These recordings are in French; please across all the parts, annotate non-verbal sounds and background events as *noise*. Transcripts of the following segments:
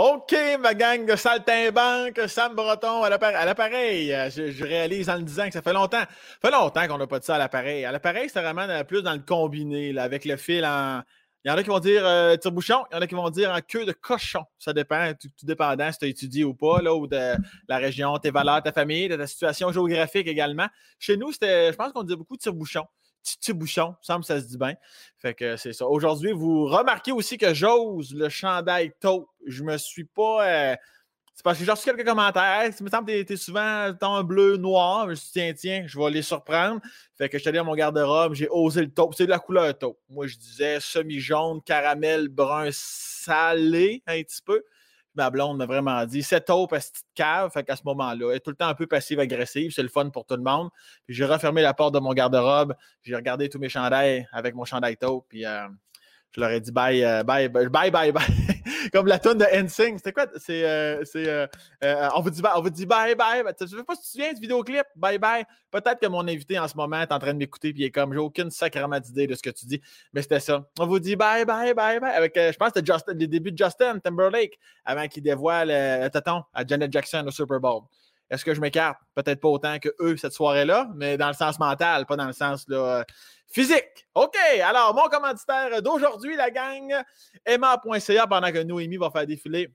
OK, ma gang de saltimbanques, Sam Breton à l'appareil. Euh, je, réalise en le disant que ça fait longtemps. Ça fait longtemps qu'on n'a pas de ça à l'appareil. À l'appareil, c'est vraiment plus dans le combiné, avec le fil en. Il y en a qui vont dire euh, tire-bouchon, il y en a qui vont dire en queue de cochon. Ça dépend, tout, dépendant si tu as étudié ou pas, ou de la région, tes valeurs, ta famille, de ta situation géographique également. Chez nous, c'était, je pense qu'on disait beaucoup tire-bouchon petit bouchon. ça se dit bien. Fait que c'est ça. Aujourd'hui, vous remarquez aussi que j'ose le chandail taupe. Je me suis pas. Euh, c'est parce que j'ai reçu quelques commentaires. Il me semble que tu es souvent ton bleu, noir. Je me suis dit, tiens, tiens, je vais les surprendre. Fait que je suis allé à mon garde-robe, j'ai osé le taupe. C'est de la couleur taupe. Moi, je disais semi-jaune, caramel, brun, salé, un petit peu ma blonde m'a vraiment dit cette taupe à cette cave. Fait qu'à ce moment-là, est tout le temps un peu passive-agressive. C'est le fun pour tout le monde. J'ai refermé la porte de mon garde-robe. J'ai regardé tous mes chandails avec mon chandail taupe. Puis euh, je leur ai dit bye, euh, bye, bye, bye, bye. *laughs* Comme la tonne de NSYNC. C'était quoi? C'est, euh, euh, euh, on, vous dit, on vous dit bye, bye. Je ne sais pas si tu te souviens du vidéoclip. Bye, bye. Peut-être que mon invité en ce moment est en train de m'écouter et il est comme, j'ai aucune sacrement d'idée de ce que tu dis. Mais c'était ça. On vous dit bye, bye, bye, bye. Avec, je pense que c'était Justin, les débuts de Justin Timberlake avant qu'il dévoile le à Janet Jackson au Super Bowl. Est-ce que je m'écarte? Peut-être pas autant que eux cette soirée-là, mais dans le sens mental, pas dans le sens là, physique. OK, alors mon commanditaire d'aujourd'hui, la gang, Emma.ca, pendant que Noémie va faire défiler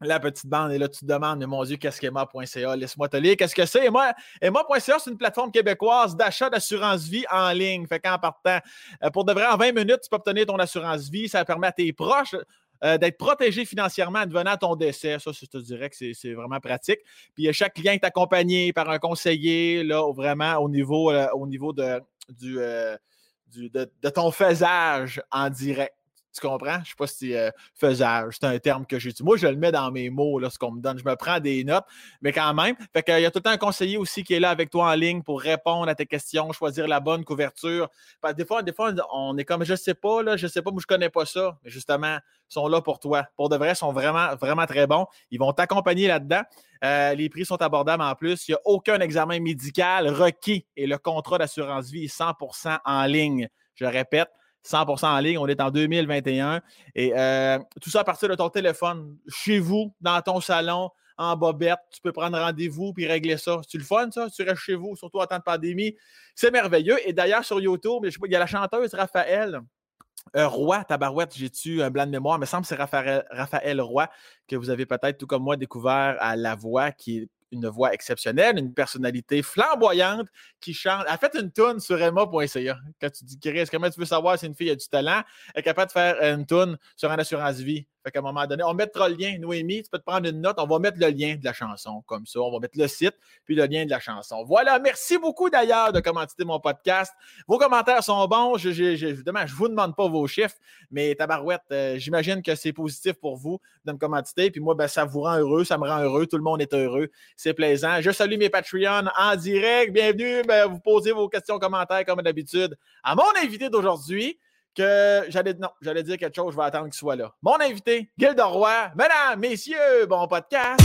la petite bande. Et là, tu te demandes, mais mon Dieu, qu'est-ce qu'Emma.ca? Laisse-moi te lire. Qu'est-ce que c'est? Emma, Emma.ca, c'est une plateforme québécoise d'achat d'assurance vie en ligne. Fait qu'en partant, euh, pour de vrai, en 20 minutes, tu peux obtenir ton assurance vie. Ça permet à tes proches euh, d'être protégé financièrement advenant ton décès. Ça, je te dirais que c'est vraiment pratique. Puis chaque client est accompagné par un conseiller, là, vraiment au niveau, euh, au niveau de, du, euh, de, ton faisage en direct. Tu comprends? Je ne sais pas si c'est faisage, c'est un terme que j'utilise. Moi, je le mets dans mes mots, là, ce qu'on me donne. Je me prends des notes, mais quand même. Fait qu'il y a tout le temps un conseiller aussi qui est là avec toi en ligne pour répondre à tes questions, choisir la bonne couverture. des fois, des fois, on est comme je ne sais pas, là, je sais pas, moi je ne connais pas ça. Mais justement, ils sont là pour toi. Pour de vrai, ils sont vraiment, vraiment très bons. Ils vont t'accompagner là-dedans. Euh, les prix sont abordables en plus. Il n'y a aucun examen médical requis et le contrat d'assurance vie est 100% en ligne. Je répète, 100% en ligne. On est en 2021. Et euh, tout ça à partir de ton téléphone, chez vous, dans ton salon, en bobette. Tu peux prendre rendez-vous puis régler ça. C'est le fun, ça? Tu restes chez vous, surtout en temps de pandémie. C'est merveilleux. Et d'ailleurs, sur YouTube, il y a la chanteuse Raphaël. Euh, Roy, tabarouette, j'ai-tu un blanc de mémoire? Il me semble que c'est Raphaël, Raphaël Roy que vous avez peut-être, tout comme moi, découvert à la voix qui une voix exceptionnelle, une personnalité flamboyante qui chante. Elle fait une toune sur Emma.ca. Quand tu dis, Chris, comment tu veux savoir si une fille a du talent? Est capable de faire une toune sur une assurance vie. Fait qu'à un moment donné, on mettra le lien. Noémie, tu peux te prendre une note. On va mettre le lien de la chanson comme ça. On va mettre le site puis le lien de la chanson. Voilà. Merci beaucoup d'ailleurs de commenter mon podcast. Vos commentaires sont bons. Je, je, vous demande pas vos chiffres, mais tabarouette, euh, j'imagine que c'est positif pour vous de me commenter. Puis moi, ben, ça vous rend heureux. Ça me rend heureux. Tout le monde est heureux. C'est plaisant. Je salue mes Patreons en direct. Bienvenue. Ben, vous posez vos questions, commentaires comme d'habitude à mon invité d'aujourd'hui que j'allais non, j'allais dire quelque chose, je vais attendre qu'il soit là. Mon invité, Gilles mesdames, messieurs, bon podcast.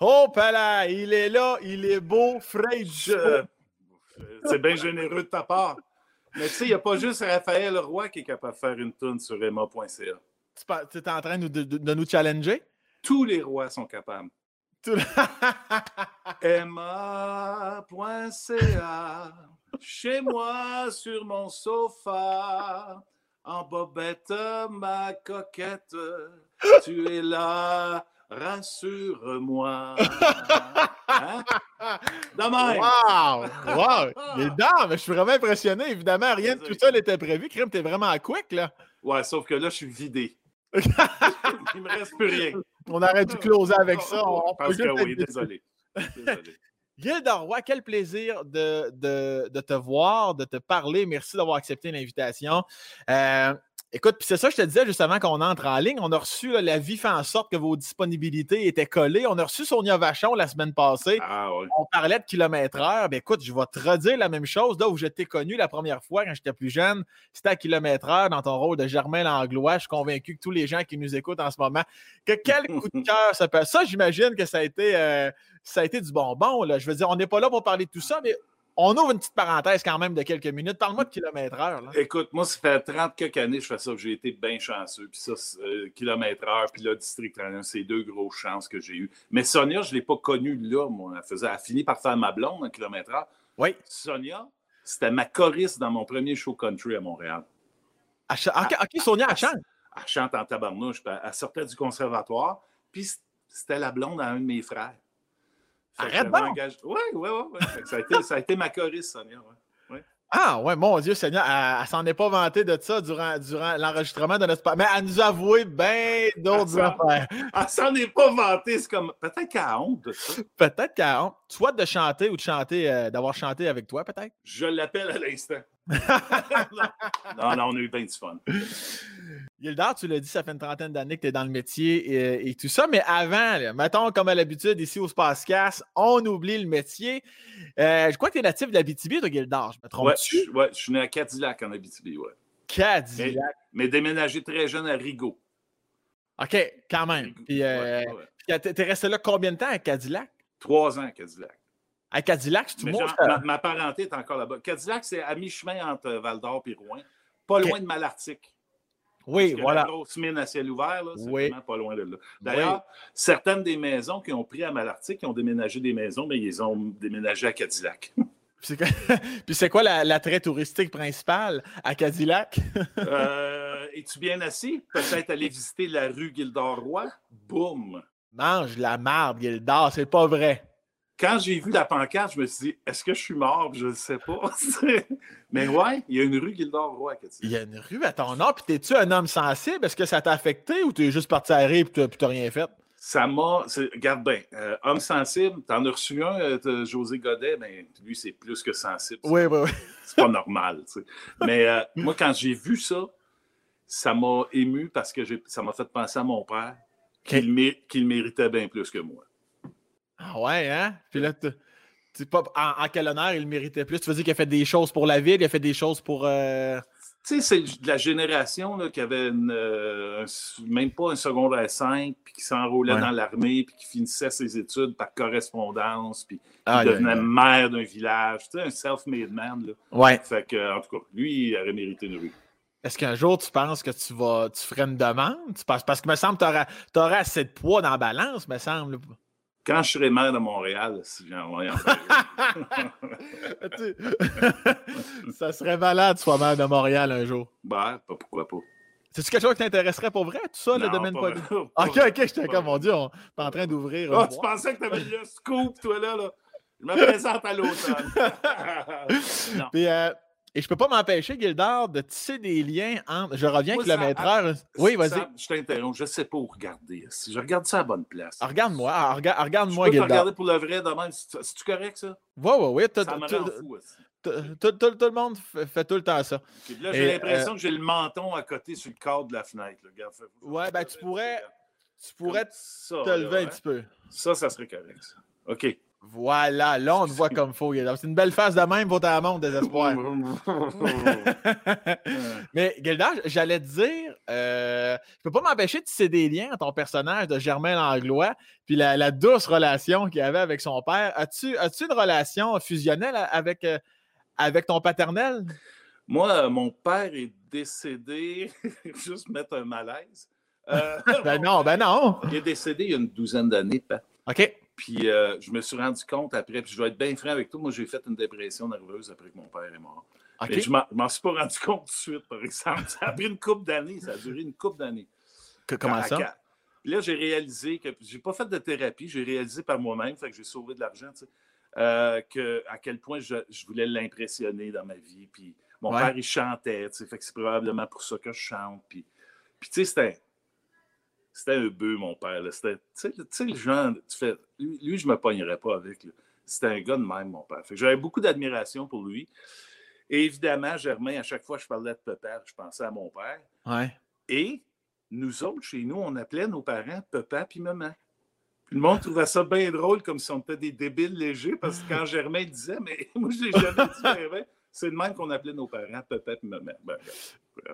Oh, là, il est là, il est beau, fraîche. C'est bien généreux de ta part. Mais tu sais, il n'y a pas juste Raphaël Roy qui est capable de faire une tune sur Emma.ca. Tu es en train de, de, nous challenger? Tous les rois sont capables. *laughs* Emma.ca, chez moi sur mon sofa, en bobette, ma coquette, tu es là, rassure-moi. *laughs* Hein? *laughs* Wow! *laughs* Wow! Dames, je suis vraiment impressionné. Évidemment, rien de tout ça n'était prévu. Crème, t'es vraiment à quick, là. Ouais, sauf que là, je suis vidé. *laughs* Il me reste plus rien. On arrête de closer avec ça. Parce que oui, désolé. désolé. Roy, quel plaisir de, de, de, te voir, de te parler. Merci d'avoir accepté l'invitation. Euh, Écoute, puis c'est ça que je te disais juste avant qu'on entre en ligne. On a reçu la vie fait en sorte que vos disponibilités étaient collées. On a reçu Sonia Vachon la semaine passée. Ah. On parlait de kilomètre-heure. Ben, écoute, je vais te redire la même chose. Là où je t'ai connu la première fois quand j'étais plus jeune, c'était à kilomètre-heure dans ton rôle de Germain Langlois. Je suis convaincu que tous les gens qui nous écoutent en ce moment, que quel coup de *laughs* cœur ça peut. Ça, j'imagine que ça a été, euh, ça a été du bonbon. Là. Je veux dire, on n'est pas là pour parler de tout ça, mais on ouvre une petite parenthèse quand même de quelques minutes. Parle-moi de kilomètre-heure. Écoute, moi, ça fait 30 quelques années que je fais ça, j'ai été bien chanceux. Puis ça, c'est, euh, kilomètre-heure, puis là, District 31, c'est deux grosses chances que j'ai eues. Mais Sonia, je ne l'ai pas connue là, moi. Elle, faisait, elle a fini par faire ma blonde en kilomètre-heure. Oui. Sonia, c'était ma choriste dans mon premier show country à Montréal. Elle cha- OK, Sonia, elle chante. Elle chante en tabarnouche. Elle sortait du conservatoire, puis c'était la blonde à un de mes frères. Arrête donc! engagé- Ouais, ouais, ouais. ouais. Ça, a été, ça a été ma choriste, Sonia. ouais. Ah, ouais, mon Dieu, Seigneur, elle, elle s'en est pas vantée de ça durant, durant l'enregistrement de notre. Mais elle nous a avoué bien d'autres affaires. Elle s'en est pas vantée. C'est comme. Peut-être qu'elle a honte de ça. Peut-être qu'elle a honte, soit de chanter ou de chanter, euh, d'avoir chanté avec toi, peut-être? Je l'appelle à l'instant. *laughs* non, non, on a eu bien du fun. Gildard, tu l'as dit, ça fait une trentaine d'années que tu es dans le métier et, et tout ça, mais avant, là, mettons, comme à l'habitude, ici au Space Casse, on oublie le métier. Euh, je crois que tu es natif de toi, Gildard, je me Ouais, trompe-tu? je, ouais, je suis né à Cadillac en Abitibi, ouais. Cadillac. Mais déménagé très jeune à Rigaud. OK, quand même. Puis, euh, Ouais, ouais. t'es resté là combien de temps à Cadillac? Trois ans à Cadillac. À Cadillac, c'est tout monde. genre, ma, ma parenté est encore là-bas. Cadillac, c'est à mi-chemin entre Val d'Or et Rouen. Pas loin de Malartic. Oui, voilà. La grosse mine à ciel ouvert, là, c'est Oui. vraiment pas loin de là. D'ailleurs, certaines des maisons qui ont pris à Malartic, qui ont déménagé des maisons, mais ils ont déménagé à Cadillac. *laughs* *laughs* Puis c'est quoi- la- l'attrait touristique principal à Cadillac? *laughs* Euh, Es-tu bien assis? Peut-être aller visiter la rue Gildor-Roy? Boum! Mange la marde, Gildard, c'est pas vrai. Quand j'ai vu la pancarte, je me suis dit, est-ce que je suis mort? Je ne sais pas. *laughs* mais ouais, il y a une rue à Cadillac. Il y a une rue à ton nom, puis t'es-tu un homme sensible? Est-ce que ça t'a affecté ou t'es juste parti à rire et t'as rien fait? Ça m'a. Regarde bien, euh, homme sensible, t'en as reçu un, euh, José Godet, mais lui, c'est plus que sensible. Oui, oui, oui. C'est pas normal. Mais euh, moi, quand j'ai vu ça, ça m'a ému parce que ça m'a fait penser à mon père, qu'il mé- qu'il méritait bien plus que moi. Ah ouais, hein? Puis là, tu pas, en, en quel honneur il méritait plus? Tu veux dire qu'il a fait des choses pour la ville, il a fait des choses pour. euh, Tu sais, c'est de la génération là, qui avait une, euh, un- même pas un secondaire 5, puis qui s'enrôlait Ouais. dans l'armée, puis qui finissait ses études par correspondance, puis qui devenait maire d'un village. Tu sais, un self-made man. Là. Ouais. Fait que, en tout cas, lui, il aurait mérité une rue. Est-ce qu'un jour tu penses que tu vas tu ferais une demande? Tu penses, parce que me semble que tu aurais assez de poids dans la balance, me semble. Quand je serai maire de Montréal, si j'en vais *laughs* en *laughs* ça serait malade, tu sois maire de Montréal un jour. Ben, pas pourquoi pas. C'est-tu quelque chose qui t'intéresserait pour vrai, tout ça, le domaine pas politique? Ok, ok, j'étais comme, mon Dieu, on est en train d'ouvrir. Un tu pensais que tu avais le scoop, toi, là, là. Je me présente à l'automne. *laughs* Puis, euh, et je peux pas m'empêcher, Gildard, de tisser des liens entre. Je reviens Moi, kilomètre ça- heure. Oui, vas-y. Je t'interromps, je sais pas où regarder. Si je regarde ça à la bonne place. Ah, Regarde-moi, ah, rega- je regarde-moi, peux te Gildard. regarder pour le vrai de même. C'est-tu correct, ça? Oui, oui, oui. tout- Ça me tout- rend fou. aussi. tout- tout- tout- tout le monde fait, fait tout le temps ça. Là, j'ai l'impression euh, que j'ai le menton à côté sur le cadre de la fenêtre. là. Ouais, ben, tu pourrais- Tu pourrais ça, te là, lever un hein. petit peu. Ça, ça serait correct, ça. OK. Voilà, là, on te voit comme faux. C'est une belle face de même, vaut ta montre, désespoir. *laughs* Mais Gildard, j'allais te dire, euh, je peux pas m'empêcher de tisser des liens entre ton personnage de Germain Langlois puis la, la douce relation qu'il avait avec son père. As-tu as une relation fusionnelle avec, euh, avec ton paternel? Moi, euh, mon père est décédé. *laughs* Juste mettre un malaise. Euh, *laughs* Ben non, ben non. Il est décédé il y a une douzaine d'années. OK. Puis euh, je me suis rendu compte après, puis je vais être bien franc avec toi, moi j'ai fait une dépression nerveuse après que mon père est mort. OK. Mais je m'en suis pas rendu compte tout de suite, par exemple. *laughs* Ça a pris une couple d'années, ça a duré une couple d'années. Comment à ça? Puis là, j'ai réalisé que j'ai pas fait de thérapie, j'ai réalisé par moi-même, fait que j'ai sauvé de l'argent, tu sais, euh, que, à quel point je, je voulais l'impressionner dans ma vie. Puis mon Ouais. père, il chantait, tu sais, fait que c'est probablement pour ça que je chante. Puis, puis tu sais, c'était. C'était un bœuf, mon père. C'était, tu sais, le genre, tu fais, lui, lui, je me pognerais pas avec. C'était un gars de même, mon père. Fait que j'avais beaucoup d'admiration pour lui. Et évidemment, Germain, à chaque fois que je parlais de papa, je pensais à mon père. Ouais. Et nous autres, chez nous, on appelait nos parents papa puis maman. Puis le monde trouvait ça bien drôle, comme si on était des débiles légers, parce que quand Germain disait, mais *laughs* moi, je l'ai jamais dit, Germain, c'est de même qu'on appelait nos parents papa puis maman. Ben.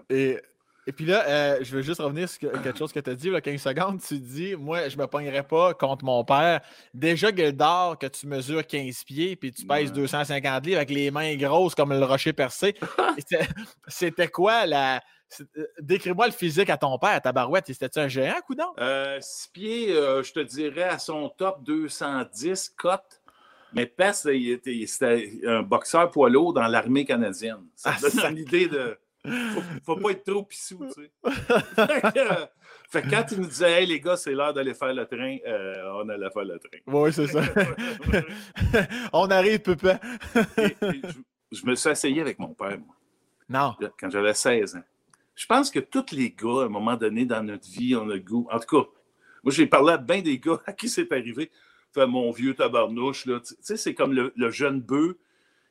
Et, et puis là, euh, je veux juste revenir sur que- quelque chose que tu as dit, là, 15 secondes. Tu dis, moi, je me pognerais pas contre mon père. Déjà, Gildor, que tu mesures 15 pieds, puis tu pèses Ouais. 250 livres avec les mains grosses comme le rocher percé. *laughs* C'était- quoi la. euh, Décris-moi le physique à ton père, ta barouette. C'était-tu un géant, coudon? Euh, six pieds, euh, je te dirais, à son top, 210 cotes. Mais Pest, c'était un boxeur poids lourd dans l'armée canadienne. Ça Ah, donne ça- une idée de. Faut, faut pas être trop pissou, tu sais. *laughs* fait, que, euh, fait que quand il nous disait, hey les gars, c'est l'heure d'aller faire le train, euh, on allait faire le train. Oui, c'est ça. *laughs* On arrive, papa. Et- et je, je me suis essayé avec mon père, moi, Non. quand j'avais 16 ans. Je pense que tous les gars, à un moment donné dans notre vie, on a le goût. En tout cas, moi, j'ai parlé à bien des gars *laughs* à qui c'est arrivé. Fait mon vieux tabarnouche, là. Tu sais, c'est comme le, le jeune bœuf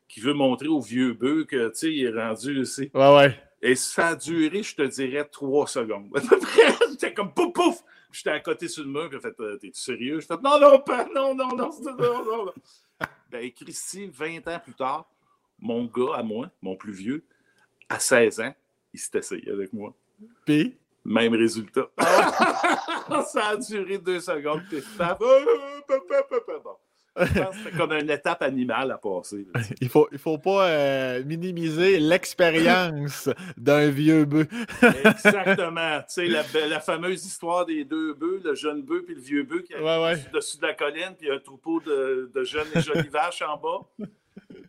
qui veut montrer au vieux bœuf que, tu sais, il est rendu ici. Ouais, ouais. Et ça a duré, je te dirais, trois secondes. *laughs* J'étais comme pouf, pouf. J'étais à côté sur le mur, puis fait, Euh, t'es-tu sérieux? Je fais, non, non, pas, non, non, non, c'est- non, non, non. *laughs* Ben, Christy, 20 ans plus tard, mon gars à moi, mon plus vieux, à 16 ans, il s'est essayé avec moi. Puis? Même résultat. *laughs* ça a duré deux secondes, puis euh, papa, papa, bon. *laughs* C'était comme une étape animale à passer. là. Il faut, il faut pas euh, minimiser l'expérience d'un vieux bœuf. Exactement. Tu sais, la, *laughs* la fameuse histoire des deux bœufs, le jeune bœuf puis le vieux bœuf qui arrive Ouais, ouais. dessus, de la colline, puis un troupeau de, de jeunes et jolies vaches en bas.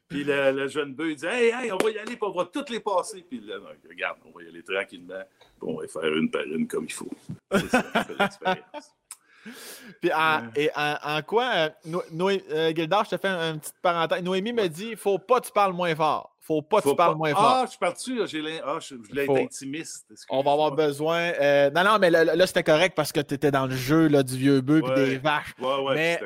Puis le, le jeune bœuf, il dit Hey, hey, on va y aller, puis on va toutes les passer. Puis là, non, regarde, on va y aller tranquillement, puis on va faire une par une comme il faut. C'est ça l'expérience. Puis en, Ouais. et en, en quoi, euh, No- euh, Gildar, je te fais une, petite parenthèse. Noémie me dit faut pas que tu parles moins fort. Faut pas que tu parles pas- moins fort. Ah, je suis parti, là, ah, je, je voulais Faut- être intimiste. On va avoir besoin. euh, non, non, mais là, là, c'était correct parce que tu étais dans le jeu là, du vieux bœuf et Ouais. des vaches. Mais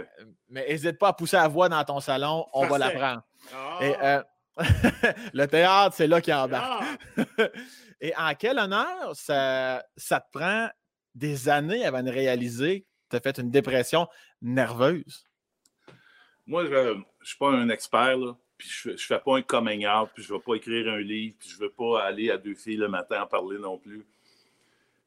n'hésite pas à pousser la voix dans ton salon, on va la prendre. Ah, euh, *laughs* le théâtre, c'est là qu'il embarque. ah! *laughs* Et en quel honneur ça, ça te prend des années avant de réaliser fait une dépression nerveuse? Moi, je ne suis pas un expert, là. Puis je ne fais pas un coming out, puis je ne vais pas écrire un livre, puis je ne veux pas aller à deux filles le matin en parler non plus.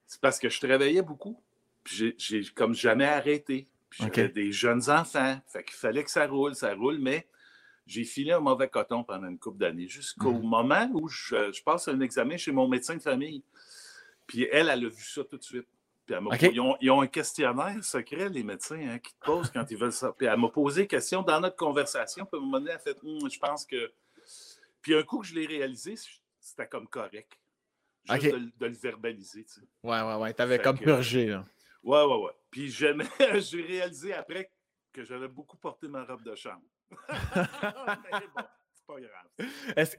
C'est parce que je travaillais beaucoup, puis j'ai- comme jamais arrêté. Puis j'avais des jeunes enfants, fait qu'il fallait que ça roule, ça roule, mais j'ai filé un mauvais coton pendant une couple d'années, jusqu'au Mhm. moment où je, je passe un examen chez mon médecin de famille. Puis elle, elle a vu ça tout de suite. Puis elle ils, ont, ils ont un questionnaire secret, les médecins, hein, qui te posent quand ils veulent ça. Puis elle m'a posé des questions dans notre conversation. Puis à un moment donné, elle a fait Hum, Je pense que. Puis un coup que je l'ai réalisé, c'était comme correct. Juste de, le- de le verbaliser. Tu sais. Ouais, ouais, ouais. Tu avais Fait comme que- purgé. Là. Ouais, ouais, ouais. Puis *laughs* j'ai réalisé après que j'avais beaucoup porté ma robe de chambre. *laughs* Mais bon, c'est pas grave.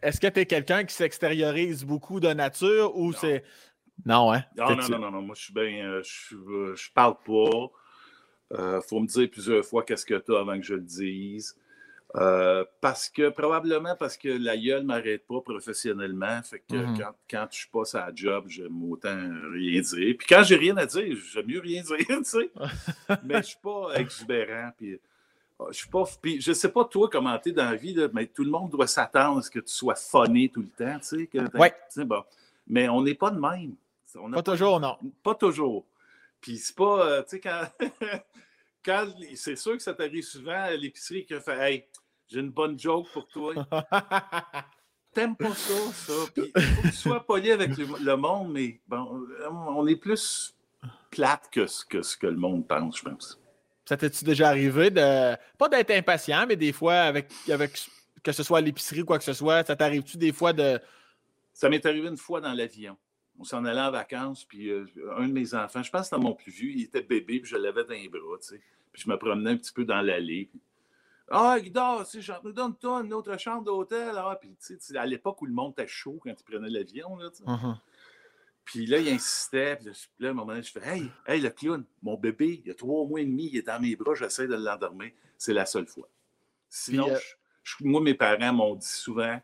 Est-ce que tu es quelqu'un qui s'extériorise beaucoup de nature ou c'est. Non, hein? Non, non, non, non, non, moi je suis bien. euh, je, euh, je parle pas. Euh, faut me dire plusieurs fois qu'est-ce que tu as avant que je le dise. Euh, parce que, probablement parce que la gueule ne m'arrête pas professionnellement. Fait que Mhm. quand, quand je suis pas à la job, j'aime autant rien dire. Puis quand j'ai rien à dire, j'aime mieux rien *laughs* dire, tu sais. *laughs* mais je suis pas exubérant. Puis, je suis pas. Puis je sais pas toi comment t'es dans la vie, là, mais tout le monde doit s'attendre à ce que tu sois phoné tout le temps, tu sais. que t'as- Ouais. tu sais, bon. Mais on n'est pas de même. On Pas toujours, non. pas toujours. Puis c'est pas, euh, tu sais, quand, *laughs* quand c'est sûr que ça t'arrive souvent à l'épicerie qui fait Hey, j'ai une bonne joke pour toi. *laughs* T'aimes pas ça, ça. Puis il faut que tu sois poli avec le, le monde, mais bon, euh, on est plus plate que ce que, ce que le monde pense, je pense. Ça t'est-tu déjà arrivé de. Pas d'être impatient, mais des fois, avec, avec que ce soit à l'épicerie ou quoi que ce soit, ça t'arrive-tu des fois de. Ça m'est arrivé une fois dans l'avion. On s'en allait en vacances, puis euh, un de mes enfants, je pense que c'était mon plus vieux, il était bébé, puis je l'avais dans les bras, tu sais. Puis je me promenais un petit peu dans l'allée. puis, Ah, Guidard, tu sais, nous donne-toi une autre chambre d'hôtel. Ah, puis, tu sais, à l'époque où le monde était chaud quand il prenait l'avion, là, tu sais. Mhm. Puis là, il insistait. Puis là, à un moment donné, je fais Hey, hey, le clown, mon bébé, il y a trois mois et demi, il est dans mes bras, j'essaie de l'endormir. C'est la seule fois. Sinon, Puis, euh, je- moi, mes parents m'ont dit souvent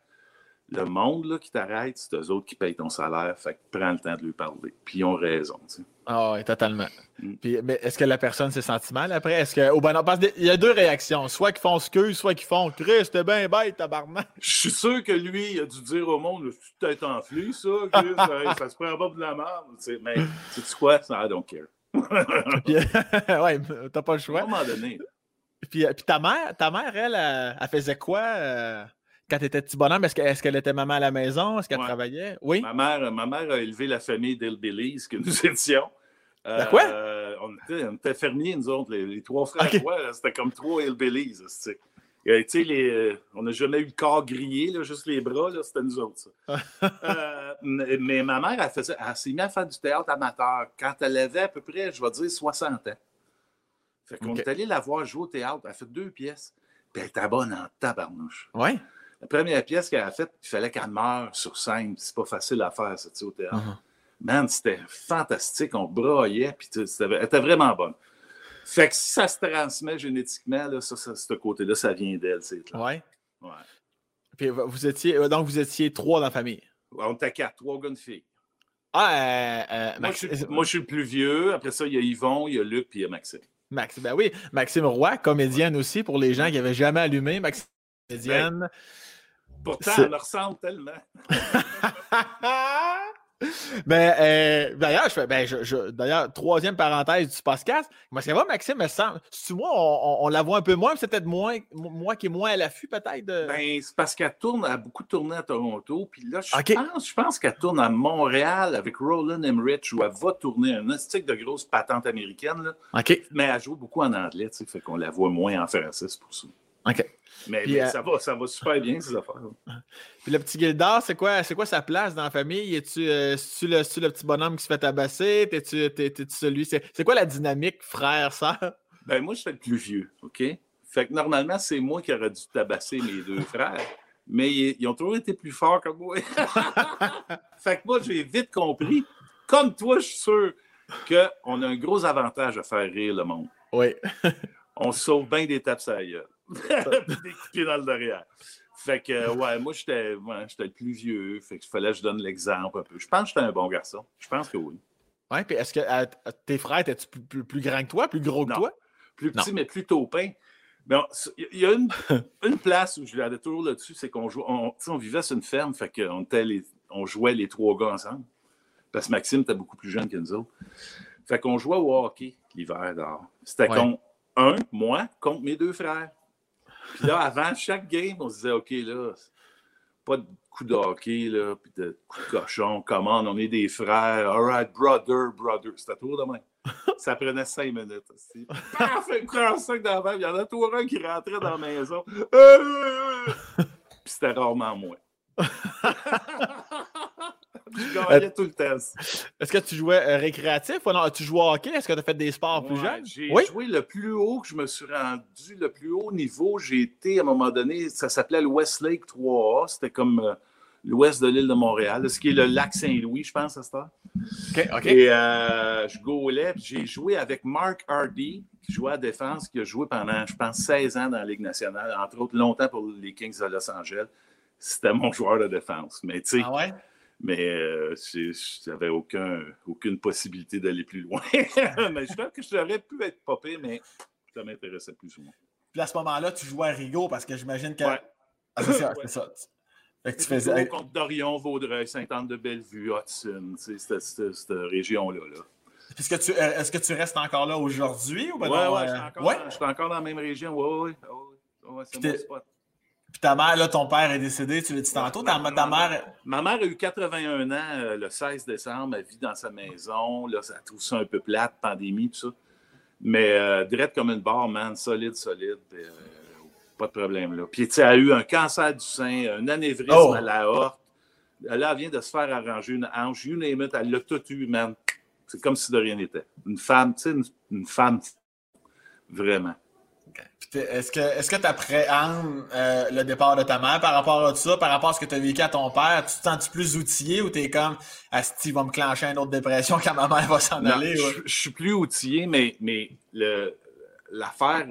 le monde là, qui t'arrête, c'est eux autres qui payent ton salaire. Fait que prends le temps de lui parler. Puis ils ont raison. Tu sais. Ah oui, totalement. Mm. Puis, mais est-ce que la personne s'est senti mal après? Est-ce que, au bon, parce qu'il y a deux réactions. Soit qu'ils font excuse, soit qu'ils font Chris, t'es bien bête, tabarnak. Je suis sûr que lui, il a dû dire au monde, c'est peut-être enflé, ça, Chris, ça, ça se prend pas de la merde. Tu sais, mais sais-tu quoi? I don't care. *laughs* Puis, *laughs* ouais, t'as pas le À choix. un moment donné, Puis, puis ta mère, ta mère, elle, elle, elle faisait quoi euh, quand t'étais petit bonhomme? Est-ce que- est-ce qu'elle était maman à la maison? Est-ce qu'elle Ouais. travaillait? Oui. ma mère, ma mère a élevé la famille d'Hillbillies que nous *laughs* étions. La quoi? Euh, on, était, on était fermiers, nous autres, les, les trois frères. Ouais, c'était comme trois Hillbillies. tu sais. Euh, tu les, euh, on n'a jamais eu le corps grillé, là, juste les bras, c'était nous autres. ça. *laughs* Euh, mais mais ma mère, elle, faisait, elle s'est mise à faire du théâtre amateur quand elle avait à peu près, je vais dire, 60 ans. Fait qu'on Ok. est allé la voir jouer au théâtre. Elle a fait deux pièces. Puis elle était bonne en tabarnouche. Oui. La première pièce qu'elle a faite, il fallait qu'elle meure sur scène. C'est pas facile à faire, ça, tu sais, au théâtre. Mhm. Man, c'était fantastique. On braillait, puis elle était vraiment bonne. Fait que si ça se transmet génétiquement, là, ça, ça, ce côté-là, ça vient d'elle, c'est clair. Ouais. Ouais. Puis vous étiez, euh, donc vous étiez trois dans la famille? On était quatre, trois gars, une fille. Ah, euh, euh, Moi, Max- je suis, moi, je suis le plus vieux. Après ça, il y a Yvon, il y a Luc, puis il y a Maxime. Max- ben oui, Maxime Roy, comédienne aussi, pour les gens qui n'avaient jamais allumé. Maxime, comédienne. Pourtant, C'est- elle me ressemble tellement. *laughs* ben, euh, d'ailleurs, je fais, ben, je, je- d'ailleurs, troisième parenthèse du podcast. Que va, Maxime? Me semble, si moi, on, on- on la voit un peu moins, mais c'est peut-être moins, moi qui est moins à l'affût, peut-être. de- Ben, c'est parce qu'elle tourne, elle a beaucoup tourné à Toronto. Puis là, je pense, je pense qu'elle tourne à Montréal avec Roland Emmerich, où elle va tourner un stick de grosse patente américaine. Là. Mais elle joue beaucoup en anglais, tu sais, fait qu'on la voit moins en français, c'est pour ça. OK. Mais, Puis, mais euh, ça, va, ça va super bien, ces affaires. Puis le petit Gildor, c'est quoi, c'est quoi sa place dans la famille? Es-tu euh, c'est-tu le, le petit bonhomme qui se fait tabasser? T'es-tu, t'es- t'es-tu celui? C'est, quoi la dynamique frère-sœur? Ben, moi, je suis le plus vieux, OK? Fait que normalement, c'est moi qui aurais dû tabasser mes deux *laughs* frères, mais ils, ils ont toujours été plus forts que moi. *laughs* fait que moi, j'ai vite compris, comme toi, je suis sûr qu'on a un gros avantage à faire rire le monde. Oui. On sauve bien des tapes à la gueule. *laughs* Puis des dans le derrière. Fait que, ouais, moi, j'étais ouais, le plus vieux. Fait qu'il fallait que je donne l'exemple un peu. Je pense que j'étais un bon garçon. Je pense que oui. Ouais, puis est-ce que tes frères étaient plus, plus, plus grands que toi, plus gros que Non. toi? Plus petit, Non. mais plus taupin. Il y a une, *laughs* une place où je regardais toujours là-dessus, c'est qu'on jouait, on, on vivait sur une ferme, fait qu'on était les- on jouait les trois gars ensemble. Parce que Maxime était beaucoup plus jeune que nous autres. Fait qu'on jouait au hockey l'hiver dehors. C'était Ouais. contre un, moi, contre mes deux frères. Puis là, avant chaque game, on se disait, OK, là, pas de coup de hockey, là, puis de coup de cochon, comment on est des frères, all right, brother, brother. C'était toujours de même. Ça prenait cinq minutes. aussi. Paf, un sac dans la Il y en a toujours un qui rentrait dans la maison. Euh! Puis c'était rarement moi. *laughs* *laughs* Je gagnais tout le temps. Est-ce que tu jouais euh, récréatif ou non? Tu jouais au hockey? Est-ce que tu as fait des sports plus Ouais, jeunes? J'ai Oui? joué le plus haut que je me suis rendu, le plus haut niveau. J'ai été à un moment donné, ça s'appelait le Westlake 3A. C'était comme euh, l'ouest de l'île de Montréal, ce qui est le lac Saint-Louis, je pense, à cette heure. OK, OK. Et euh, je gaulais, puis j'ai joué avec Mark Hardy, qui jouait à défense, qui a joué pendant, je pense, 16 ans dans la Ligue nationale, entre autres longtemps pour les Kings de Los Angeles. C'était mon joueur de défense. Mais tu sais, Ah ouais? Mais euh, aucun, aucune possibilité d'aller plus loin. *laughs* mais je pense que j'aurais pu être popé, mais ça m'intéressait plus ou moins. Puis à ce moment-là, tu jouais à Rigaud parce que j'imagine que. Ouais. Ah, c'est ça, *laughs* Ouais. c'est ça. Fait que tu faisais. contre Dorion, Vaudreuil, Sainte-Anne-de-Bellevue, Hudson, tu sais, cette, région-là. Là. Est-ce que, tu, euh, est-ce que tu restes encore là aujourd'hui ou ben ouais, ouais, euh, je suis encore, ouais? dans- je suis encore dans la même région. Ouais, ouais, ouais, c'est mon spot. Puis ta mère, là, ton père est décédé, tu l'as dit tantôt. Ta, mère. Ma mère a eu 81 ans euh, le 16 décembre. Elle vit dans sa maison. Là, ça trouve ça un peu plate, pandémie, tout ça. Mais euh, direct comme une barre, man, solide, solide. euh, pas de problème là. Puis, tu sais, elle a eu un cancer du sein, un anévrisme Oh! à la horte. Là, elle vient de se faire arranger une hanche. You name it, elle l'a tout eu, man. C'est comme si de rien n'était. Une femme, tu sais, une, une femme, vraiment. Est-ce que est-ce que tu appréhendes euh, le départ de ta mère par rapport à tout ça, par rapport à ce que tu as vécu à ton père? Tu te sens-tu plus outillé ou t'es comme Asti va me clencher une autre dépression *laughs* quand ma mère va s'en aller? ouais? je, je suis plus outillé, mais, mais le, l'affaire.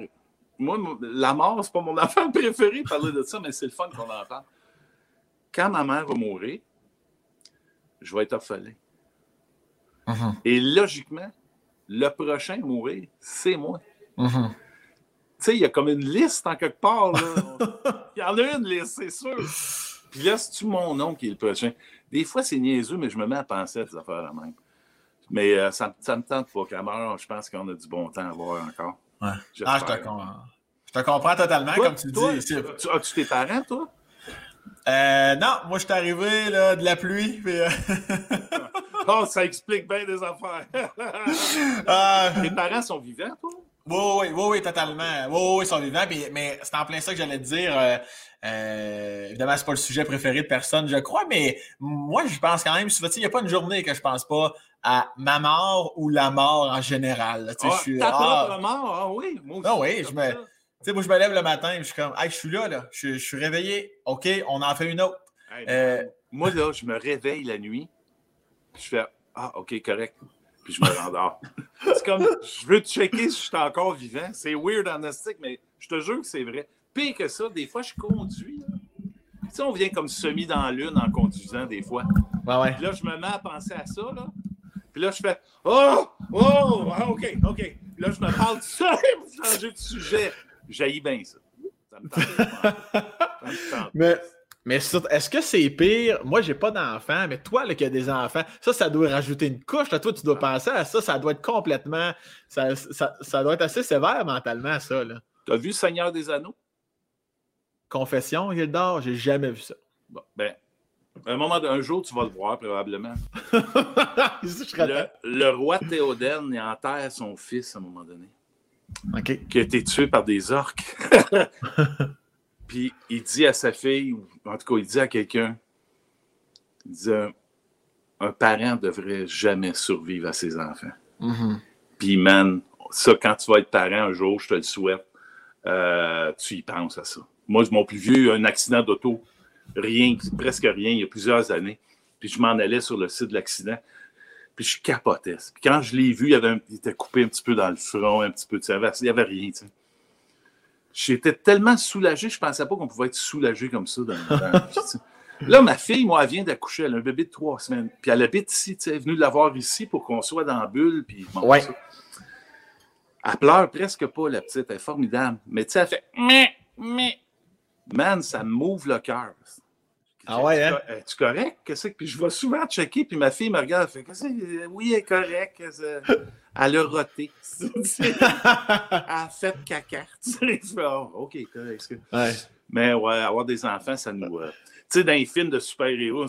Moi, la mort, c'est pas mon *laughs* affaire préférée, parler de ça, mais c'est le fun qu'on en parle. quand ma mère va mourir, je vais être orphelin. Mhm. Et logiquement, le prochain à mourir, c'est moi. Mhm. Tu sais, il y a comme une liste en quelque part. là. *laughs* Il y en a une liste, c'est sûr. Puis là, c'est-tu mon nom qui est le prochain? Des fois, c'est niaiseux, mais je me mets à penser à ces affaires-là même. Mais euh, ça, me- ça me tente pas qu'à. Je pense qu'on a du bon temps à voir encore. Ouais. Ah, je te, com- je te comprends totalement, Toi- comme tu toi, dis. tu- As-tu tes parents, toi? Euh, non, moi, je suis arrivé là, de la pluie. puis, euh, *laughs* Oh, ça explique bien des affaires. *laughs* Tes parents sont vivants, toi? Oui, oui, oui, oui, totalement. Oui, oui, ils sont vivants. puis- mais c'est en plein ça que j'allais te dire. Euh, euh, évidemment, c'est pas le sujet préféré de personne, je crois, mais moi, je pense quand même, souvent, tu sais, il n'y a pas une journée que je pense pas à ma mort ou la mort en général. Ah, je suis- ta ah, propre mort? Ah oui, moi aussi. Ah oui, je me- ça. tu sais, moi, je me lève le matin et je suis comme, hey, je suis là, là. Je, je suis réveillé. OK, on en fait une autre. Hey, Euh, Moi, là, je me réveille la nuit. Je fais Ah, OK, correct. Puis je me rendors. *laughs* c'est comme je veux checker si je suis encore vivant. C'est weird en astique, mais je te jure que c'est vrai. Pire que ça, des fois, je conduis. là. Tu sais, on vient comme semi dans la lune en conduisant des fois. Ouais, ouais. Puis là, je me mets à penser à ça, là. Puis là, je fais Oh! Oh! Ah, OK, OK. Puis là, je me parle de ça *laughs* pour changer de sujet. J'haïs bien ça. Ça me tente. pas. Ça me tente. *laughs* Mais, mais est-ce que c'est pire? Moi, j'ai pas d'enfants, mais toi, là, qui as des enfants, ça, ça doit rajouter une couche. Là, toi, tu dois penser à ça. Ça doit être complètement. Ça, ça, ça doit être assez sévère mentalement, ça. Là. T'as vu Seigneur des Anneaux? Confession, Gildor, j'ai jamais vu ça. Bon, ben, un moment, un jour, tu vas le voir probablement. *laughs* Le, le roi Théoden enterre son fils à un moment donné, OK. qui a été tué par des orques. *laughs* Puis il dit à sa fille, ou en tout cas, il dit à quelqu'un, il dit un, un parent devrait jamais survivre à ses enfants. Mhm. Puis, man, ça, quand tu vas être parent un jour, je te le souhaite, euh, tu y penses à ça. Moi, mon plus vieux, un accident d'auto, rien, presque rien, il y a plusieurs années. Puis je m'en allais sur le site de l'accident. Puis je capotais. Puis quand je l'ai vu, il, avait un- il était coupé un petit peu dans le front, un petit peu de saveur. Il n'y avait rien, tu sais. J'étais tellement soulagé, je ne pensais pas qu'on pouvait être soulagé comme ça. Dans, dans. *laughs* Là, ma fille, moi, elle vient d'accoucher. Elle a un bébé de trois semaines. Puis elle habite ici, tu sais. Elle est venue l'avoir ici pour qu'on soit dans la bulle. Puis bon, Ouais. Elle pleure presque pas, la petite. Elle est formidable. Mais tu sais, elle fait mais, mais. Man, ça me m'ouvre le cœur. Ah ouais, hein? Es-tu correct? Qu'est-ce que... Puis je vais souvent checker, puis ma fille me regarde, elle fait Qu'est-ce que... Oui, elle est correcte. Elle a roté. *laughs* elle a fait caca. *laughs* Oh, OK, correct. Ouais. Mais ouais, avoir des enfants, ça nous. euh, Tu sais, dans les films de super-héros,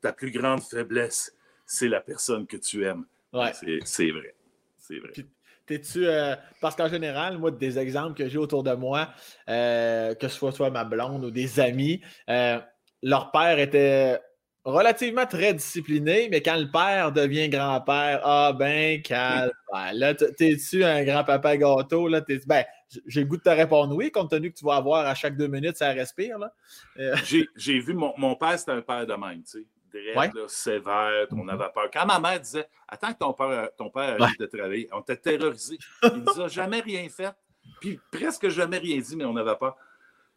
ta plus grande faiblesse, c'est la personne que tu aimes. Ouais. C'est, c'est vrai. C'est vrai. Puis- T'es-tu. euh, parce qu'en général, moi, des exemples que j'ai autour de moi, euh, que ce soit soit ma blonde ou des amis, euh, leur père était relativement très discipliné, mais quand le père devient grand-père, ah ben, calme. *laughs* Là, t- t'es-tu un grand-papa gâteau? Là, t'es ben, j'ai le goût de te répondre oui, compte tenu que tu vas avoir à chaque deux minutes, ça respire. Là. *laughs* J'ai, j'ai vu mon, mon père, c'était un père de même, tu sais. Direct, Ouais. là, sévère, on Mhm. avait peur. Quand ma mère disait Attends que ton père, ton père Ouais. arrive de travailler, on était terrorisés. Il nous a jamais rien fait, puis presque jamais rien dit, mais on avait peur.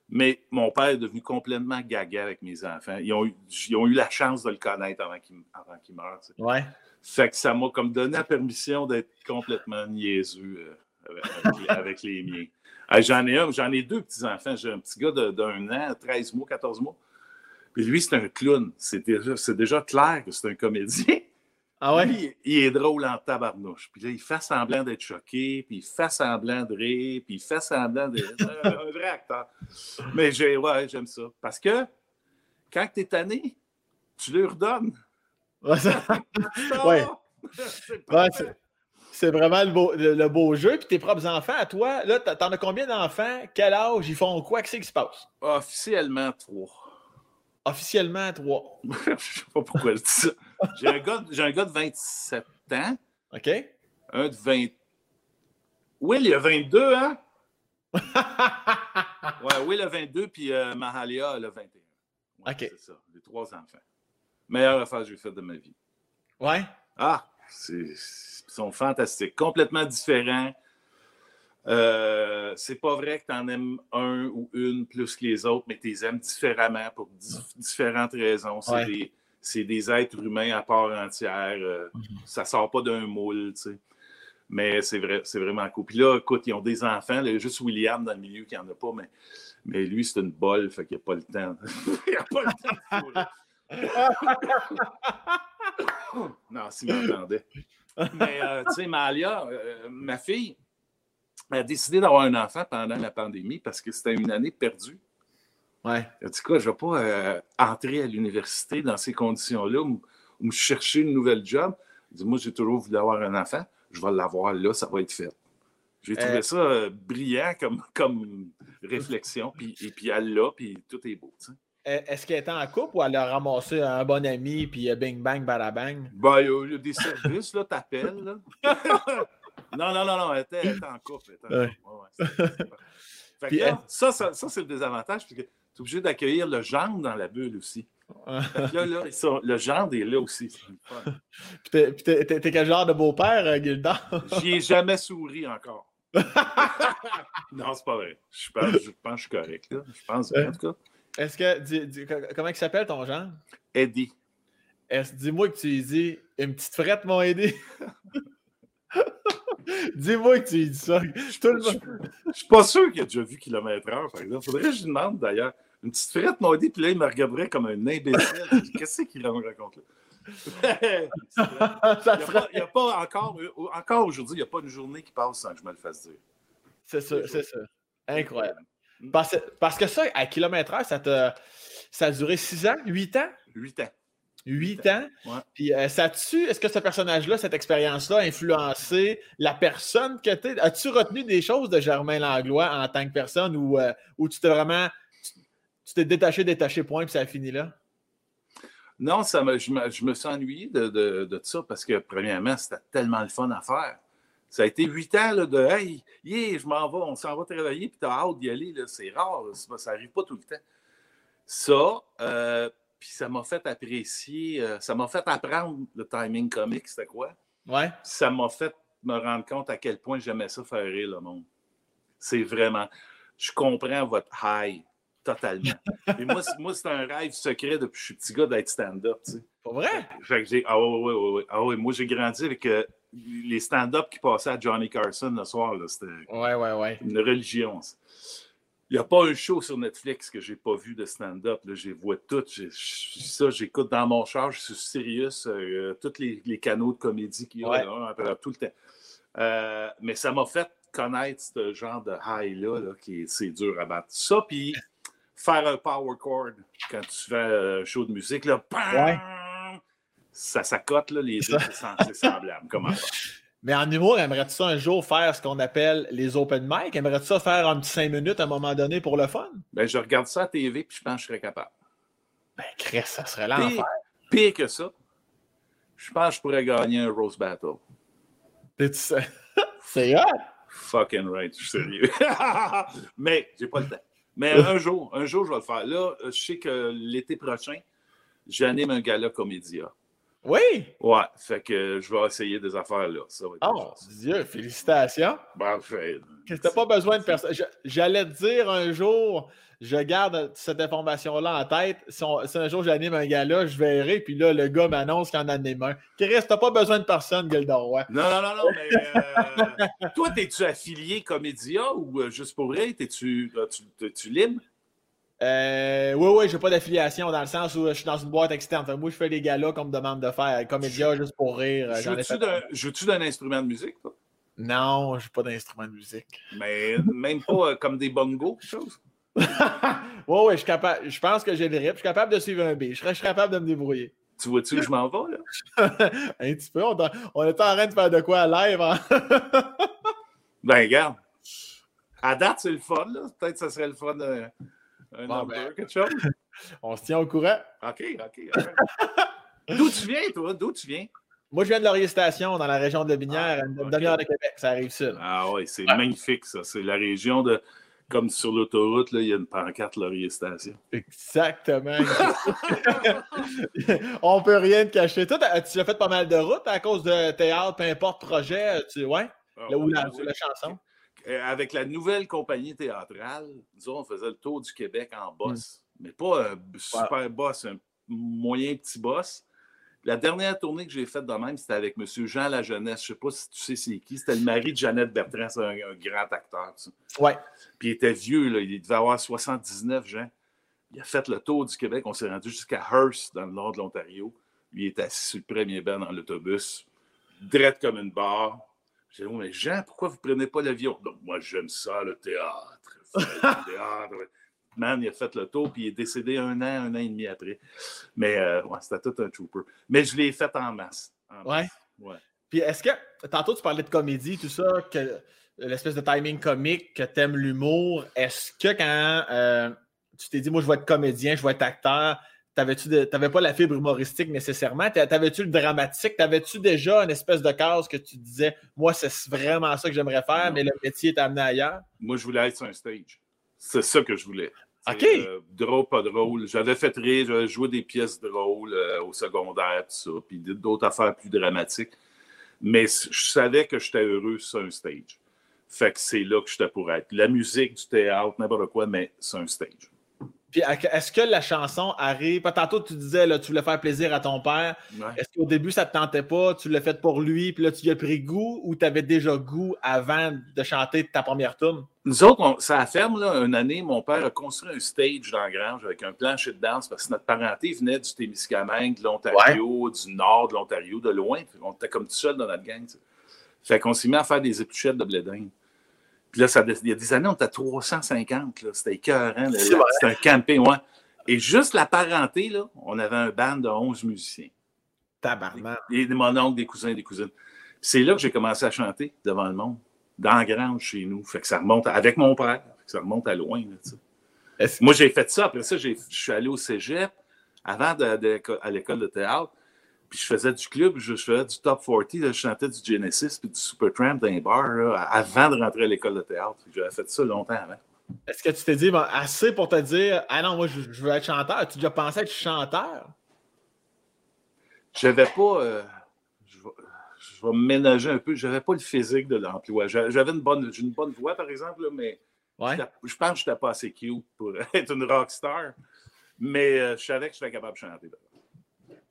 Mais mon père est devenu complètement gaga avec mes enfants. Ils ont eu, ils ont eu la chance de le connaître avant qu'il, meure. tu sais. Ouais. Fait que ça m'a comme donné la permission d'être complètement niaiseux euh, avec, avec les, miens. J'en ai un, j'en ai deux petits-enfants. J'ai un petit gars d'un an, 13 mois, 14 mois. Puis lui, c'est un clown. C'est déjà, c'est déjà clair que c'est un comédien. Ah ouais? Lui, il est drôle en tabarnouche. Puis là, il fait semblant d'être choqué, puis il fait semblant de rire, puis il fait semblant de... un, vrai acteur. Mais j'ai, ouais, j'aime ça. Parce que quand tu es tanné, tu leur redonnes. *laughs* Ouais, c'est Ouais, c'est- c'est vraiment le beau, le, le beau jeu. Puis tes propres enfants, à toi, là, t'en as combien d'enfants? Quel âge? Ils font quoi? Qu'est-ce qui se passe? Officiellement, trois. Officiellement, trois. *laughs* je sais pas pourquoi je dis ça. J'ai un, gars, j'ai un gars de 27 ans, OK? un de 20. Will, il a 22, hein? *laughs* Ouais, Will a 22, puis euh, Mahalia, elle a 21. Ouais, OK. C'est ça, les trois enfants. Meilleure affaire que j'ai faite de ma vie. ouais? Ah, c'est, ils sont fantastiques, complètement différents. Euh, c'est pas vrai que tu en aimes un ou une plus que les autres, mais tu les aimes différemment pour différentes raisons. C'est des, êtres humains à part entière. Euh, mhm. Ça sort pas d'un moule, tu sais. Mais c'est vrai, c'est vraiment cool. Puis là, écoute, ils ont des enfants. Il y a juste William dans le milieu qui n'en a pas, mais, mais lui, c'est une bolle, fait qu'il n'y a pas le temps. *laughs* il n'y a pas le temps. *laughs* non, s'il m'entendait. Mais, euh, tu sais, Malia, ma fille, a décidé d'avoir un enfant pendant la pandémie parce que c'était une année perdue. Ouais. Elle dit quoi, je ne vais pas euh, entrer à l'université dans ces conditions-là ou, me chercher une nouvelle job. Elle dit, moi, j'ai toujours voulu avoir un enfant. Je vais l'avoir là, ça va être fait. J'ai trouvé ça brillant comme, comme réflexion. Puis, et puis elle l'a, puis tout est beau. Est-ce qu'elle était en couple ou elle a ramassé un bon ami puis bing bang bang? Ben, il y, a des services, là, t'appelles. Là. *laughs* non, non, non, non, elle était, en couple. ça, ça, ça c'est le désavantage, parce que tu es obligé d'accueillir le gendre dans la bulle aussi. là, là, le gendre est là aussi. *laughs* Puis t'es quel genre de beau-père, euh, Gilda? *laughs* J'y ai jamais souri encore. *laughs* non, c'est pas vrai. Je pense, je pense que je suis correct. Là. Je pense bien, en tout cas. Est-ce que. comment il s'appelle ton genre? Eddie. Dis-moi que tu lui dis une petite frette, mon Eddie. *laughs* Dis-moi que tu dis ça. Je ne suis pas sûr qu'il a déjà vu kilomètre heure, par exemple. Faudrait que je lui demande d'ailleurs. Une petite frette, mon Eddie, puis là, il me regarderait comme un imbécile. Qu'est-ce qu'il me raconte là? *laughs* il n'y a, pas encore, encore aujourd'hui, il n'y a pas une journée qui passe sans que je me le fasse dire. C'est ça, c'est ça. Incroyable. Parce, que ça, à kilomètre heure, ça, ça a duré 6 ans, 8 ans? 8 ans. 8 ans. Puis euh, ça est-ce que ce personnage-là, cette expérience-là, a influencé la personne que tu es? As-tu retenu des choses de Germain Langlois en tant que personne ou, euh, tu t'es vraiment. Tu t'es détaché, détaché, point, puis ça a fini là? Non, ça me, je, me, je me suis ennuyé de, de, de, ça parce que, premièrement, c'était tellement le fun à faire. Ça a été huit ans là, de Hey, yeah, je m'en vais, on s'en va travailler, puis tu as hâte d'y aller. C'est rare, ça n'arrive pas tout le temps. Ça, euh, puis ça m'a fait apprécier, euh, ça m'a fait apprendre le timing comique, c'était quoi? Ouais. Ça m'a fait me rendre compte à quel point j'aimais ça faire rire le monde. C'est vraiment. Je comprends votre high totalement. *laughs* Et moi, moi c'est un rêve secret depuis que je suis petit gars d'être stand-up. Tu sais. Pas vrai? Fait que j'ai. Ah oui, oui, oui. Ah oui, moi, j'ai grandi avec. Euh, les stand-up qui passaient à Johnny Carson le soir, c'était ouais, ouais, ouais. une religion. Il n'y a pas un show sur Netflix que je n'ai pas vu de stand-up. Les vois toutes. Ça, j'écoute dans mon char, je suis sérieux. Euh, tous les, canaux de comédie qu'il y a tout le temps. Euh, mais ça m'a fait connaître ce genre de high-là, qui c'est dur à battre. Ça, puis faire un power chord quand tu fais un show de musique, là, ça s'accote, là, les deux, c'est semblable. Comment Mais en humour, aimerais-tu ça un jour faire ce qu'on appelle les open mic? Aimerais-tu ça faire un petit cinq minutes à un moment donné pour le fun? Ben, je regarde ça à TV puis je pense que je serais capable. Ben, Chris, ça serait l'enfer. Pire, que ça, je pense que je pourrais gagner un Rose Battle. *laughs* C'est hot! Fucking right, je suis sérieux. *laughs* Mais j'ai pas le temps. Mais *laughs* un jour, un jour, je vais le faire. Là, je sais que l'été prochain, j'anime un gala comédia. Oui? Ouais, fait que je vais essayer des affaires là. Ça va oh, Dieu, félicitations. Parfait. Tu n'as pas besoin de personne. J'allais te dire un jour, je garde cette information-là en tête. Si, un jour j'anime un gars-là, je verrai, puis là, le gars m'annonce qu'il en anime un. Chris, t'as pas besoin de personne, gueule Non, non, non, non, mais euh, *laughs* toi, t'es-tu affilié Comédia ou euh, juste pour rire? T'es-tu tu, libre? Euh, oui, oui, j'ai pas d'affiliation dans le sens où je suis dans une boîte externe. moi, je fais les galas qu'on me demande de faire. Comédia, juste pour rire. Joues-tu d'un instrument de musique, toi? Non, j'ai pas d'instrument de musique. Mais même pas euh, comme des bongos, quelque chose? *laughs* oui, oui, je suis capable. Je pense que j'ai le rip. Je suis capable de suivre un B. Je serais, capable de me débrouiller. Tu vois-tu où je m'en vais, là? *laughs* un petit peu. On, on, est en train de faire de quoi à live. Hein? *laughs* ben, regarde. À date, c'est le fun, là. Peut-être que ça serait le fun. Euh, un bon, ben, quelque chose. *laughs* On se tient au courant. OK, OK. *laughs* D'où tu viens, toi? D'où tu viens? Moi, je viens de Laurier Station, dans la région de Binière, ah, une demi-heure de Québec. Ça arrive ça. Ah oui, c'est magnifique, ça. C'est la région de. Comme sur l'autoroute, il y a une pancarte Laurier Station. Exactement. *laughs* On peut rien te cacher. Toi, tu as fait pas mal de routes à cause de théâtre, peu importe projet. Tu... Ouais? Ah, là où la, chanson. Euh, avec la nouvelle compagnie théâtrale, disons, on faisait le tour du Québec en boss. Mais pas un super boss, un moyen petit boss. La dernière tournée que j'ai faite de même, c'était avec M. Jean La Jeunesse. Je ne sais pas si tu sais c'est qui. C'était le mari de Jeannette Bertrand, c'est un, grand acteur. Ouais. Puis il était vieux, là. il devait avoir 79 Jean. Il a fait le tour du Québec. On s'est rendu jusqu'à Hearst, dans le nord de l'Ontario. Lui, il était assis sur le premier banc dans l'autobus, drette comme une barre. J'ai dit, oh, mais Jean, pourquoi vous ne prenez pas l'avion? Donc, moi, j'aime ça, le théâtre. *laughs* Le théâtre. Man, il a fait le tour, puis il est décédé un an, un an et demi après. Mais euh, ouais, c'était tout un trooper. Mais je l'ai fait en masse. ouais. ouais. Puis est-ce que, tantôt tu parlais de comédie, tout ça, que l'espèce de timing comique, que tu aimes l'humour, est-ce que quand euh, tu t'es dit, moi je vais être comédien, je vais être acteur, t'avais-tu t'avais pas la fibre humoristique nécessairement, t'avais-tu le dramatique, t'avais-tu déjà une espèce de case que tu disais, moi c'est vraiment ça que j'aimerais faire, mais le métier est amené ailleurs? Moi je voulais être sur un stage. C'est ça que je voulais. OK. Euh, drôle, pas drôle. J'avais fait rire, j'avais joué des pièces drôles euh, au secondaire, tout ça, puis d'autres affaires plus dramatiques. Mais je savais que j'étais heureux sur un stage. Fait que c'est là que j'étais pour être. La musique, du théâtre, n'importe quoi, mais c'est un stage. Puis est-ce que la chanson arrive? Tantôt, tu disais là, tu voulais faire plaisir à ton père. Est-ce qu'au début, ça ne te tentait pas? Tu l'as fait pour lui, puis là, tu y as pris goût ou tu avais déjà goût avant de chanter ta première tune? Nous autres, ça a ferme, là, une année, mon père a construit un stage dans la grange avec un plancher de danse parce que notre parenté venait du Témiscamingue, de l'Ontario, du nord de l'Ontario, de loin. On était comme tout seul dans notre gang. Fait qu'on s'est mis à faire des épluchettes de blé puis là, ça, il y a des années, on était à 350. C'était écœurant. C'était un camping, ouais. Et juste la parenté, là, on avait un band de 11 musiciens. Tabarnak. Et mon oncle, des cousins, des cousines. C'est là que j'ai commencé à chanter devant le monde, dans la grange chez nous. Fait que ça remonte avec mon père. ça remonte à loin. Moi, j'ai fait ça. Après ça, je suis allé au cégep avant de, à l'école de théâtre. Puis je faisais du club, je, faisais du top 40, je chantais du Genesis puis du Supertramp dans les bars avant de rentrer à l'école de théâtre. J'avais fait ça longtemps avant. Est-ce que tu t'es dit assez pour te dire Ah non, moi je, veux être chanteur? As-tu déjà pensé être chanteur? J'avais pas. Euh, je, vais, me ménager un peu. J'avais pas le physique de l'emploi. J'avais une bonne, une bonne voix, par exemple, mais je pense que je n'étais pas assez cute pour *laughs* être une rockstar. Mais euh, je savais que j'étais capable de chanter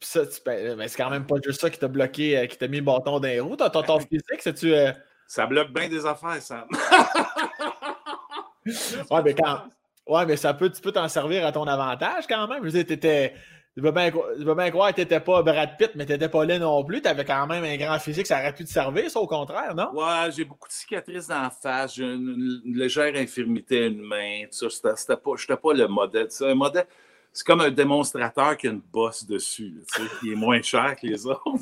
ça, ben, ben, c'est quand même pas juste ça qui t'a bloqué, euh, qui t'a mis le bâton dans les roues. Ton, ton physique, c'est-tu. Euh, ça bloque bien des affaires, ça. *laughs* ouais, mais quand. Ouais, mais ça peut, tu peux t'en servir à ton avantage quand même. Je veux dire, t'étais. Bien, bien croire que t'étais pas Brad Pitt, mais t'étais pas là non plus. T'avais quand même un grand physique, ça aurait pu te servir, ça, au contraire, non? Ouais, j'ai beaucoup de cicatrices dans la face, j'ai une, légère infirmité à une main, tout ça. C'était pas, j'étais pas le modèle. Un modèle c'est comme un démonstrateur qui a une bosse dessus, qui est moins cher que les autres. *laughs*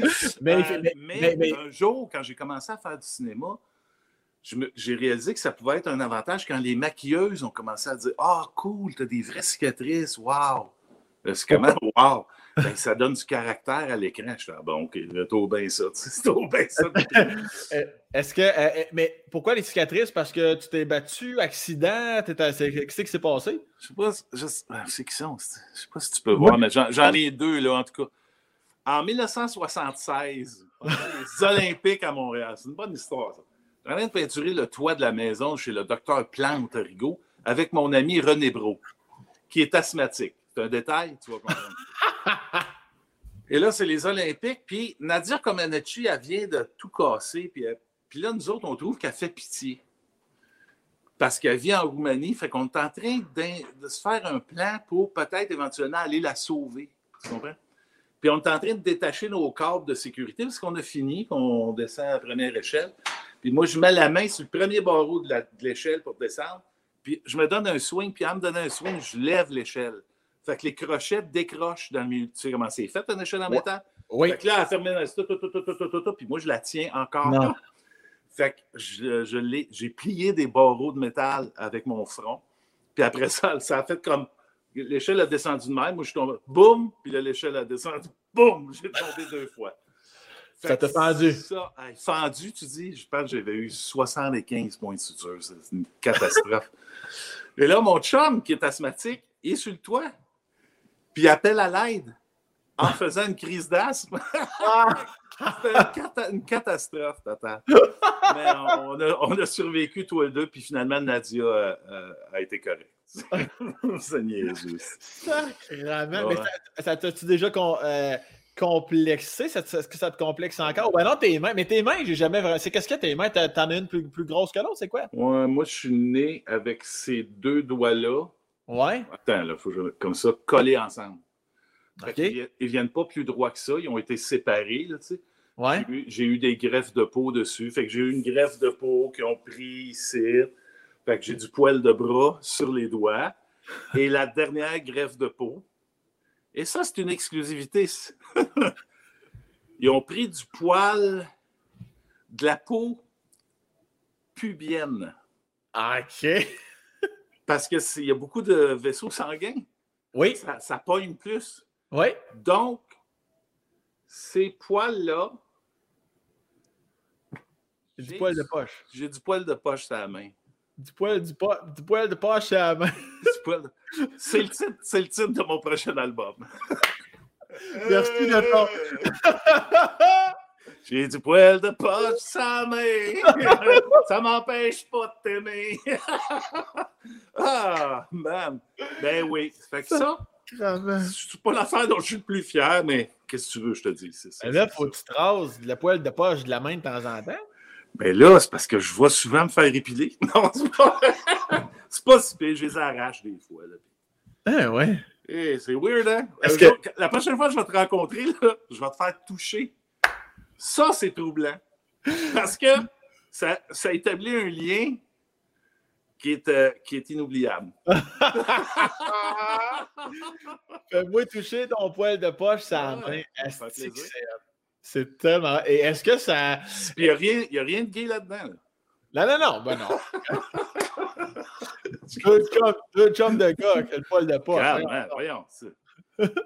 Euh, mais, un jour, quand j'ai commencé à faire du cinéma, j'ai réalisé que ça pouvait être un avantage quand les maquilleuses ont commencé à dire Ah, cool, t'as des vraies cicatrices, wow! Euh, c'est comment, *laughs* wow! Ben, ça donne du caractère à l'écran. Je suis ah, bon, ok, trop bien ça. C'est trop bien ça. *laughs* Euh, est-ce que. Euh, mais pourquoi les cicatrices? Parce que tu t'es battu, accident? Qu'est-ce qui s'est passé? Je sais pas. Je, ah, c'est qui sont? Je sais pas si tu peux voir, mais j'en ai deux, là, en tout cas. En 1976, les Olympiques à Montréal. C'est une bonne histoire, ça. J'ai train de peinturer le toit de la maison chez le docteur Plante Rigaud avec mon ami René Bro, qui est asthmatique. C'est un détail, tu vas comprendre. Et là, c'est les Olympiques. Puis Nadia Comaneci, elle vient de tout casser. Puis, puis là, nous autres, on trouve qu'elle fait pitié. Parce qu'elle vit en Roumanie. Fait qu'on est en train de se faire un plan pour peut-être éventuellement aller la sauver. Tu comprends? Puis on est en train de détacher nos câbles de sécurité parce qu'on a fini, qu'on descend à la première échelle. Puis moi, je mets la main sur le premier barreau de l'échelle pour descendre. Puis je me donne un swing, puis en me donnant un swing, je lève l'échelle. Fait que les crochets décrochent dans le milieu. Tu sais comment c'est fait, une échelle en métal? Oui. Fait que là, elle ferme puis moi, je la tiens encore. Fait que je, je j'ai plié des barreaux de métal avec mon front. Puis après ça, *laughs* ça a fait comme. L'échelle a descendu de même. Moi, je suis tombé. Boum! Puis là, l'échelle a descendu. *laughs* Boum! J'ai tombé deux fois. ça t'a fendu. Ça, fendu, tu dis, je pense que j'avais eu 75 points de suture. C'est une catastrophe. *laughs* Et là, mon chum, qui est asthmatique, il est sur le toit puis appelle à l'aide en faisant une crise d'asthme. *laughs* C'était une, catastrophe, tata. Mais on, a, survécu tous les deux, puis finalement, Nadia euh, euh, a été correcte. *laughs* C'est niaiseux. Sacrément. Mais ça t'a-tu déjà euh, complexé? Est-ce que ça te complexe encore? Ben non, tes mains. Mais tes mains, j'ai jamais vraiment. C'est qu'est-ce que tes mains? T'en as une plus, plus grosse que l'autre, c'est quoi? Ouais, moi, je suis né avec ces deux doigts-là. Ouais. Attends, là, faut que je... comme ça, collés ensemble. Ils, ne viennent pas plus droit que ça. Ils ont été séparés, là, tu sais. Ouais. J'ai eu, des greffes de peau dessus. Fait que j'ai eu une greffe de peau qui ont pris ici. Fait que j'ai du poil de bras sur les doigts. Et la dernière greffe de peau. Et ça, c'est une exclusivité. *laughs* Ils ont pris du poil de la peau pubienne. OK. Parce qu'il y a beaucoup de vaisseaux sanguins. Oui. Ça, ça pogne plus. Oui. Donc, ces poils-là. J'ai du poil de poche. J'ai du poil de poche sur la main. Du poil, du, du poil de poche sur la main. *laughs* C'est le, titre, le titre de mon prochain album. Merci de ton. *laughs* J'ai du poil de poche la main. Ça m'empêche pas de t'aimer. *laughs* ah, man. Ben oui. Fait que ça, c'est pas l'affaire dont je suis le plus fier, mais qu'est-ce que tu veux, je te dis. Ça, ben là, faut que tu te rases la poêle de poche de la main de temps en temps. Ben là, c'est parce que je vois souvent me faire épiler. *laughs* Non, c'est pas. c'est pas si pire, je les arrache des fois. Là. Ah ouais. Eh, c'est weird, hein? Que... La prochaine fois que je vais te rencontrer, là, je vais te faire toucher. Ça, c'est troublant. Parce que ça, ça établit un lien qui est, euh, qui est inoubliable. *laughs* Fais-moi toucher ton poil de poche, ça main. C'est tellement. Et est-ce que ça. il n'y a, rien, a rien de gay là-dedans. Non, non, non, ben non. *laughs* deux, chums, deux chums de gars le poil de poche. Calme, voyons.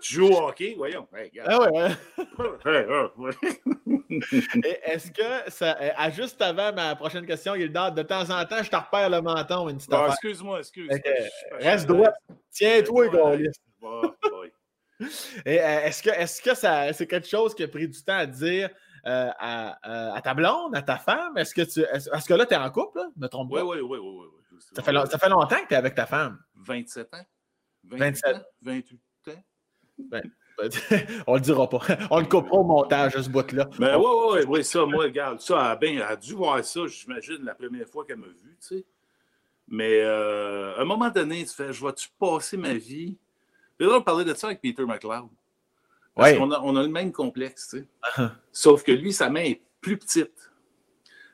Tu joues au hockey, voyons. ah ouais, Est-ce que ça. Euh, à juste avant ma prochaine question, Gildard, de temps en temps, je te repère le menton une petite bon, Excuse-moi, excuse-moi. reste droit. Tiens-toi. *laughs* Et euh, est-ce que, est-ce que ça, c'est quelque chose qui a pris du temps à dire euh, à, à, ta blonde, à ta femme? Est-ce que tu. Est-ce, que là, tu es en couple, là? Me trompe pas? Oui, oui, oui, oui, oui. Ça, fait, ça fait longtemps que tu es avec ta femme. 27 ans. 27 ans, 28 ben, ben *laughs* on le dira pas. On le coupera au montage, ce bout-là. Mais oui, oui, oui, ça, moi, regarde, ça, elle a, dû voir ça, j'imagine, la première fois qu'elle m'a vu, tu sais. Mais euh, à un moment donné, tu fais, je vais-tu passer ma vie? Et là, on parlait de ça avec Peter McLeod. Parce qu'on a, on a le même complexe, tu sais. Uh-huh. Sauf que lui, sa main est plus petite.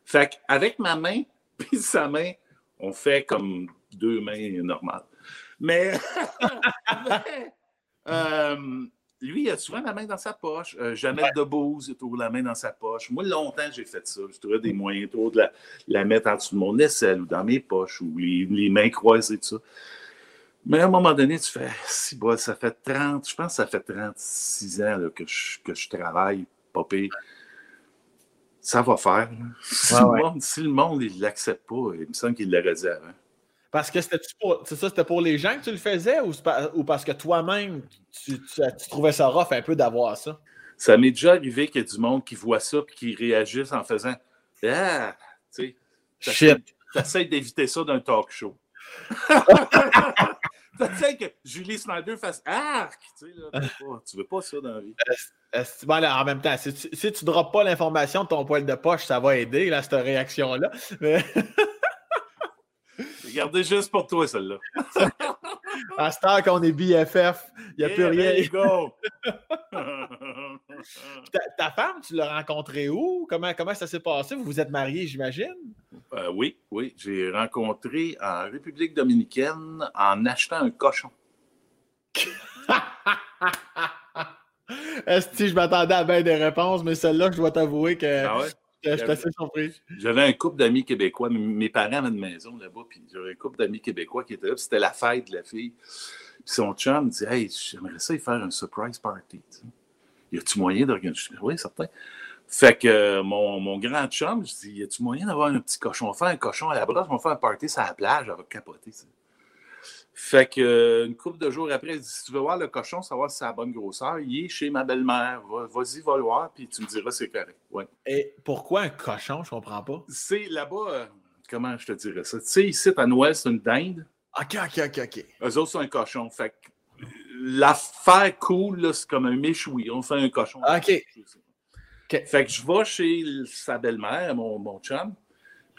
Fait qu'avec ma main, *laughs* puis sa main, on fait comme deux mains normales. Mais, *laughs* mais euh, lui, il a souvent la main dans sa poche. Euh, Jamel ouais. Debbouze a toujours la main dans sa poche. Moi, longtemps, j'ai fait ça. Je trouvais des moyens trop de la, mettre en dessous de mon aisselle ou dans mes poches ou les, mains croisées, tout ça. Mais à un moment donné, tu fais, si, bon, ça fait 30, je pense que ça fait 36 ans que, je, que je travaille, pas Ça va faire. *laughs* Si, le monde, si, le monde, il ne l'accepte pas, il me semble qu'il l'aurait dit avant. Parce que c'était pour, ça, c'était pour les gens que tu le faisais ou, ou parce que toi-même, tu, trouvais ça rough un peu d'avoir ça? Ça m'est déjà arrivé qu'il y ait du monde qui voit ça et qui réagisse en faisant Ah, tu sais. T'essayes d'éviter ça d'un talk show. *laughs* T'essayes que Julie Snyder fasse Arc! Tu, sais, là, tu veux pas ça dans la vie. en même temps, si tu, si droppes pas l'information de ton poil de poche, ça va aider, là, cette réaction-là. *laughs* Gardez juste pour toi, celle-là. à ce temps qu'on est BFF, il n'y a plus rien. Go. *laughs* ta, femme, tu l'as rencontrée où? Comment, comment ça s'est passé? Vous vous êtes mariés, j'imagine? Euh, oui, oui. J'ai rencontré en République dominicaine en achetant un cochon. *laughs* Est-ce que je m'attendais à bien des réponses, mais celle-là, je dois t'avouer que. Ah ouais? *laughs* J'étais assez surpris. J'avais un couple d'amis québécois. Mes parents avaient une maison là-bas, puis j'avais un couple d'amis québécois qui étaient là, c'était la fête de la fille. Puis son chum me dit Hey, j'aimerais ça y faire un surprise party. Y a-tu moyen d'organiser? Oui, certain. Fait que euh, mon, mon, grand chum, je dis Y a-tu moyen d'avoir un petit cochon? On va faire un cochon à la brosse, on va faire un party sur la plage, on va capoter. Fait que euh, une couple de jours après, elle dit si tu veux voir le cochon, savoir si c'est la bonne grosseur, il est chez ma belle-mère. Va- Vas-y, va le voir, puis tu me diras si c'est correct. Ouais. Et pourquoi un cochon? Je comprends pas? C'est là-bas, euh, comment je te dirais ça? Tu sais, ici, à Noël, c'est une dinde. OK, OK, OK, OK. Eux autres, c'est un cochon. Fait que l'affaire cool, c'est comme un méchoui. On fait un cochon. OK. OK. Fait que je vais chez sa belle-mère, mon, mon chum,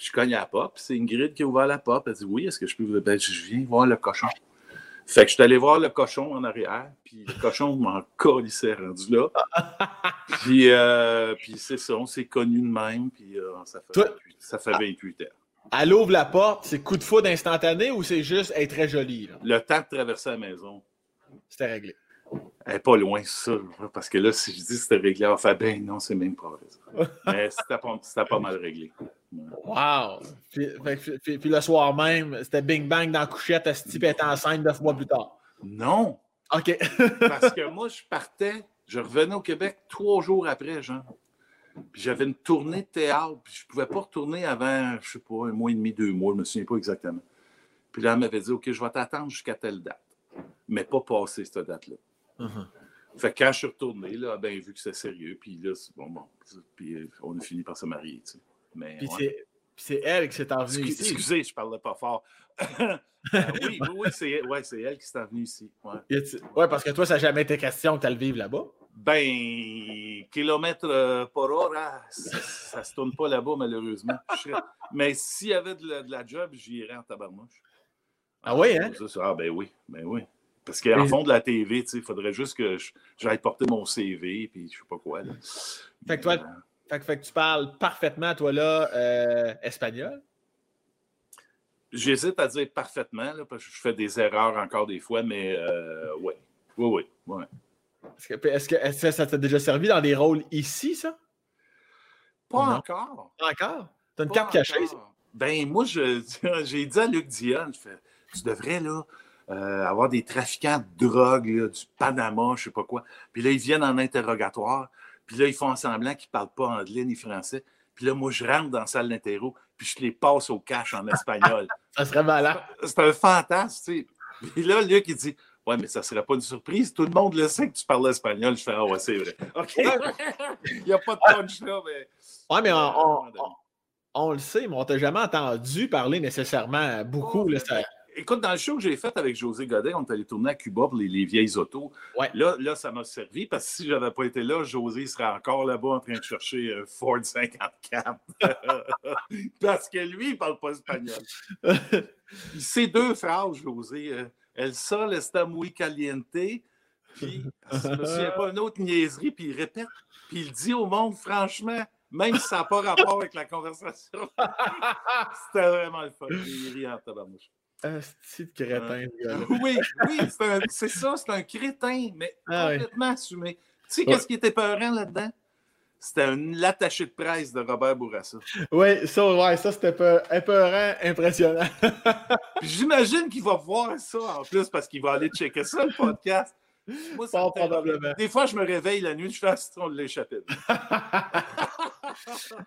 puis je cogne à la porte, puis c'est Ingrid qui a ouvert la porte. Elle dit Oui, est-ce que je peux vous. Ben, je viens voir le cochon. Fait que je suis allé voir le cochon en arrière, puis le cochon m'en colissait rendu là. *laughs* puis euh, puis c'est ça, on s'est connus de même, puis euh, ça, fait Toi- 28, ça fait 28 ans. Elle ouvre la porte, c'est coup de foudre instantané ou c'est juste être très jolie? là? Le temps de traverser la maison, C'était réglé. Elle n'est pas loin, ça. Parce que là, si je dis que c'était réglé, elle va faire ben non, c'est même pas vrai. *laughs* Mais c'était pas, mal réglé. Wow! Puis, fait que- puis- puis le soir même, c'était bing bang dans la couchette, à ce type est enceinte neuf mois plus tard? Non! OK. *laughs* Parce que moi, je partais, je revenais au Québec trois jours après, genre. Puis j'avais une tournée de théâtre, puis je pouvais pas retourner avant, je sais pas, un mois et demi, deux mois, je me souviens pas exactement. Puis là, elle m'avait dit, OK, je vais t'attendre jusqu'à telle date, mais pas passer cette date-là. Mhm. Fait que quand je suis retourné, là, elle a bien vu que c'était sérieux, puis là, c'est bon, bon. Puis euh, on a fini par se marier, tu sais. Mais, Puis ouais. c'est- c'est elle qui s'est envenue ici. Excusez, je parlais pas fort. *laughs* Euh, oui, oui, oui, c'est ouais, c'est elle qui s'est venue ici. Ouais. Parce que toi, ça n'a jamais été question que tu le vives là-bas? Ben, kilomètres euh, par heure, hein, ça, ça se tourne pas là-bas, malheureusement. Mais s'il y avait de la, de la job, j'irais en tabarnouche. Ah oui, hein? ça, Ah, ben oui, ben oui. Parce qu'en Mais- fond de la TV, tu sais, il faudrait juste que j'aille porter mon CV, puis je sais pas quoi. Là. Fait que toi, euh, Fait que, fait que tu parles parfaitement, toi, là, euh, espagnol? J'hésite à dire parfaitement, là, parce que je fais des erreurs encore des fois, mais euh, ouais. Oui, oui, oui. Est-ce que, ça t'a déjà servi dans des rôles ici, ça? Pas Non? encore. Encore? T'as une Pas carte cachée. Ben, moi, *laughs* j'ai dit à Luc Dion, je fais, tu devrais, là, euh, avoir des trafiquants de drogue, là, du Panama, je sais pas quoi. Puis là, ils viennent en interrogatoire. Puis là, ils font semblant qu'ils parlent pas anglais ni français. Puis là, moi, je rentre dans la salle d'interro, puis je les passe au cash en espagnol. *laughs* Ça serait malin. C'est un fantasme, tu sais. Puis là, Luc, il dit, ouais, mais ça serait pas une surprise. Tout le monde le sait que tu parles espagnol. Je fais, ah ouais, c'est vrai. *laughs* OK. il n'y a pas de punch là, mais. Ouais, mais on, on- le sait, mais on t'a jamais entendu parler nécessairement beaucoup. Oh, là, ça- Écoute, dans le show que j'ai fait avec José Godet, on est allé tourner à Cuba pour les, les vieilles autos. Ouais. Là, là, ça m'a servi parce que si je n'avais pas été là, José serait encore là-bas en train de chercher un Ford 54. *laughs* parce que lui, il ne parle pas espagnol. *laughs* Il sait deux phrases, José. Euh, El sol está muy caliente. Puis, je ne me souviens pas, une autre niaiserie, puis il répète. Puis il dit au monde, franchement, même si ça n'a pas rapport avec la conversation. *laughs* C'était vraiment le fun. Il rit en tabarnouche. Un petit crétin. Oui, oui, c'est un- ça, c'est un crétin, mais Ah oui. complètement assumé. Tu sais, Ouais. qu'est-ce qui était peurant là-dedans? C'était un l'attaché de presse de Robert Bourassa. Oui, ça, ouais, ça c'était peu- épeurant, impressionnant. *laughs* J'imagine qu'il va voir ça en plus parce qu'il va aller checker ça, le podcast. Moi, ça fait- probablement. Des fois, je me réveille la nuit, je fais ah, on l'échappait. *laughs*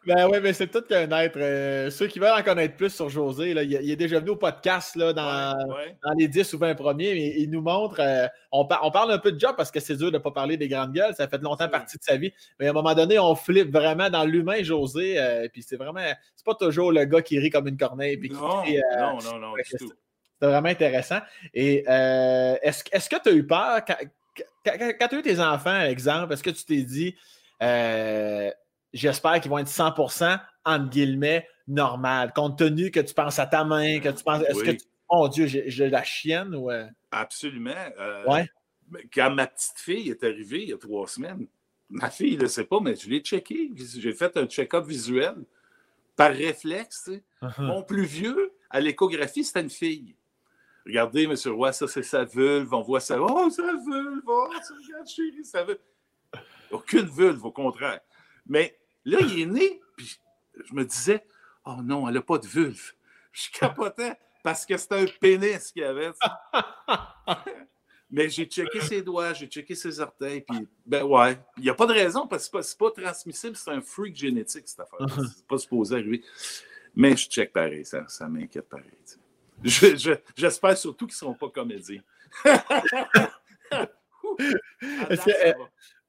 Ben oui, mais c'est tout qu'un être. euh, ceux qui veulent en connaître plus sur José, là, il, il est déjà venu au podcast là, dans, Ouais, ouais. dans les 10 ou 20 premiers, mais il nous montre. euh, on, par- on parle un peu de job parce que c'est dur de ne pas parler des grandes gueules. Ça fait longtemps C'est partie de sa vie. Mais à un moment donné, on flippe vraiment dans l'humain José. euh, puis c'est vraiment. C'est pas toujours le gars qui rit comme une corneille. Puis qui Non, euh, non, non, non. C'est vraiment intéressant. Et euh, est-ce est-ce que tu as eu peur quand, quand, tu as eu tes enfants, exemple, est-ce que tu t'es dit euh, j'espère qu'ils vont être 100% entre guillemets normal, compte tenu que tu penses à ta main, que tu penses. Est-ce Oui. que tu. Oh Dieu, j'ai la chienne ou. euh, Absolument. Euh, Ouais. Quand ma petite fille est arrivée il y a trois semaines, ma fille ne le sait pas, mais je l'ai checké. J'ai fait un check-up visuel par réflexe. tu sais. Mon plus vieux, à l'échographie, c'était une fille. Regardez, M. Roy, ça, c'est sa vulve. On voit ça. Oh, sa vulve. Oh, regarde, chérie, sa vulve. Aucune vulve, au contraire. Mais là, il est né, puis je me disais, oh non, elle n'a pas de vulve. Je capotais parce que c'était un pénis qu'il avait. *laughs* Mais j'ai checké ses doigts, j'ai checké ses orteils, puis ben ouais. Il n'y a pas de raison parce que c'est pas, pas transmissible, c'est un freak génétique, cette affaire. C'est pas supposé arriver. Mais je check pareil, ça, ça m'inquiète pareil. J'espère surtout qu'ils ne seront pas comédiens. *laughs* est-ce que,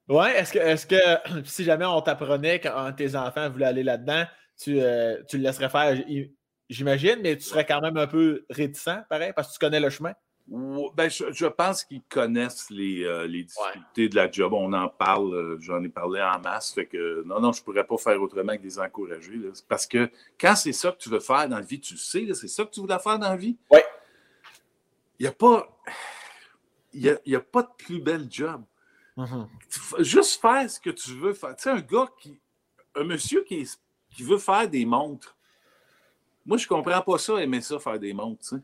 ouais, est-ce que, est que *clears throat* si jamais on t'apprenait qu'un de tes enfants voulait aller là-dedans, tu, euh, tu le laisserais faire, j'imagine, mais tu serais quand même un peu réticent, pareil, parce que tu connais le chemin? Ben, je, pense qu'ils connaissent les, euh, difficultés de la job. On en parle, euh, j'en ai parlé en masse. Fait que non, non, je ne pourrais pas faire autrement que les encourager. Parce que quand c'est ça que tu veux faire dans la vie, tu le sais, c'est ça que tu voulais faire dans la vie. Oui. Il n'y a pas. Il y a, pas de plus bel job. Mm-hmm. Juste faire ce que tu veux faire. Tu sais, un gars qui. Un monsieur qui, qui veut faire des montres. Moi, je ne comprends pas ça, aimer ça, faire des montres. Tu sais.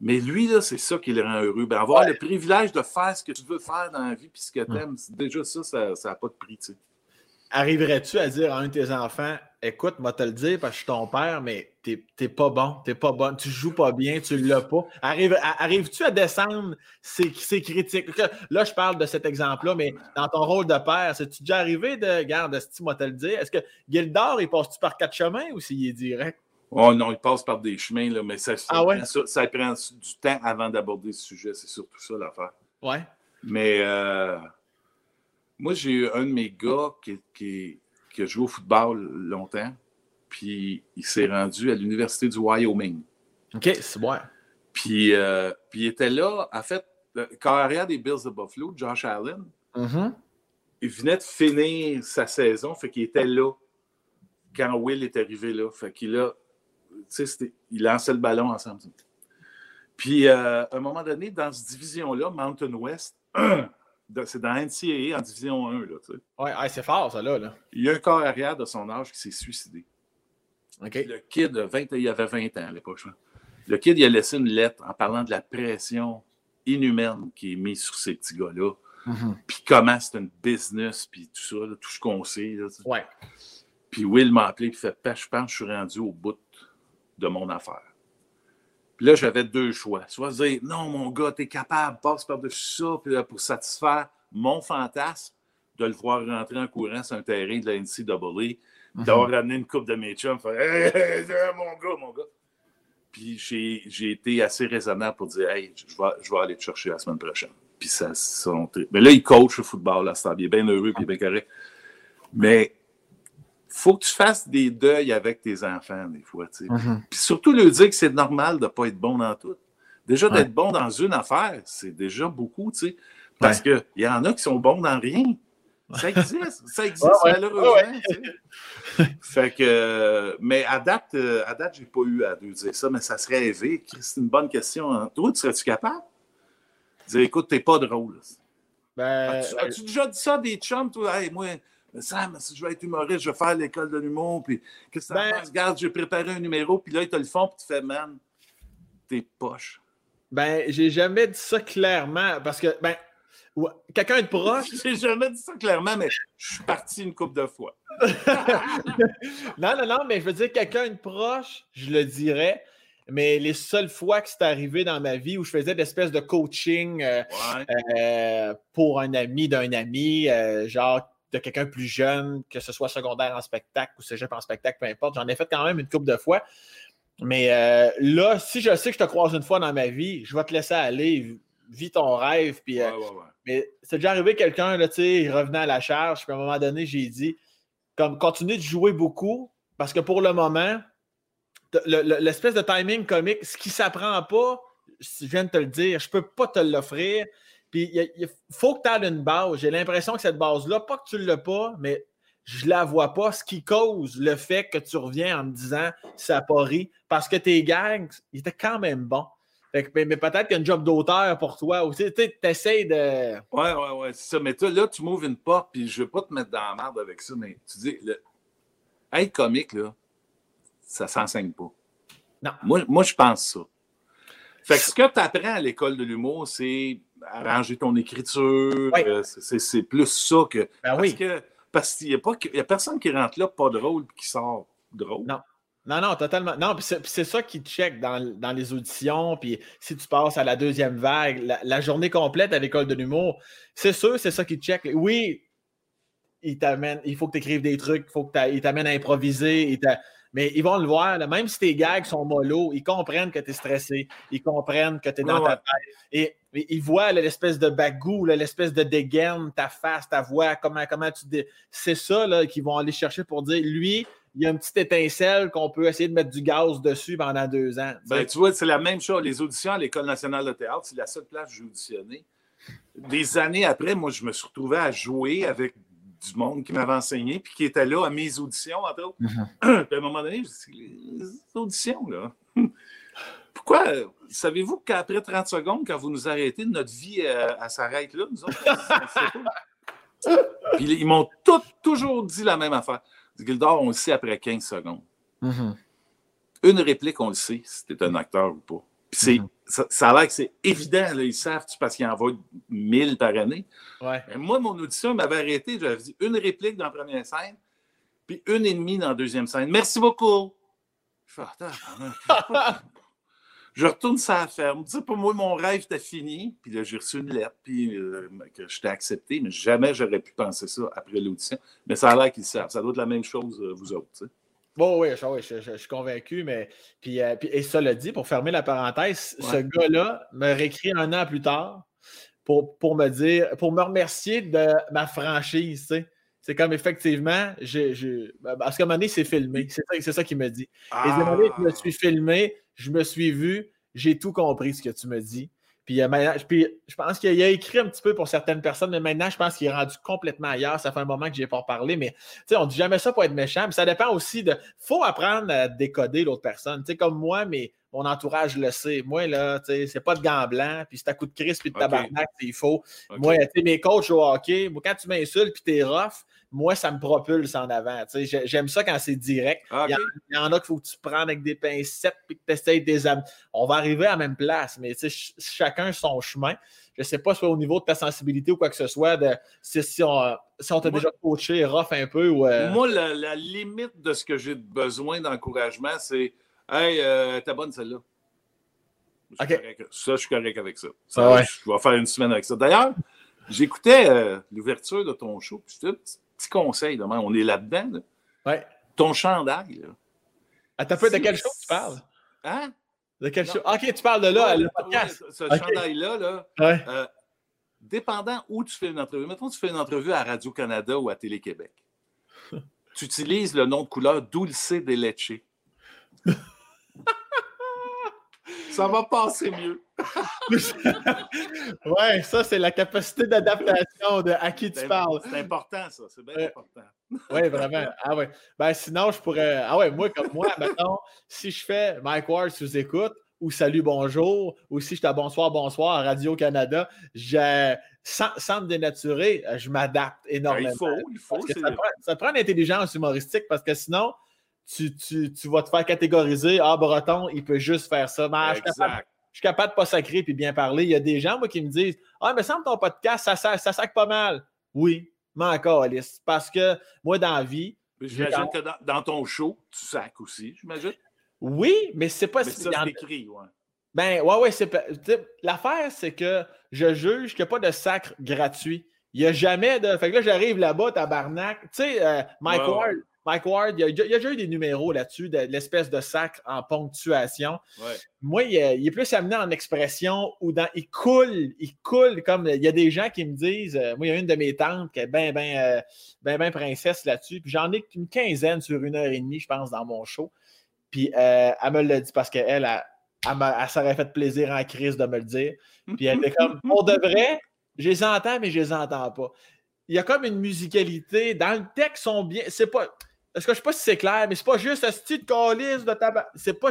Mais lui, là, c'est ça qui le rend heureux. Ben, avoir le privilège de faire ce que tu veux faire dans la vie puis ce que tu aimes, déjà ça, ça n'a pas de prix. Tu sais. Arriverais-tu à dire à un de tes enfants Écoute, moi te le dire parce que je suis ton père, mais t'es pas bon, t'es pas bon, tu joues pas bien, tu l'as pas. Arrive, arrives-tu à descendre ces, ces, critiques? Là, je parle de cet exemple-là, mais dans ton rôle de père, c'est-tu déjà arrivé de garde, si moi te le dire? Est-ce que Gildor, il passe-tu par quatre chemins ou s'il est direct? Oh non, il passe par des chemins, là, mais ça, ça, ah prend, ça, prend, du temps avant d'aborder ce sujet. C'est surtout ça l'affaire. Ouais. Mais euh, moi, j'ai eu un de mes gars qui, qui, qui, a joué au football longtemps, puis il s'est rendu à l'Université du Wyoming. OK, c'est bon. Puis, euh, puis il était là, en fait, carrière des Bills de Buffalo, Josh Allen, mm-hmm. il venait de finir sa saison, fait qu'il était là quand Will est arrivé là. Fait qu'il a il lançait le ballon ensemble. Puis, euh, à un moment donné, dans cette division-là, Mountain West, *clears throat* c'est dans NCAA en division 1. Là, ouais, c'est fort, ça, là, Il y a un corps arrière de son âge qui s'est suicidé. Le kid, 20, il avait 20 ans à l'époque. Le kid, il a laissé une lettre en parlant de la pression inhumaine qui est mise sur ces petits gars-là. Mm-hmm. Puis comment c'est une business, puis tout ça, tout ce qu'on sait. ouais. Puis Will m'a appelé, puis fait Je pense que je suis rendu au bout de mon affaire. Puis là, j'avais deux choix. Soit dire, non, mon gars, t'es capable, passe par-dessus ça, puis là, pour satisfaire mon fantasme de le voir rentrer en courant sur un terrain de la NCAA, mhm. d'avoir ramené une coupe de mes chums, faire hey, mon gars, mon gars. Puis j'ai été assez raisonnable pour dire, hey, je vais, je vais aller te chercher la semaine prochaine. Puis ça, ça Mais là, il coach le football, là, ça, il est bien heureux, puis il est bien correct. Mais faut que tu fasses des deuils avec tes enfants, des fois. Mm-hmm. Puis surtout leur dire que c'est normal de ne pas être bon dans tout. Déjà, d'être bon dans une affaire, c'est déjà beaucoup, tu sais. Parce qu'il y en a qui sont bons dans rien. Ça existe, ça existe malheureusement. fait que, mais à date, euh, à date, j'ai pas eu à dire ça, mais ça serait rêvé. C'est une bonne question. Hein. Toi, tu serais-tu capable? Dire, écoute, t'es pas drôle. Ben, as-tu, déjà dit ça à des chums, toi? Hey, moi, mais Sam, si je vais être humoriste, je vais faire l'école de l'humour, puis qu'est-ce que ça ben, Regarde, j'ai préparé un numéro, puis là, ils te le font, puis tu fais, man, t'es poche. Ben, j'ai jamais dit ça clairement, parce que, ben, quelqu'un de proche. *laughs* j'ai jamais dit ça clairement, mais je suis parti une couple de fois. *laughs* non, non, non, mais je veux dire, quelqu'un de proche, je le dirais. Mais les seules fois que c'est arrivé dans ma vie où je faisais d'espèces de coaching euh, euh, pour un ami d'un ami, euh, genre de quelqu'un plus jeune, que ce soit secondaire en spectacle ou cégep en spectacle, peu importe. J'en ai fait quand même une couple de fois. Mais euh, là, si je sais que je te croise une fois dans ma vie, je vais te laisser aller, vis ton rêve. Puis, euh, Mais c'est déjà arrivé quelqu'un, tu sais, il revenait à la charge, puis à un moment donné, j'ai dit, comme, continue de jouer beaucoup, parce que pour le moment, l'espèce de timing comique, ce qui ne s'apprend pas, je viens de te le dire, je ne peux pas te l'offrir. Puis il, faut que tu aies une base. J'ai l'impression que cette base-là, pas que tu ne l'as pas, mais je ne la vois pas. Ce qui cause le fait que tu reviens en me disant ça pas ri. Parce que tes gags, ils étaient quand même bons. mais, peut-être qu'il y a un job d'auteur pour toi aussi. Tu essaies de. Ouais, ouais, ouais, c'est ça. Mais toi, là, tu m'ouvres une porte, puis je ne veux pas te mettre dans la merde avec ça, mais tu dis, le... être comique, là, ça ne s'enseigne pas. Non. Moi, moi je pense ça. Fait que ce que tu apprends à l'école de l'humour, c'est arranger ton écriture. Euh, c'est plus ça que. Ben parce oui. que parce qu'il n'y a, a, personne qui rentre là pas drôle et qui sort drôle. Non. Non, non, totalement. Non, c'est ça qui check dans, dans, les auditions. Puis si tu passes à la deuxième vague, la, journée complète à l'école de l'humour, c'est sûr, c'est ça qui check. Oui, il t'amène, il faut que tu écrives des trucs, il faut que il t'amène à improviser. Mais ils vont le voir, même si tes gags sont mollo, ils comprennent que tu es stressé, ils comprennent que tu es dans ta tête. Et, ils voient l'espèce de bagou, l'espèce de dégaine, ta face, ta voix, comment, comment tu. C'est ça qu'ils vont aller chercher pour dire lui, il y a une petite étincelle qu'on peut essayer de mettre du gaz dessus pendant deux ans. Ben, tu vois, c'est la même chose. Les auditions à l'École nationale de théâtre, c'est la seule place où j'ai auditionné. Des années après, moi, je me suis retrouvé à jouer avec du monde qui m'avait enseigné, puis qui était là à mes auditions, entre autres. Mm-hmm. *clears throat* puis à un moment donné, je me les auditions, là. *laughs* Pourquoi? Savez-vous qu'après 30 secondes, quand vous nous arrêtez, notre vie, euh, elle, s'arrête là, nous autres? *laughs* puis ils m'ont toujours dit la même affaire. Gildor, on le sait après 15 secondes. Mm-hmm. Une réplique, on le sait si un acteur ou pas. Puis mm-hmm. Ça, a l'air que c'est évident, ils savent parce qu'ils envoient 1000 par année. moi, mon audition m'avait arrêté, j'avais dit une réplique dans la première scène, puis une et demie dans la deuxième scène. Merci beaucoup. Je *laughs* je retourne ça la ferme. Tu sais, pour moi, mon rêve était fini. Puis là, j'ai reçu une lettre, puis euh, que je t'ai accepté. Mais jamais j'aurais pu penser ça après l'audition. Mais ça a l'air qu'ils savent. Ça doit être la même chose, euh, vous autres. Tu sais. Bon, oui, je, suis convaincu, mais puis, euh, puis, et ça le dit, pour fermer la parenthèse, ce gars-là me réécrit un an plus tard pour, pour me dire, pour me remercier de ma franchise, tu sais. C'est comme effectivement, je, parce qu'à un moment donné, c'est filmé. C'est ça, ça qu'il me dit. Et ah. je me suis filmé, je me suis vu, j'ai tout compris ce que tu me dis. Puis, euh, puis je pense qu'il a écrit un petit peu pour certaines personnes, mais maintenant, je pense qu'il est rendu complètement ailleurs. Ça fait un moment que je n'ai pas parlé, mais on ne dit jamais ça pour être méchant. Puis ça dépend aussi de. Il faut apprendre à décoder l'autre personne. sais comme moi, mais mon entourage le sait. Moi, là, c'est pas de gants blancs, puis c'est à coup de crise, puis de tabarnak, il faut. Moi, mes coachs au hockey, moi, quand tu m'insultes, puis t'es rough, moi, ça me propulse en avant. J'aime ça quand c'est direct. Ah, il, y en, a qu'il faut que tu prennes avec des pincettes et que tu essayes des. On va arriver à la même place, mais chacun son chemin. Je ne sais pas, soit au niveau de ta sensibilité ou quoi que ce soit, de, si, on, si t'a déjà coaché rough un peu. Ou, euh, Moi, la, limite de ce que j'ai besoin d'encouragement, c'est Hey, euh, t'es bonne celle-là. Ça, je suis correct avec ça. Ah je vais faire une semaine avec ça. D'ailleurs, j'écoutais euh, l'ouverture de ton show. Puis petit conseil, demain, on est là-dedans. Ouais. Ton chandail. Là. Attends un peu, de quel show tu parles? Hein? De quel show? Ok, tu parles de là, le podcast. ce chandail-là, là, euh, dépendant où tu fais une entrevue, mettons tu fais une entrevue à Radio-Canada ou à Télé-Québec, *laughs* tu utilises le nom de couleur Dulce de Leche. Ça va passer mieux. *laughs* ouais, ça, c'est la capacité d'adaptation de à qui tu parles. C'est important, ça. C'est bien important. *laughs* oui, vraiment. Ah ouais. Ben, sinon, je pourrais. Ah ouais, moi, comme moi, maintenant, si je fais Mike Ward sous écoute ou Salut, bonjour, ou si je à Bonsoir, bonsoir à Radio-Canada, sans, sans, me dénaturer, je m'adapte ben, énormément. il faut, il faut. Ça prend, ça prend l'intelligence humoristique parce que sinon, tu, tu, tu, vas te faire catégoriser. Ah, Breton, il peut juste faire ça. Mais je, suis capable, de ne pas sacrer puis bien parler. Il y a des gens, moi, qui me disent Ah, mais semble ton podcast, ça, ça, ça sac pas mal. Oui, mais encore, Alice. Parce que moi, dans la vie. J'imagine que dans, ton show, tu sacs aussi, j'imagine. Oui, mais c'est pas mais ça, c'est écrit, ouais. Ben, ouais, ouais, c'est. L'affaire, c'est que je juge qu'il n'y a pas de sacre gratuit. Il n'y a jamais de. Fait que là, j'arrive là-bas, tabarnak. Tu sais, euh, Mike Ward, Mike Ward, il y, a, déjà eu des numéros là-dessus, de, l'espèce de sacre en ponctuation. Moi, il, est plus amené en expression ou dans. Il coule, il coule comme. Il y a des gens qui me disent. Euh, moi, il y a une de mes tantes qui est bien, bien, ben, ben princesse là-dessus. Puis j'en ai une quinzaine sur une heure et demie, je pense, dans mon show. Puis euh, elle me l'a dit parce qu'elle, elle, elle, elle, s'aurait fait plaisir en crise de me le dire. Puis elle était comme, on devrait, je les entends, mais je les entends pas. Il y a comme une musicalité. Dans le texte, sont bien. C'est pas. Est-ce que je sais pas si c'est clair, mais c'est pas juste un style de calice de tabac. C'est pas.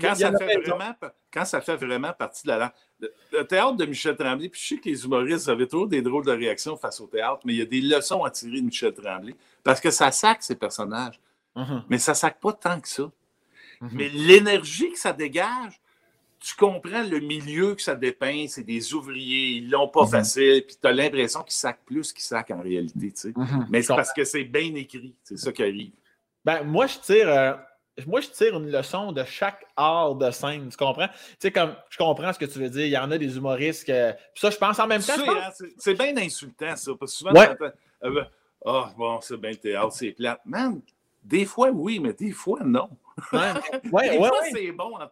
quand, ça fait vraiment, quand ça fait vraiment partie de la langue. Le, théâtre de Michel Tremblay, puis je sais que les humoristes avaient toujours des drôles de réactions face au théâtre, mais il y a des leçons à tirer de Michel Tremblay. Parce que ça sac ces personnages. Mm-hmm. Mais ça sac pas tant que ça. Mm-hmm. Mais l'énergie que ça dégage, tu comprends le milieu que ça dépeint, c'est des ouvriers, ils l'ont pas mhm. facile, puis tu as l'impression qu'ils sacent plus qu'ils sacent en réalité. Tu sais. Mhm. Mais c'est parce que c'est bien écrit, c'est ça qui arrive. Ben, moi, je tire. Euh, moi, je tire une leçon de chaque art de scène, tu comprends? Tu sais, comme je comprends ce que tu veux dire. Il y en a des humoristes que. ça, je pense en même temps. Hein, c'est bien insultant, ça. Parce que souvent, ouais. Euh, oh, bon, c'est bien théâtre, c'est plate. Man, Des fois, oui, mais des fois, non. Ouais, *laughs* ouais, des ouais, c'est bon en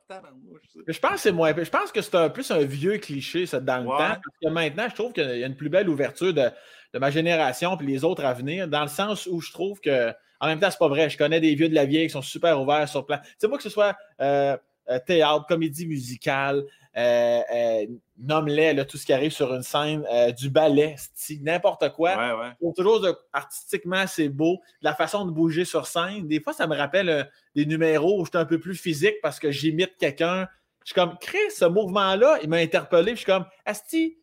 Je pense que c'est moins. Je pense que c'est un plus un vieux cliché, ça, dans le temps. Parce que maintenant, je trouve qu'il y a une plus belle ouverture de, de ma génération puis les autres à venir, dans le sens où je trouve que. En même temps, c'est pas vrai. Je connais des vieux de la vieille qui sont super ouverts sur plan. Tu sais, moi, que ce soit euh, euh, théâtre, comédie musicale, nomme-les, là, tout ce qui arrive sur une scène, euh, du ballet, n'importe quoi. Ouais, ouais. Toujours de- artistiquement, c'est beau. La façon de bouger sur scène. Des fois, ça me rappelle euh, des numéros où j'étais un peu plus physique parce que j'imite quelqu'un. Je suis comme, Chris, ce mouvement-là, il m'a interpellé. Je suis comme, Asti, euh,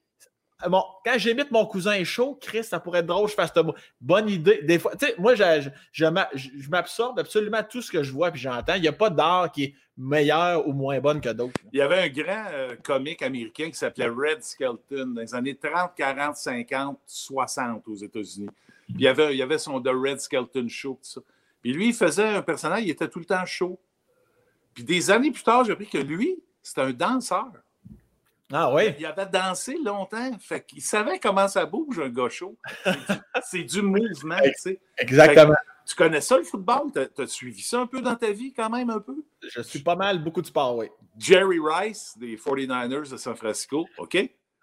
bon, quand j'imite mon cousin chaud, Chris, ça pourrait être drôle, je fasse ce mot. Bonne idée. Des fois, tu sais, moi, je, je- je m'a- je- je m'absorbe absolument tout ce que je vois puis j'entends. Il n'y a pas d'art qui est meilleur ou moins bonne que d'autres. Il y avait un grand euh, comique américain qui s'appelait Red Skelton dans les années 30, 40, 50, 60 aux États-Unis. Il y avait, il avait son The Red Skelton Show. tout ça. Puis lui, il faisait un personnage, il était tout le temps chaud. Puis des années plus tard, j'ai appris que lui, c'était un danseur. Ah oui? Il avait dansé longtemps. Fait qu'il savait comment ça bouge, un gars chaud. C'est du- *laughs* mouvement, tu sais. Exactement. Tu connais ça, le football? T'as as suivi ça un peu dans ta vie, quand même, un peu? Je suis pas mal, beaucoup de sport, oui. Jerry Rice, des 49ers de San Francisco, OK?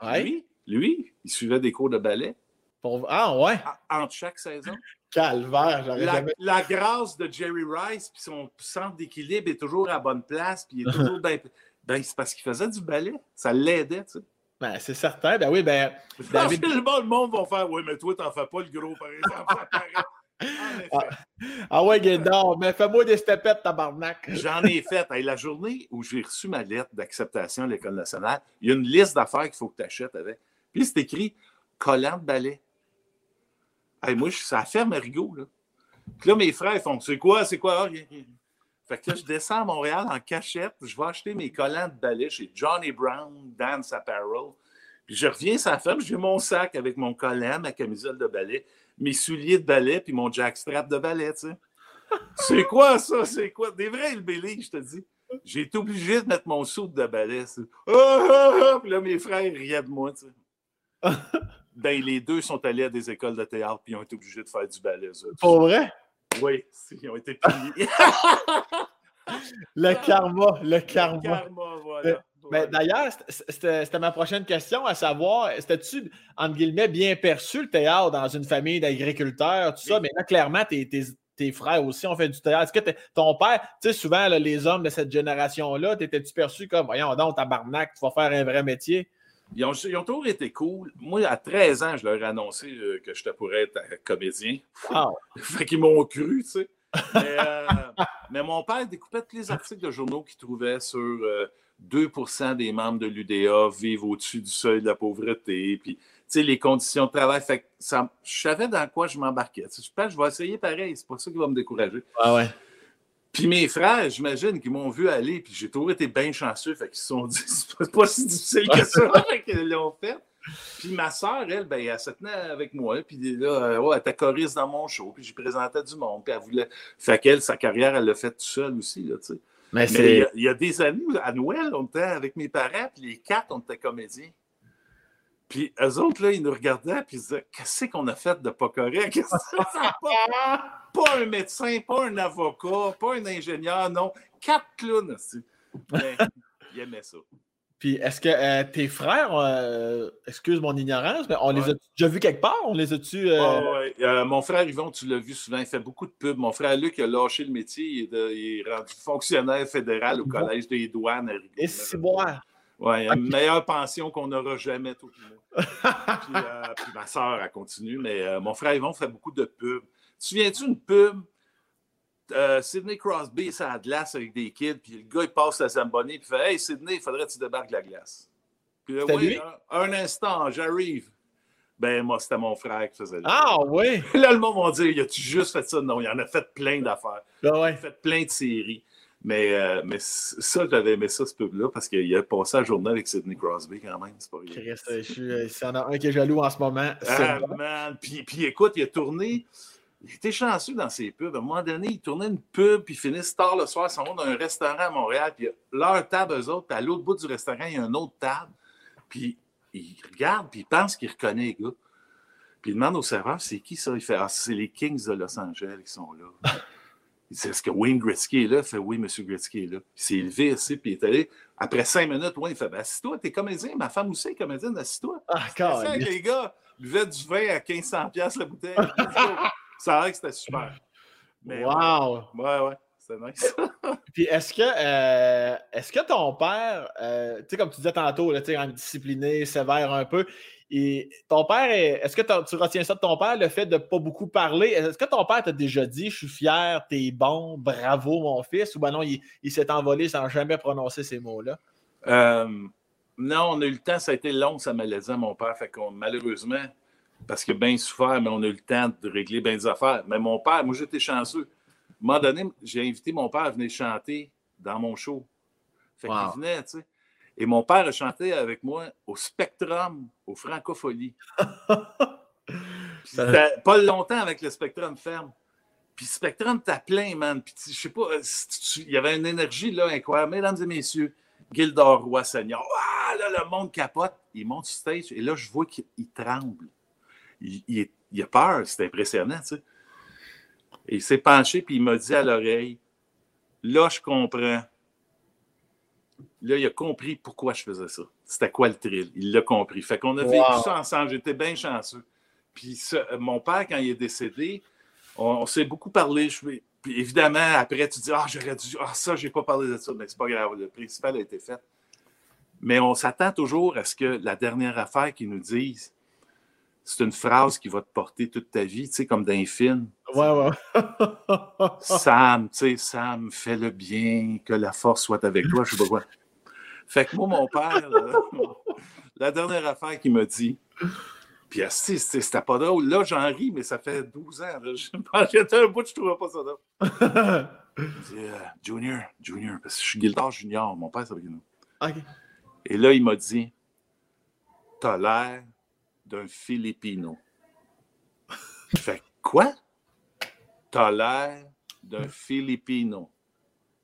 Ouais. Lui, lui, il suivait des cours de ballet Pour- Ah ouais? en- entre chaque saison. *laughs* Calvaire, j'aurais La, jamais. la grâce de Jerry Rice, puis son centre d'équilibre est toujours à la bonne place, puis il est toujours *laughs* bien. Ben, c'est parce qu'il faisait du ballet. Ça l'aidait, tu sais. Ben, c'est certain. Ben oui, ben. David- Finalement, le monde va faire Oui, mais toi, t'en fais pas le gros, par exemple. *laughs* effet. Ah ouais, Guédard, mais fais-moi des stepettes, tabarnak. J'en ai fait. Hey, la journée où j'ai reçu ma lettre d'acceptation à l'École nationale, il y a une liste d'affaires qu'il faut que tu achètes avec. Puis c'est écrit collant de balai. Hey, moi, je suis à la ferme Rigaud. Là. Puis là, mes frères ils font C'est quoi, c'est quoi? Ah. Fait que là, je descends à Montréal en cachette. Je vais acheter mes collants de balai chez Johnny Brown, Dance Apparel. Puis je reviens sur la ferme, j'ai mon sac avec mon collant, ma camisole de balai, mes souliers de balai, puis mon jackstrap de balai, tu sais. *laughs* C'est quoi ça? C'est quoi? Des vrais hillbillies, je te dis. J'ai été obligé de mettre mon soude de balai. ça. Ah, ah, ah! Puis là, mes frères riaient de moi, tu sais. *laughs* ben, les deux sont allés à des écoles de théâtre puis ils ont été obligés de faire du ballet. Pour vrai? Oui, ils ont été *laughs* payés. Le karma, le karma. Karma, voilà. Ben, Voilà. D'ailleurs, c'était- ma prochaine question à savoir, c'était-tu, entre guillemets, bien perçu le théâtre dans une famille d'agriculteurs, tout ça, mais là, clairement, tes, tes- tes frères aussi ont fait du théâtre. Est-ce que ton père, tu sais, souvent, là, les hommes de cette génération-là, t'étais-tu perçu comme, voyons donc, tabarnak, tu vas faire un vrai métier? Ils ont, ils ont toujours été cool. Moi, à 13 ans, je leur ai annoncé euh, que je pourrais être euh, comédien. Ah, *laughs* Fait qu'ils m'ont cru, tu sais. Mais, euh, *laughs* mais mon père découpait tous les articles de journaux qu'il trouvait sur euh, 2% des membres de l'UDA vivent au-dessus du seuil de la pauvreté, puis tu sais, les conditions de travail. Fait que ça, je savais dans quoi je m'embarquais. Je pense que je vais essayer pareil, c'est pas ça qui va me décourager. ouais, ouais. Puis mes frères, j'imagine qu'ils m'ont vu aller, puis j'ai toujours été bien chanceux, fait qu'ils se sont dit, *laughs* c'est pas, si difficile que ça, *laughs* *laughs* qu'ils l'ont fait. Puis ma soeur, elle, ben, elle se tenait avec moi, puis là, euh, ouais, elle était choriste dans mon show, puis j'y présentais du monde, puis elle voulait. Fait qu'elle, sa carrière, elle l'a faite toute seule aussi, là, tu sais. Mais il y, c'est. a, il y a des années, à Noël, on était avec mes parents, puis les quatre, on était comédiens. Puis eux autres, là, ils nous regardaient, puis ils disaient Qu'est-ce qu'on a fait de pas correct? A pas, un médecin, pas un avocat, pas un ingénieur, non. Quatre clowns, aussi. Mais *laughs* ils aimaient ça. Puis est-ce que euh, tes frères, euh, excuse mon ignorance, mais on les a déjà vus quelque part? On les a-tu. euh, ouais. Mon frère Yvon, tu l'as vu souvent, il fait beaucoup de pubs. Mon frère Luc a lâché le métier, il est, de- il est rendu fonctionnaire fédéral au Bon. Collège des douanes à Rigaud. Et c'est. Ouais, une meilleure pension qu'on n'aura jamais tout le monde. Puis, puis ma soeur, elle continue, mais mon frère Yvon fait beaucoup de pubs. Tu te souviens-tu une pub? Euh, Sidney Crosby, c'est à la glace avec des kids, puis le gars, il passe la Zamboni, puis il fait Hey, Sidney, il faudrait que tu débarques la glace. Puis là, oui, un, un instant, j'arrive. Ben, moi, c'était mon frère qui faisait ça. Ah oui! *laughs* Là, le monde va dire Y a-tu juste fait ça? Non, il en a fait plein d'affaires. Ah Il a ouais. fait plein de séries. Mais, euh, mais ça, j'avais aimé ça, ce pub-là, parce qu'il a passé la journée avec Sidney Crosby quand même. C'est pas rien. Euh, S'il y en a un qui est jaloux en ce moment, c'est Ah, man. Puis, puis écoute, il a tourné. Il était chanceux dans ses pubs. À un moment donné, il tournait une pub, puis il finissent tard le soir, ils s'en vont dans un restaurant à Montréal, puis leur table, eux autres, puis à l'autre bout du restaurant, il y a une autre table. Puis il regarde, puis il pense qu'il reconnaît les gars. Puis il demande au serveur, c'est qui ça? Il fait, ah, c'est les Kings de Los Angeles qui sont là. Il dit Est-ce que Wayne Gretzky est là? Il fait Oui, M. Gretzky est là. Il s'est levé aussi, puis il est allé. Après cinq minutes, Wayne fait ben, Assis-toi, t'es comédien, ma femme aussi est comédienne, assis-toi. Ah, Ça, les gars buvaient du vin à 1500$ la bouteille? *laughs* ça a l'air que c'était super. Mais, wow! Ouais, ouais. C'est nice. *laughs* Puis est-ce que, euh, est-ce que ton père, euh, tu sais, comme tu disais tantôt, là, discipliné, sévère un peu, et ton père, est-ce que tu retiens ça de ton père, le fait de ne pas beaucoup parler? Est-ce que ton père t'a déjà dit Je suis fier, t'es bon, bravo mon fils, ou ben non, il, s'est envolé sans jamais prononcer ces mots-là? Euh, non, on a eu le temps, ça a été long, ça maladie, mon père. Fait qu'on, malheureusement, parce que bien souffert, mais on a eu le temps de régler bien des affaires. Mais mon père, moi j'étais chanceux. À un moment donné, j'ai invité mon père à venir chanter dans mon show. Fait qu'il venait, tu sais. Et mon père a chanté avec moi au Spectrum, au Francophonie. *laughs* pas longtemps avec le Spectrum ferme. Puis Spectrum, t'as plein, man. Puis je sais pas, euh, il y avait une énergie là incroyable. Mesdames et messieurs, Gildor Roi Seigneur. Ah, là, le monde capote. Il monte sur stage et là, je vois qu'il tremble. Il, il, a peur, c'est impressionnant, tu sais. Et il s'est penché puis il m'a dit à l'oreille Là, je comprends Là, il a compris pourquoi je faisais ça. C'était quoi le thrill? Il l'a compris. Fait qu'on a vécu ça ensemble. J'étais bien chanceux. Puis mon père, quand il est décédé, on, s'est beaucoup parlé. puis évidemment, après, tu dis Ah, j'aurais dû. Ah, ça, j'ai pas parlé de ça. Mais c'est pas grave. Le principal a été fait. Mais on s'attend toujours à ce que la dernière affaire qu'ils nous disent, c'est une phrase qui va te porter toute ta vie, tu sais, comme dans un film. Ouais, ouais. *laughs* Sam, tu sais, Sam, fais le bien, que la force soit avec toi, je sais pas quoi. Fait que moi, mon père, *laughs* la dernière affaire qu'il m'a dit, puis c'était pas drôle. Là, j'en ris, mais ça fait 12 ans. *laughs* J'étais un bout, je trouvais pas ça drôle. Il dit, euh, Junior, Junior, parce que je suis Gildard Junior, mon père s'appelle nous. OK. Et là, il m'a dit, t'as l'air d'un Filipino. *laughs* Je fais quoi? T'as l'air d'un Filipino.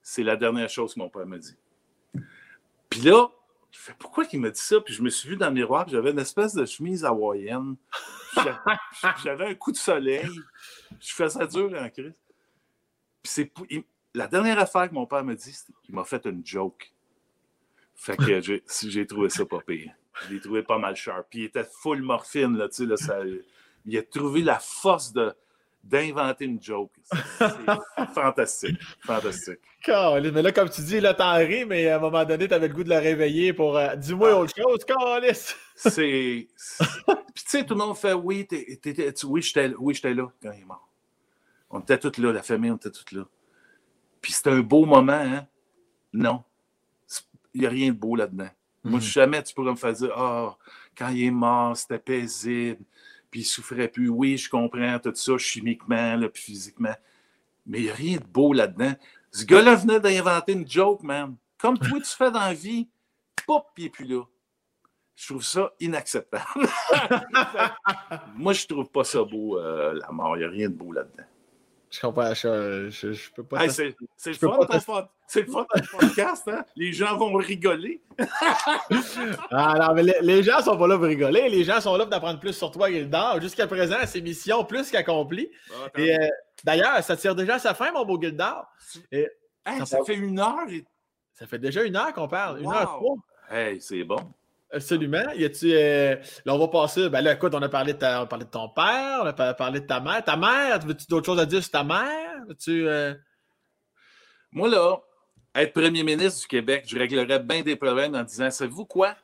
C'est la dernière chose que mon père m'a dit. Puis là, je fais pourquoi il m'a dit ça? Puis je me suis vu dans le miroir, j'avais une espèce de chemise hawaïenne. *laughs* J'avais un coup de soleil. Je faisais dur en crise. Puis c'est la dernière affaire que mon père m'a dit, c'est qu'il m'a fait une joke. Fait que *laughs* j'ai trouvé ça pas pire. Je l'ai trouvé pas mal sharp. Puis il était full morphine, là, tu sais, là, ça, il a trouvé la force de, d'inventer une joke. C'est fantastique. Fantastique. mais là, comme tu dis, là, t'en ris, mais à un moment donné, tu avais le goût de le réveiller pour euh, dis-moi ah. autre chose, Carlis. c'est. *laughs* Puis tu sais, tout le monde fait oui, j'étais, oui, j'étais là quand il est mort. On était tous là, la famille, on était tous là. Puis c'était un beau moment, hein? Non. Il n'y a rien de beau là-dedans. Moi, mhm. jamais tu pourrais me faire dire Ah, oh, quand il est mort, c'était paisible, puis il souffrait plus. Oui, je comprends tout ça chimiquement, là, puis physiquement. Mais il n'y a rien de beau là-dedans. Ce gars-là venait d'inventer une joke, man. Comme toi, tu fais dans la vie, pop, il n'est plus là. Je trouve ça inacceptable. *laughs* Moi, je trouve pas ça beau, euh, la mort. Il n'y a rien de beau là-dedans. Je comprends, je, je, peux pas. c'est le fun, c'est le fun ton podcast, hein? Les gens vont rigoler. ah non, mais les, gens sont pas là pour rigoler. Les gens sont là pour apprendre plus sur toi, Gildard. Jusqu'à présent, c'est mission plus qu'accomplie. Ah, et euh, d'ailleurs, ça tire déjà à sa fin, mon beau Gildard. Et, ça, fait une heure. Ça fait déjà une heure qu'on parle. Une heure trois. Hey, c'est bon. Absolument. Y a-tu, euh, là, on va passer. Ben là, écoute, on a parlé de, ta, on a parlé de ton père, on a parlé de ta mère. Ta mère, veux-tu d'autres choses à dire sur ta mère? Tu, euh? Moi, là, être premier ministre du Québec, je réglerais bien des problèmes en disant savez-vous quoi?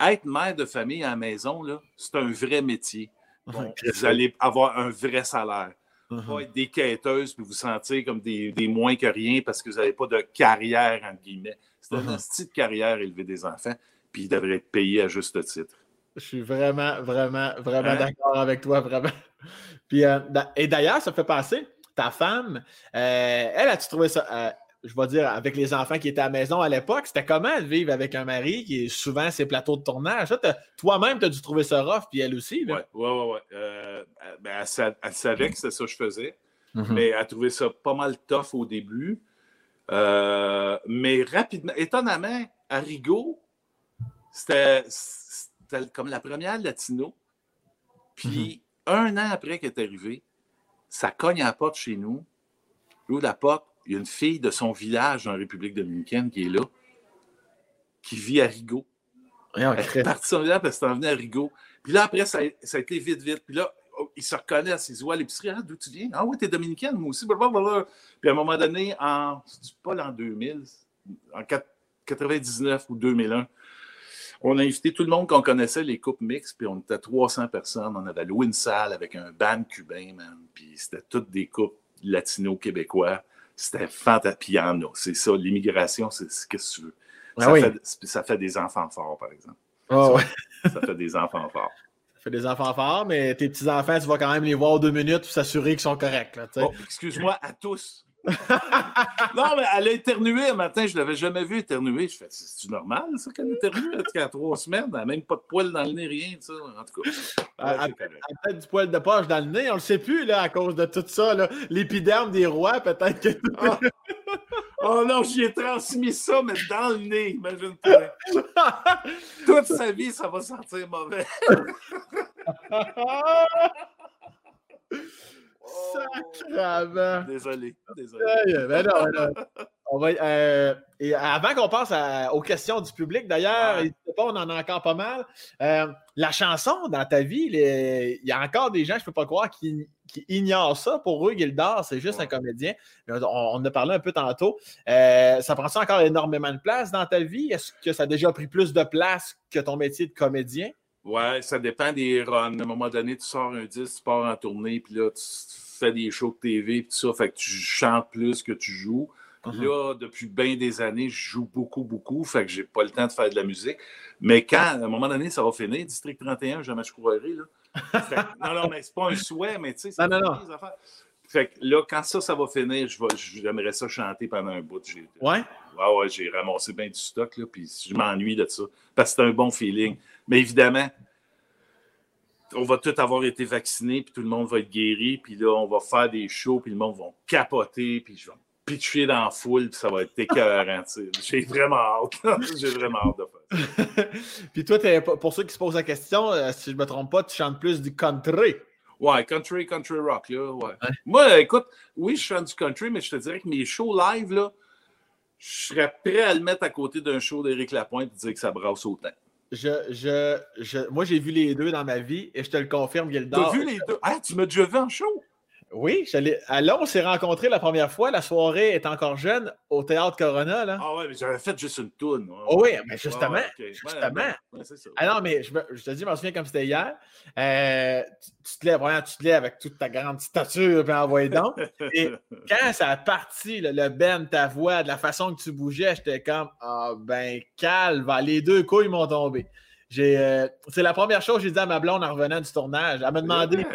Être mère de famille à la maison, là, c'est un vrai métier. vous allez avoir un vrai salaire. Uh-huh. Pas être des quêteuses puis vous sentir comme des, des, moins que rien parce que vous n'avez pas de carrière, entre guillemets. C'est un uh-huh. style de carrière élever des enfants puis il devrait être payé à juste titre. Je suis vraiment, vraiment, vraiment hein? d'accord avec toi, vraiment. *laughs* Puis, euh, et d'ailleurs, ça fait passer, ta femme, euh, elle, a-tu trouvé ça, euh, je vais dire, avec les enfants qui étaient à la maison à l'époque, c'était comment de vivre avec un mari qui est souvent ses plateaux de tournage? Toi-même, tu as dû trouver ça rough, puis elle aussi. Oui, oui, oui. Elle, savait que c'était ça que je faisais, mm-hmm. mais elle a trouvé ça pas mal tough au début. mais rapidement, étonnamment, à Rigaud, c'était comme la première latino. Puis mhm. un an après qu'elle est arrivée, ça cogne à la porte chez nous. J'ouvre la porte, il y a une fille de son village en République dominicaine qui est là, qui vit à Rigaud. Elle est partie de son village parce qu'elle venue à Rigaud. Puis là, après, ça a, ça a été vite, vite. Puis là, oh, il se reconnaissent. Il se voit à l'épicerie. Ah, d'où tu viens? Ah oui, t'es dominicaine, moi aussi. Blablabla. Puis à un moment donné, en, pas l'an 2000, en 99 ou 2001, on a invité tout le monde qu'on connaissait, les coupes mixtes, puis on était 300 personnes. On avait loué une salle avec un band cubain, man. Puis c'était toutes des coupes latino-québécois. C'était fantastique. C'est ça, l'immigration, c'est ce que tu veux. Ah ça, oui. fait, ça fait des enfants forts, par exemple. Ah ouais. Ça fait des enfants forts. Ça fait des enfants forts, mais tes petits-enfants, tu vas quand même les voir deux minutes pour s'assurer qu'ils sont corrects. Là. Bon, excuse-moi à tous. *laughs* non, mais elle a éternué un matin, je ne l'avais jamais vu éternuer. Je fais, c'est normal, ça, qu'elle éternue elle, a trois semaines, elle n'a même pas de poils dans le nez, rien, ça. En tout cas, Elle- a peut-être du poil de poche dans le nez, on le sait plus là, à cause de tout ça. là. L'épiderme des rois, peut-être que. Ah. *laughs* Oh non, j'y ai transmis ça, mais dans le nez, imagine-toi. *laughs* Toute sa vie, ça va sentir mauvais. Sacrement. Désolé, désolé. Ben non, ben non. On va, euh, et avant qu'on passe à- aux questions du public, d'ailleurs, Ouais. n'hésitez pas, on en a encore pas mal. Euh, la chanson dans ta vie, il y a encore des gens, je ne peux pas croire, qui, qui ignorent ça. Pour eux, Gildar, c'est juste Ouais. un comédien. On, on en a parlé un peu tantôt. Euh, ça prend ça encore énormément de place dans ta vie? Est-ce que ça a déjà pris plus de place que ton métier de comédien? Ouais, ça dépend des runs. À un moment donné, tu sors un disque, tu pars en tournée, puis là, tu fais des shows de TV, puis tout ça, fait que tu chantes plus que tu joues. Puis là, depuis bien des années, je joue beaucoup, beaucoup, fait que j'ai pas le temps de faire de la musique. Mais quand, à un moment donné, ça va finir, District 31, jamais je croirais, là. Fait que- non, non, mais c'est pas un souhait, mais tu sais, c'est des affaires. Fait que là, quand ça, ça va finir, j'aimerais ça chanter pendant un bout. Ouais? Ouais, ouais, j'ai ramassé bien du stock, là, puis je m'ennuie de ça. Parce que c'est un bon feeling. Mais évidemment, on va tous avoir été vaccinés, puis tout le monde va être guéri, puis là, on va faire des shows, puis le monde va capoter, puis je vais me pitcher dans la foule, puis ça va être écœurant. J'ai vraiment hâte. j'ai vraiment hâte de faire ça. *laughs* Puis toi, t'es- pour ceux qui se posent la question, euh, si je ne me trompe pas, tu chantes plus du country. Ouais, country, country rock, là, ouais. Moi, écoute, oui, je chante du country, mais je te dirais que mes shows live, là, je serais prêt à le mettre à côté d'un show d'Éric Lapointe et dire que ça brasse autant. Je, je, je, moi, j'ai vu les deux dans ma vie et je te le confirme, T'as Gildor. vu les deux? Ah, tu m'as déjà vu en show? Oui, je ah, là, on s'est rencontrés la première fois. La soirée est encore jeune au Théâtre Corona. Là. Ah ouais, mais j'avais fait juste une toune. Ouais, Oh oui, mais justement, ouais, justement. Ouais, ça. Ah non, mais je, me- je te dis, je m'en souviens comme c'était hier. Euh, tu, tu te lèves, vraiment, tu te lèves avec toute ta grande stature, puis envoyé donc. *laughs* Et quand ça a parti, le, le ben, ta voix, de la façon que tu bougeais, j'étais comme, ah ben, calme, les deux couilles m'ont tombé. Euh, c'est la première chose que j'ai dit à ma blonde en revenant du tournage. Elle m'a demandé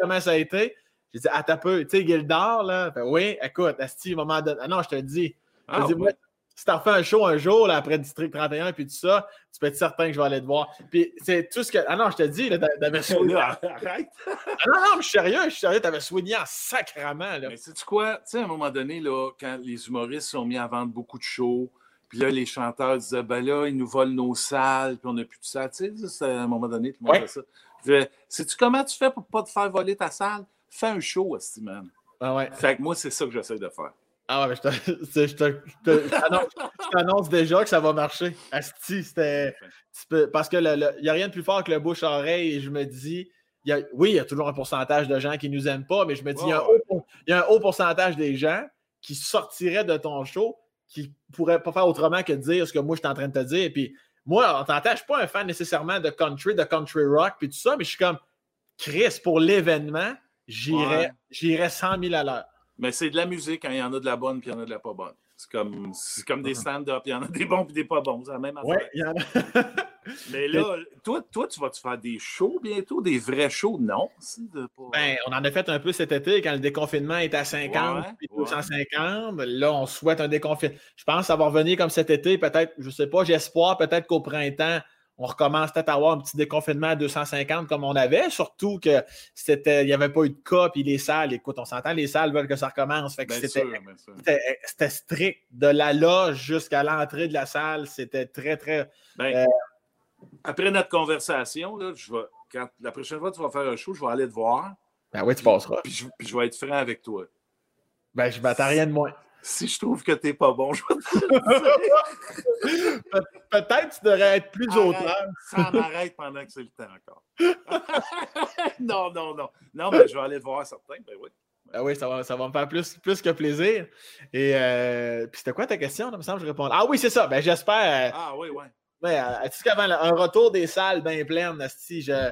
comment ça a été. J'ai dit, ah, t'as peu, tu sais, Gildor, là. Fait, oui, écoute, Asti, moment donné. Ah non, je te le dis. Je Ah, dis, ouais. moi, si t'en refais un show un jour, là, après District 31, puis tout ça, tu peux être certain que je vais aller te voir. Puis, c'est tout ce que. Ah non, je te dis, là, t'a- t'avais *laughs* soigné. Arrête. Ah non, non, mais je suis sérieux, je suis sérieux, t'avais soigné en sacrament, là. Mais sais-tu quoi? Tu sais, à un moment donné, là, quand les humoristes sont mis à vendre beaucoup de shows, puis là, les chanteurs disaient, ben là, ils nous volent nos salles, puis on n'a plus de salles. Tu sais, à un moment donné, tout le monde Ouais. fait ça. Je fais, sais-tu comment tu fais pour pas te faire voler ta salle? Fais un show, Esti, man. Ah ouais. Fait que moi, c'est ça que j'essaie de faire. Ah ouais, mais je *laughs* t'annonce- déjà que ça va marcher. Asti, c'était. Parce qu'il n'y a rien de plus fort que le bouche-oreille et je me dis. il y a- oui, il y a toujours un pourcentage de gens qui ne nous aiment pas, mais je me dis, il y a un haut pour- il y a un haut pourcentage des gens qui sortiraient de ton show qui ne pourraient pas faire autrement que dire ce que moi je suis en train de te dire. Et puis, moi, on t'entend, je ne suis pas un fan nécessairement de country, de country rock, puis tout ça, mais je suis comme, Chris, pour l'événement, j'irais Ouais. j'irais 100 000 à l'heure. Mais c'est de la musique, hein. il y en a de la bonne, puis il y en a de la pas bonne. C'est comme, comme des *laughs* stand-up, il y en a des bons puis des pas bons. C'est la même affaire. Ouais, il y en a. *laughs* Mais là, toi, toi, tu vas-tu faire des shows bientôt, des vrais shows? Non. Ben, on en a fait un peu cet été quand le déconfinement est à 50 Ouais, puis ouais. 250. Là, on souhaite un déconfinement. Je pense que ça va revenir comme cet été, peut-être, je ne sais pas, j'espère peut-être qu'au printemps, on recommence peut-être à avoir un petit déconfinement à 250 comme on avait, surtout que c'était, il n'y avait pas eu de cas, puis les salles, écoute, on s'entend, les salles veulent que ça recommence. Fait que Bien c'était, strict. De la loge jusqu'à l'entrée de la salle, c'était très, très. Ben, Euh, Après notre conversation, là, je vais, quand, la prochaine fois que tu vas faire un show, je vais aller te voir, Ben oui, tu passeras. puis je, puis je vais être franc avec toi. Ben, je m'attends rien de moins. Si je trouve que t'es pas bon, je vais Pe- Peut-être tu devrais être plus auteur. Ça m'arrête pendant que c'est le temps encore. *laughs* non, non, non. Non, mais je vais aller le voir certains. Ben oui. Ah oui, ça va, ça va me faire plus, plus que plaisir. Et euh, puis c'était quoi ta question? Il me semble que je réponds. Ah oui, c'est ça. Ben, j'espère. euh, Ah oui, oui. Ouais, euh, tu sais qu'avant là, un retour des salles bien pleines, asti, je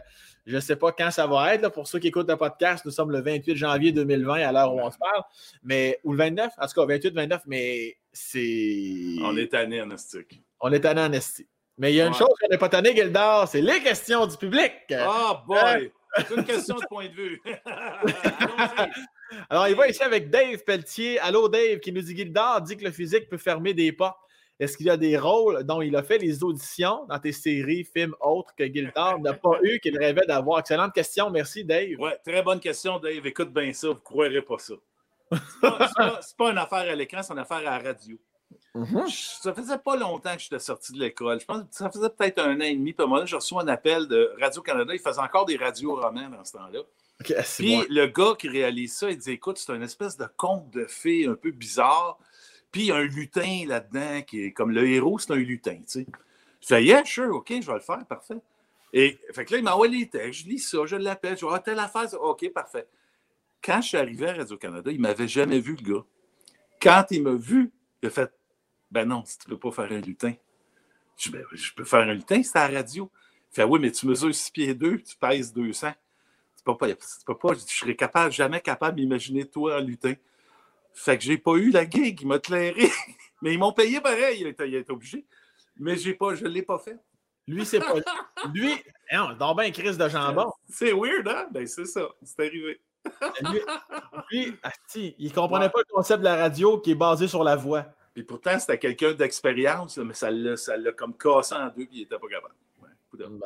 ne sais pas quand ça va être. là. pour ceux qui écoutent le podcast, nous sommes le 28 janvier 2020 à l'heure où on se parle. Mais, ou le 29, en tout cas 28-29, mais c'est. On est tanné, Anastique. On est tanné en esti. Mais il y a une Ouais. chose qu'on n'est pas tanné, Gildor, c'est les questions du public. Ah, boy! C'est une question de point de vue. *laughs* Alors, il va ici avec Dave Pelletier. Allô, Dave, qui nous dit Gildor dit que le physique peut fermer des portes. Est-ce qu'il y a des rôles dont il a fait les auditions dans tes séries, films autres que Gildor n'a pas eu qu'il rêvait d'avoir? Excellente question. Merci, Dave. Ouais, très bonne question, Dave. Écoute bien ça, vous ne croirez pas ça. C'est pas, pas- une affaire à l'écran, c'est une affaire à la radio. Mhm. Je- Ça faisait pas longtemps que j'étais sorti de l'école. Je pense que ça faisait peut-être un an et demi. Puis à un moment donné, j'ai reçu un appel de Radio-Canada. Ils faisaient encore des radios romans dans ce temps-là. Puis bon. le gars qui réalise ça, il dit Écoute, c'est une espèce de conte de fées un peu bizarre. Puis il y a un lutin là-dedans qui est comme le héros, c'est un lutin. Tu sais. Je fais Yeah, sure, OK, je vais le faire, parfait. Et fait que là, il m'envoie les textes, je lis ça, je l'appelle, je Ah, telle affaire. OK, parfait. Quand je suis arrivé à Radio-Canada, il ne m'avait jamais vu, le gars. Quand il m'a vu, il a fait Ben non, tu ne peux pas faire un lutin. Je dis Ben, je peux faire un lutin, c'est à la radio. Il fait Oui, mais tu mesures 6 pieds 2, tu pèses 200. Tu peux pas, pas, je serais capable, jamais capable d'imaginer toi en lutin. Fait que j'ai pas eu la gig, il m'a clairé. *laughs* Mais ils m'ont payé pareil, il été obligé. Mais j'ai pas, je ne l'ai pas fait. Lui, c'est pas. *laughs* Lui, non, donc ben crise de jambon. C'est weird, hein? Ben c'est ça, c'est arrivé. Lui, *laughs* lui, asti, il comprenait pas le concept de la radio qui est basé sur la voix. Puis pourtant, c'était quelqu'un d'expérience, mais ça l'a, ça l'a comme cassé en deux, puis il était pas capable. Bon,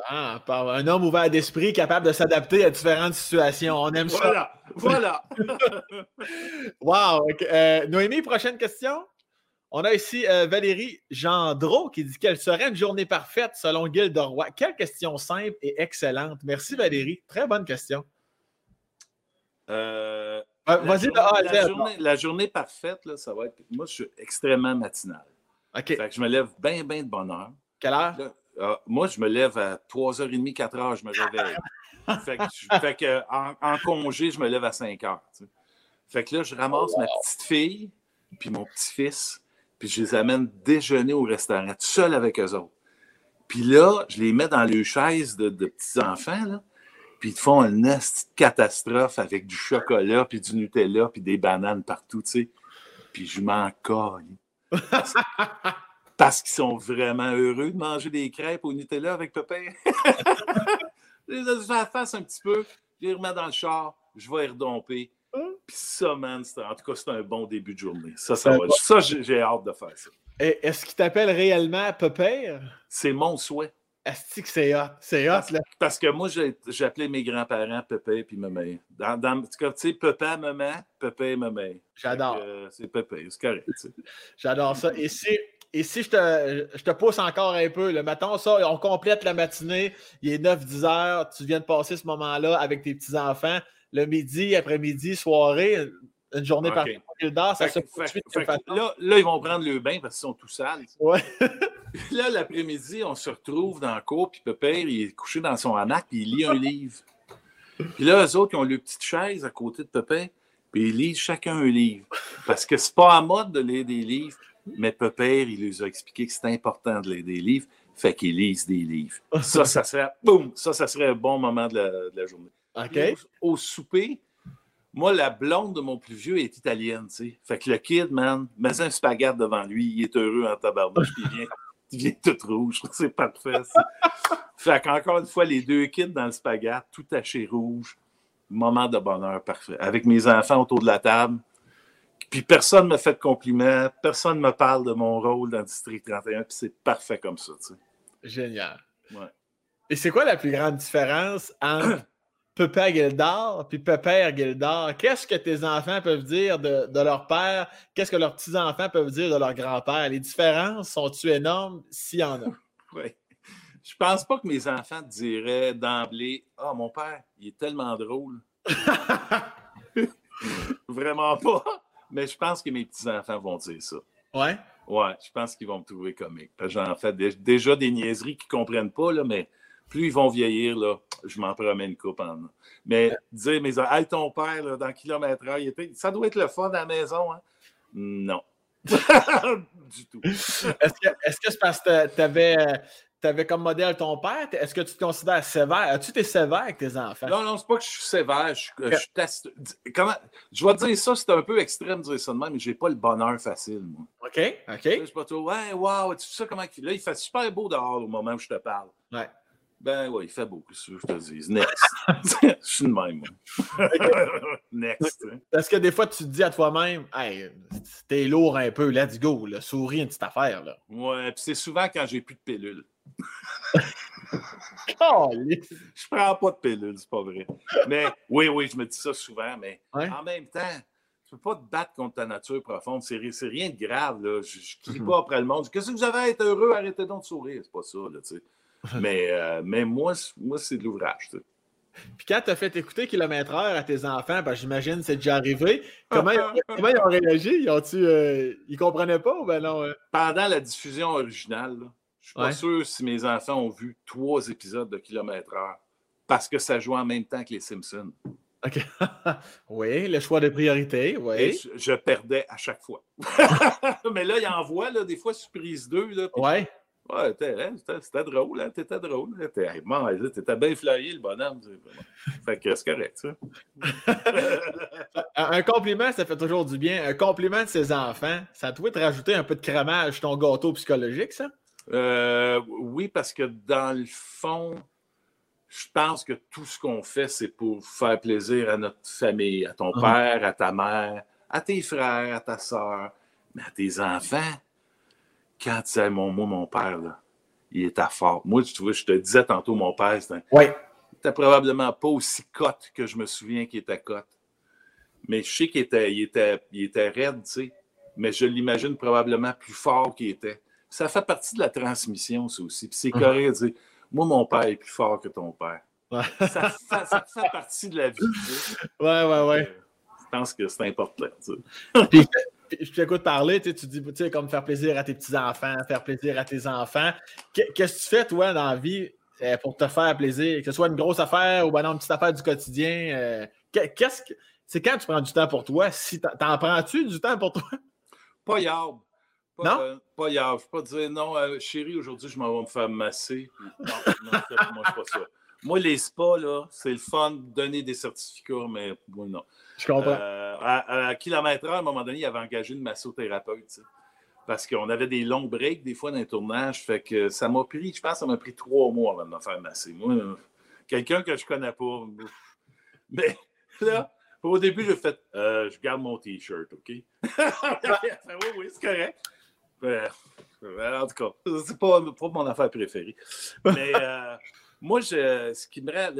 par- un homme ouvert d'esprit, capable de s'adapter à différentes situations. On aime ça. Voilà, voilà. *laughs* Wow! Euh, Noémie, prochaine question. On a ici euh, Valérie Gendreau qui dit quelle serait une journée parfaite selon Gilles de Roy. Quelle question simple et excellente. Merci Valérie. Très bonne question. Euh, la Vas-y la journée, la journée parfaite, là, ça va être. Moi, je suis extrêmement matinal. OK. Fait que je me lève bien, bien de bonne heure. Quelle heure? Là, ah, moi, je me lève à 3h30, 4h, je me réveille. *laughs* fait que, je- fait que, en, en congé, je me lève à 5h. tu sais. Fait que là, je ramasse ma petite fille, puis mon petit-fils, puis je les amène déjeuner au restaurant, tout seul avec eux autres. Puis là, je les mets dans les chaises de, de petits-enfants, puis ils te font une esti de catastrophe avec du chocolat, puis du Nutella, puis des bananes partout, tu sais. Puis je m'en cogne. *laughs* Parce qu'ils sont vraiment heureux de manger des crêpes au Nutella avec Pépin. *laughs* je les ai la face un petit peu, je les remets dans le char, je vais y redomper. Puis ça, man, c'est- en tout cas, c'est un bon début de journée. Ça, ça, va. ça j'ai hâte de faire ça. Est-ce qu'il t'appelle réellement Pepère? C'est mon souhait. Est-ce que c'est hot? C'est hot, là. Parce que moi, j'ai- j'appelais mes grands-parents Pépé puis Maman. Dans, dans, en tout cas, tu sais, Pépé, Maman, Pépé, Maman. J'adore. Euh, C'est Pépé, c'est correct. J'adore ça. Et si, et si je, te, je te pousse encore un peu, le matin, ça, on complète la matinée, il est 9-10 heures, tu viens de passer ce moment-là avec tes petits-enfants. Le midi, après-midi, soirée, une journée Ok. par ça Fait se fait- là, là, ils vont prendre le bain parce qu'ils sont tout sales. *laughs* Ouais. Là, l'après-midi, on se retrouve dans la cour, puis Pépère, il est couché dans son hamac, puis il lit un livre. Puis là, eux autres, ils ont leur petite chaise à côté de Pépère, puis ils lisent chacun un livre. Parce que c'est pas à mode de lire des livres, mais Pépère, il les a expliqué que c'est important de lire des livres, fait qu'ils lisent des livres. *laughs* Ça, ça serait, boum, ça, ça serait un bon moment de la, de la journée. OK. Au, au souper, moi, la blonde de mon plus vieux est italienne, tu sais. Fait que le kid, man, mets un spaghette devant lui, il est heureux en tabarnouche, puis il vient, *laughs* il vient tout rouge. *laughs* C'est parfait, ça. Fait qu'encore une fois, les deux kids dans le spaghette, tout taché rouge. Moment de bonheur parfait. Avec mes enfants autour de la table. Puis personne ne me fait de compliments, personne ne me parle de mon rôle dans District 31, puis c'est parfait comme ça, tu sais. Génial. Ouais. Et c'est quoi la plus grande différence entre Pépère Gildor et Pépère Gildor? Qu'est-ce que tes enfants peuvent dire de, de leur père? Qu'est-ce que leurs petits-enfants peuvent dire de leur grand-père? Les différences sont-tu énormes? S'il y en a? *laughs* Oui. Je pense pas que mes enfants diraient d'emblée Ah, mon père, il est tellement drôle. *laughs* Vraiment pas. Mais je pense que mes petits-enfants vont dire ça. Ouais? Ouais, je pense qu'ils vont me trouver comique. J'en fais déjà des niaiseries qu'ils ne comprennent pas, là, mais plus ils vont vieillir, là, je m'en promets une coupe en. Mais dire, mais hey, ton père, là, dans kilomètre heure, ça doit être le fun à la maison. Hein? Non. *laughs* du tout. Est-ce que c'est parce que tu avais tu avais comme modèle ton père, est-ce que tu te considères sévère? As-tu été sévère avec tes enfants? Non, non, c'est pas que je suis sévère. Je, je, Comment... je vais te dire ça, c'est un peu extrême de dire ça de même, mais j'ai pas le bonheur facile, moi. OK, OK. Je suis pas trop, ouais, wow, tu sais ça comment il... Là, il fait super beau dehors au moment où je te parle. Ouais. Ben oui, il fait beau, que je te dis? Next. *laughs* je suis de même, moi. *laughs* Next. Est-ce que des fois, tu te dis à toi-même, hey, t'es lourd un peu, let's go, là, souris une petite affaire. Là. Ouais, puis c'est souvent quand j'ai plus de pilules. *laughs* je prends pas de pilule, c'est pas vrai. Mais oui, oui, je me dis ça souvent, mais en même temps, tu peux pas te battre contre ta nature profonde. C'est rien de grave. Là. Je ne crie mhm. pas après le monde. Qu'est-ce que vous avez à être heureux? Arrêtez donc de sourire. C'est pas ça. Là, *laughs* mais, euh, mais moi, moi c'est de l'ouvrage. Puis quand tu as fait écouter kilomètre heure à tes enfants, ben, j'imagine que c'est déjà arrivé. Comment, *laughs* comment, ils ont réagi? Ils, ont euh, ils comprenaient pas ou ben non? Euh? Pendant la diffusion originale, là, je suis pas sûr si mes enfants ont vu trois épisodes de Kilomètre Heure parce que ça joue en même temps que les Simpsons. OK. *laughs* oui, le choix de priorité, oui. Je, perdais à chaque fois. *laughs* Mais là, il envoie là, des fois surprise 2. Oui. Ouais. Ouais, hein, c'était drôle, hein? T'étais drôle. T'étais bien flyé, le bonhomme. Fait que c'est correct, ça. *laughs* un compliment, ça fait toujours du bien. Un compliment de ses enfants, ça doit te rajouter un peu de crémage ton gâteau psychologique, ça? Euh, oui, parce que dans le fond, je pense que tout ce qu'on fait, c'est pour faire plaisir à notre famille, à ton ah. père, à ta mère, à tes frères, à ta soeur, mais à tes enfants. Quand tu sais, mon, moi, mon père, là, il était fort. Moi, tu vois, je te disais tantôt, mon père, c'était oui. probablement pas aussi cote que je me souviens qu'il était cote. Mais je sais qu'il était, il était, il était raide, tu sais. Mais je l'imagine probablement plus fort qu'il était ça fait partie de la transmission, ça aussi. Puis c'est hum. correct de dire Moi, mon père est plus fort que ton père. Ça, fait, partie de la vie. Ouais, ouais, ouais. Euh, je pense que c'est important. *laughs* Puis, je t'écoute parler, tu, tu dis, tu sais, comme faire plaisir à tes petits-enfants, faire plaisir à tes enfants. Qu'est-ce que tu fais, toi, dans la vie euh, pour te faire plaisir? Que ce soit une grosse affaire ou ben une petite affaire du quotidien. Euh, qu'est-ce que. C'est quand tu prends du temps pour toi? Si t'en prends-tu du temps pour toi? Pas hier. Pas, non? Euh, pas hier. Je peux pas dire non, euh, chérie, aujourd'hui, je m'en vais me faire masser. Non, non moi, je pas ça. Moi, les spas, là, c'est le fun de donner des certificats, mais moi, non. Je comprends. Euh, à, kilomètre heure, à un moment donné, il avait engagé une massothérapeute. Parce qu'on avait des longs breaks, des fois, dans les tournages. Fait que ça m'a pris, je pense, ça m'a pris trois mois avant de me faire masser. Moi, quelqu'un que je connais pas. Mais là, au début, j'ai fait je garde mon T-shirt, OK? *laughs* oui, oui, c'est correct. Euh, en tout cas, c'est pas, pas mon affaire préférée. *laughs* Mais euh, moi, je, ce, qui me rend,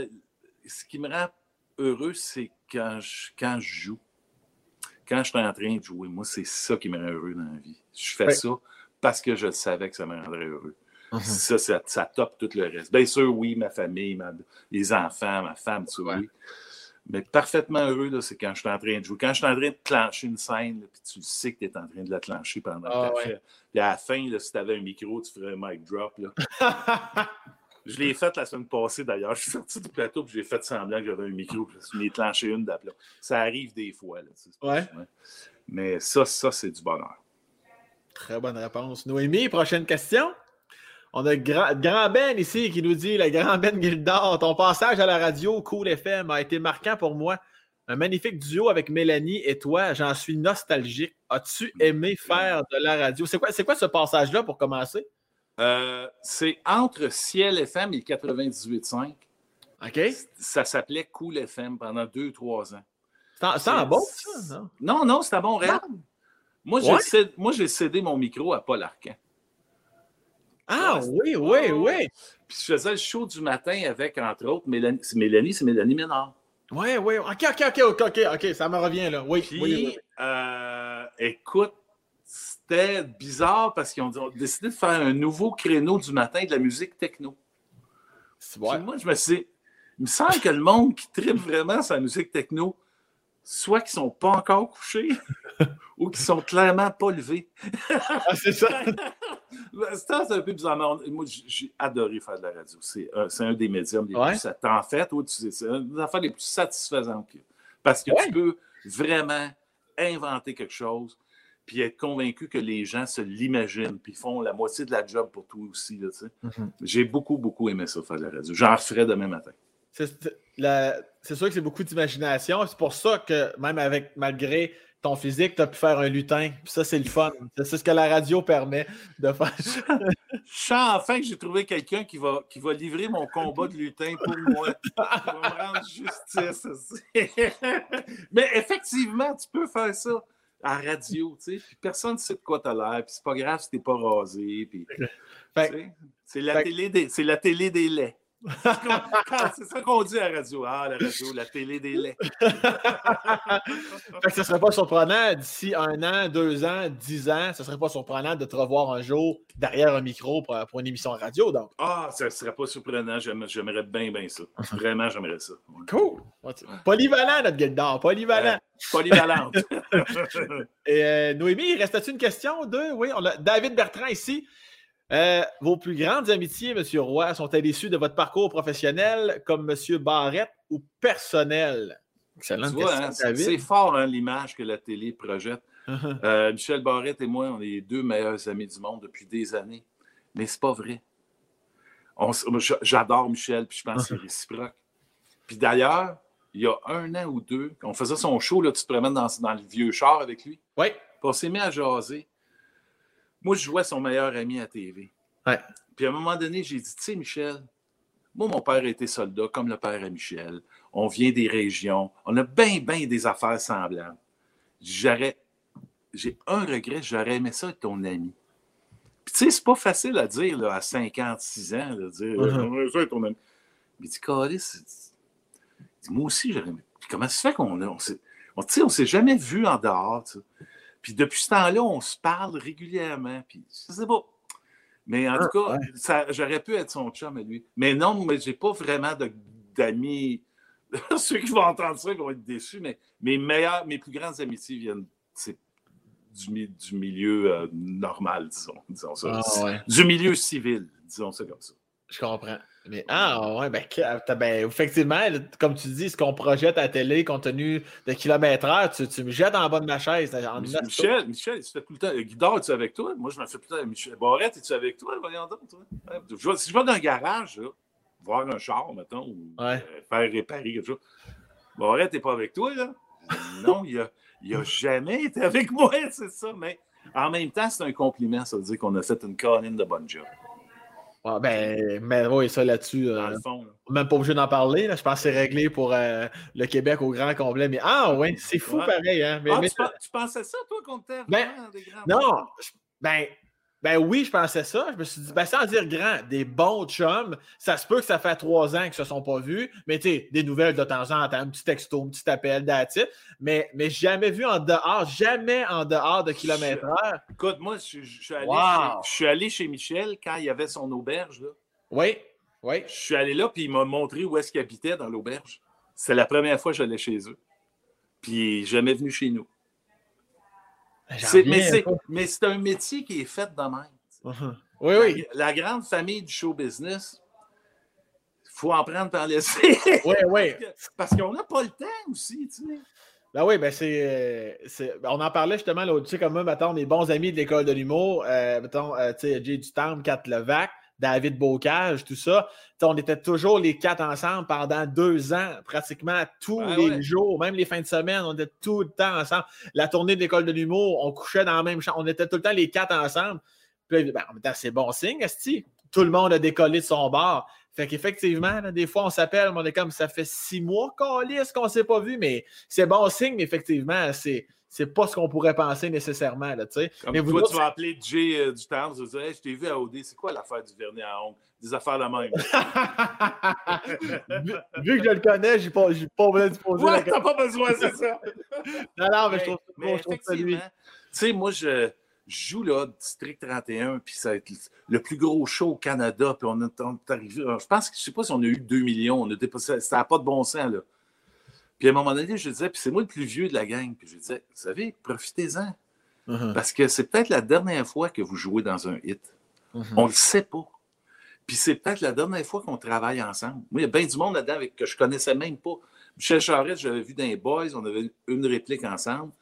ce qui me rend heureux, c'est quand je, quand je joue. Quand je suis en train de jouer, moi, c'est ça qui me rend heureux dans la vie. Je fais ça parce que je savais que ça me rendrait heureux. Uh-huh. ça, ça, top tout le reste. Bien sûr, oui, ma famille, les enfants, ma femme, tu vois. Mais parfaitement heureux, c'est quand je suis en train de jouer. Quand je suis en train de clencher une scène, puis tu sais que tu es en train de la clencher pendant que ah, tu Puis à la fin, là, si tu avais un micro, tu ferais un mic drop. Là. *laughs* je l'ai fait la semaine passée d'ailleurs. Je suis sorti du plateau puis j'ai fait semblant que j'avais un micro. Je m'ai clenché une d'aplomb. Ça arrive des fois. Là, ouais. Mais ça, ça, c'est du bonheur. Très bonne réponse. Noémie, prochaine question? On a Grand, Grand, Ben ici qui nous dit, le Grand Ben Gildor, ton passage à la radio Cool FM a été marquant pour moi. Un magnifique duo avec Mélanie et toi, j'en suis nostalgique. As-tu aimé faire de la radio? C'est quoi, quoi ce passage-là pour commencer? Euh, c'est entre Ciel FM et 98.5. OK. Ça s'appelait Cool FM pendant deux, trois ans. C'est un bon, ça? Non, non, non c'est à bon Moi, j'ai cédé mon micro à Paul Arcan. Ah oui, oui, oui. Puis je faisais le show du matin avec, entre autres, Mélanie. C'est Mélanie, c'est Mélanie Ménard. Oui, oui. OK, OK, OK, OK, OK, OK, ça me revient là. Oui, Puis, oui, euh, écoute, c'était bizarre parce qu'ils ont, décidé de faire un nouveau créneau du matin de la musique techno. Moi, je me suis il me semble que le monde qui tripe vraiment sa musique techno soit ne sont pas encore couchés *laughs* ou qu'ils sont clairement pas levés. ah, c'est ça. *laughs* c'est un peu bizarre. Moi, j'ai adoré faire de la radio. C'est un, des médiums les plus En fait, c'est une des affaires les plus satisfaisantes. Parce que tu peux vraiment inventer quelque chose puis être convaincu que les gens se l'imaginent, puis font la moitié de la job pour toi aussi. Mm-hmm. J'ai beaucoup, beaucoup aimé ça, faire de la radio. J'en referai demain matin. C'est sûr que c'est beaucoup d'imagination. C'est pour ça que même avec malgré ton physique, tu as pu faire un lutin. Puis ça, c'est le fun. C'est ce que la radio permet de faire. Je sens enfin que j'ai trouvé quelqu'un qui va, qui va livrer mon combat de lutin pour moi. Me rendre justice. Mais effectivement, tu peux faire ça à radio, tu sais, puis personne ne sait de quoi tu as l'air, puis c'est pas grave si t'es pas rasé, puis... C'est la, télé des, la télé des laits. *laughs* c'est ça qu'on dit à la radio. Ah, la radio, la télé des laits. ce ne serait pas surprenant d'ici un an, deux ans, dix ans, ce ne serait pas surprenant de te revoir un jour derrière un micro pour, pour une émission radio. Donc. Ah, ça ne serait pas surprenant. J'aimerais bien, bien ça. *laughs* Vraiment, j'aimerais ça. Cool. Polyvalent, notre d'or. Polyvalent. polyvalente. *laughs* Et euh, Noémie, il reste-t-il une question? Deux? Oui, on a David Bertrand ici. Euh, vos plus grandes amitiés, M. Roy, sont-elles issues de votre parcours professionnel comme M. Barrette ou personnel? Excellent. Hein, c'est fort hein, l'image que la télé projette. Uh-huh. Euh, Michel Barrette et moi, on est les deux meilleurs amis du monde depuis des années. Mais c'est pas vrai. J'adore Michel, puis je pense que c'est uh-huh. réciproque. Puis d'ailleurs, il y a un an ou deux, on faisait son show, là, tu te promènes dans, dans le vieux char avec lui. Oui. Puis on s'est mis à jaser. Moi, je jouais son meilleur ami à TV. Puis à un moment donné, j'ai dit, tu sais, Michel, moi, mon père était soldat, comme le père à Michel. On vient des régions. On a bien, bien des affaires semblables. J'aurais, j'ai un regret, j'aurais aimé ça être ton ami. Puis, tu sais, c'est pas facile à dire là, à 56 ans, de dire uh-huh. j'aimerais ça être ton ami. Mais dit, Calis, moi aussi, j'aurais aimé. Puis comment ça se fait qu'on on s'est, on, on s'est jamais vu en dehors, puis depuis ce temps-là, on se parle régulièrement. Puis je sais pas. Mais en tout ah, cas, j'aurais pu être son chum à lui. Mais non, mais j'ai pas vraiment d'amis. *laughs* Ceux qui vont entendre ça vont être déçus, mais mes meilleurs, mes plus grandes amitiés viennent du, du milieu euh, normal, disons, disons ça. Ah, du milieu civil, disons ça comme ça. Je comprends. Mais ah ouais, ben, ben, effectivement, comme tu dis, ce qu'on projette à la télé, compte tenu de kilomètre-heure, tu, tu, me jettes en bas de ma chaise. Michel, Michel, tu fais tout le temps. Guidard, es-tu avec toi? Moi, je me fais tout le temps. Michel Barrette, es-tu avec toi? Voyons donc, toi. si je vais dans un garage, voir un char, mettons, ou euh, faire réparer quelque chose. Barrette, t'es pas avec toi, là? non, il n'a a jamais été avec moi, *laughs* c'est ça. Mais en même temps, c'est un compliment, ça veut dire qu'on a fait une colline de bonne job. Ah, ben, mais oui, ça là-dessus. Euh, même pas obligé d'en parler. Là. Je pense que c'est réglé pour euh, le Québec au grand complet. Mais ah, oui, c'est fou pareil. Hein? Mais, ah, tu, pensais ça, toi, qu'on était ben, des grands Non, ben, ben oui, je pensais ça. Je me suis dit, ben sans dire grand, des bons chums, ça se peut que ça fait trois ans qu'ils ne se sont pas vus, mais tu sais, des nouvelles de temps en temps, un petit texto, un petit appel, d'attitude, mais, mais jamais vu en dehors, jamais en dehors de kilomètre heure. Écoute, moi, je, suis allé chez, je suis allé chez Michel quand il y avait son auberge. Là. Oui, oui. Je suis allé là, puis il m'a montré où est-ce qu'il habitait dans l'auberge. C'est la première fois que j'allais chez eux. Puis il n'est jamais venu chez nous. Mais c'est un métier qui est fait de même. Uh-huh. Oui, oui. La, grande famille du show business, il faut en prendre par laisser. *laughs* Oui, oui. Parce qu'on n'a pas le temps aussi, tu sais. Ben oui, ben c'est. Ben on en parlait justement, là, tu sais, comme moi, mettons, mes bons amis de l'école de l'humour, euh, mettons, euh, tu sais, Jay Dutam, Kat Levac, David Bocage, tout ça. on était toujours les quatre ensemble pendant deux ans, pratiquement tous les jours, même les fins de semaine, on était tout le temps ensemble. La tournée de l'école de l'humour, on couchait dans la même chambre, on était tout le temps les quatre ensemble. Puis, ben, c'est bon signe, Esti. Tout le monde a décollé de son bar. Fait qu'effectivement, des fois, on s'appelle, on est comme ça fait six mois qu'on qu'on ne s'est pas vu, mais c'est bon signe, mais effectivement, c'est c'est pas ce qu'on pourrait penser nécessairement. Là, Comme mais vous toi, tu vas appeler Jay euh, du temps, tu vas dire Je t'ai vu à OD, c'est quoi l'affaire du vernis à ongles? Des affaires de même. *laughs* vu, que je le connais, j'ai pas, pas besoin de poser ouais, t'as pas besoin, c'est ça. non, non, mais, je trouve, mais je lui. Tu sais, moi, je, joue là, District 31, puis ça va être le plus gros show au Canada, puis on est, arrivé. Je pense que je sais pas si on a eu 2 millions, on a dépassé, ça n'a pas de bon sens, là. Puis à un moment donné, je disais, puis c'est moi le plus vieux de la gang, puis je disais, vous savez, profitez-en. Uh-huh. Parce que c'est peut-être la dernière fois que vous jouez dans un hit. Uh-huh. On ne le sait pas. Puis c'est peut-être la dernière fois qu'on travaille ensemble. Moi, il y a bien du monde là-dedans que je ne connaissais même pas. Michel Charette, j'avais vu dans les Boys, on avait une réplique ensemble.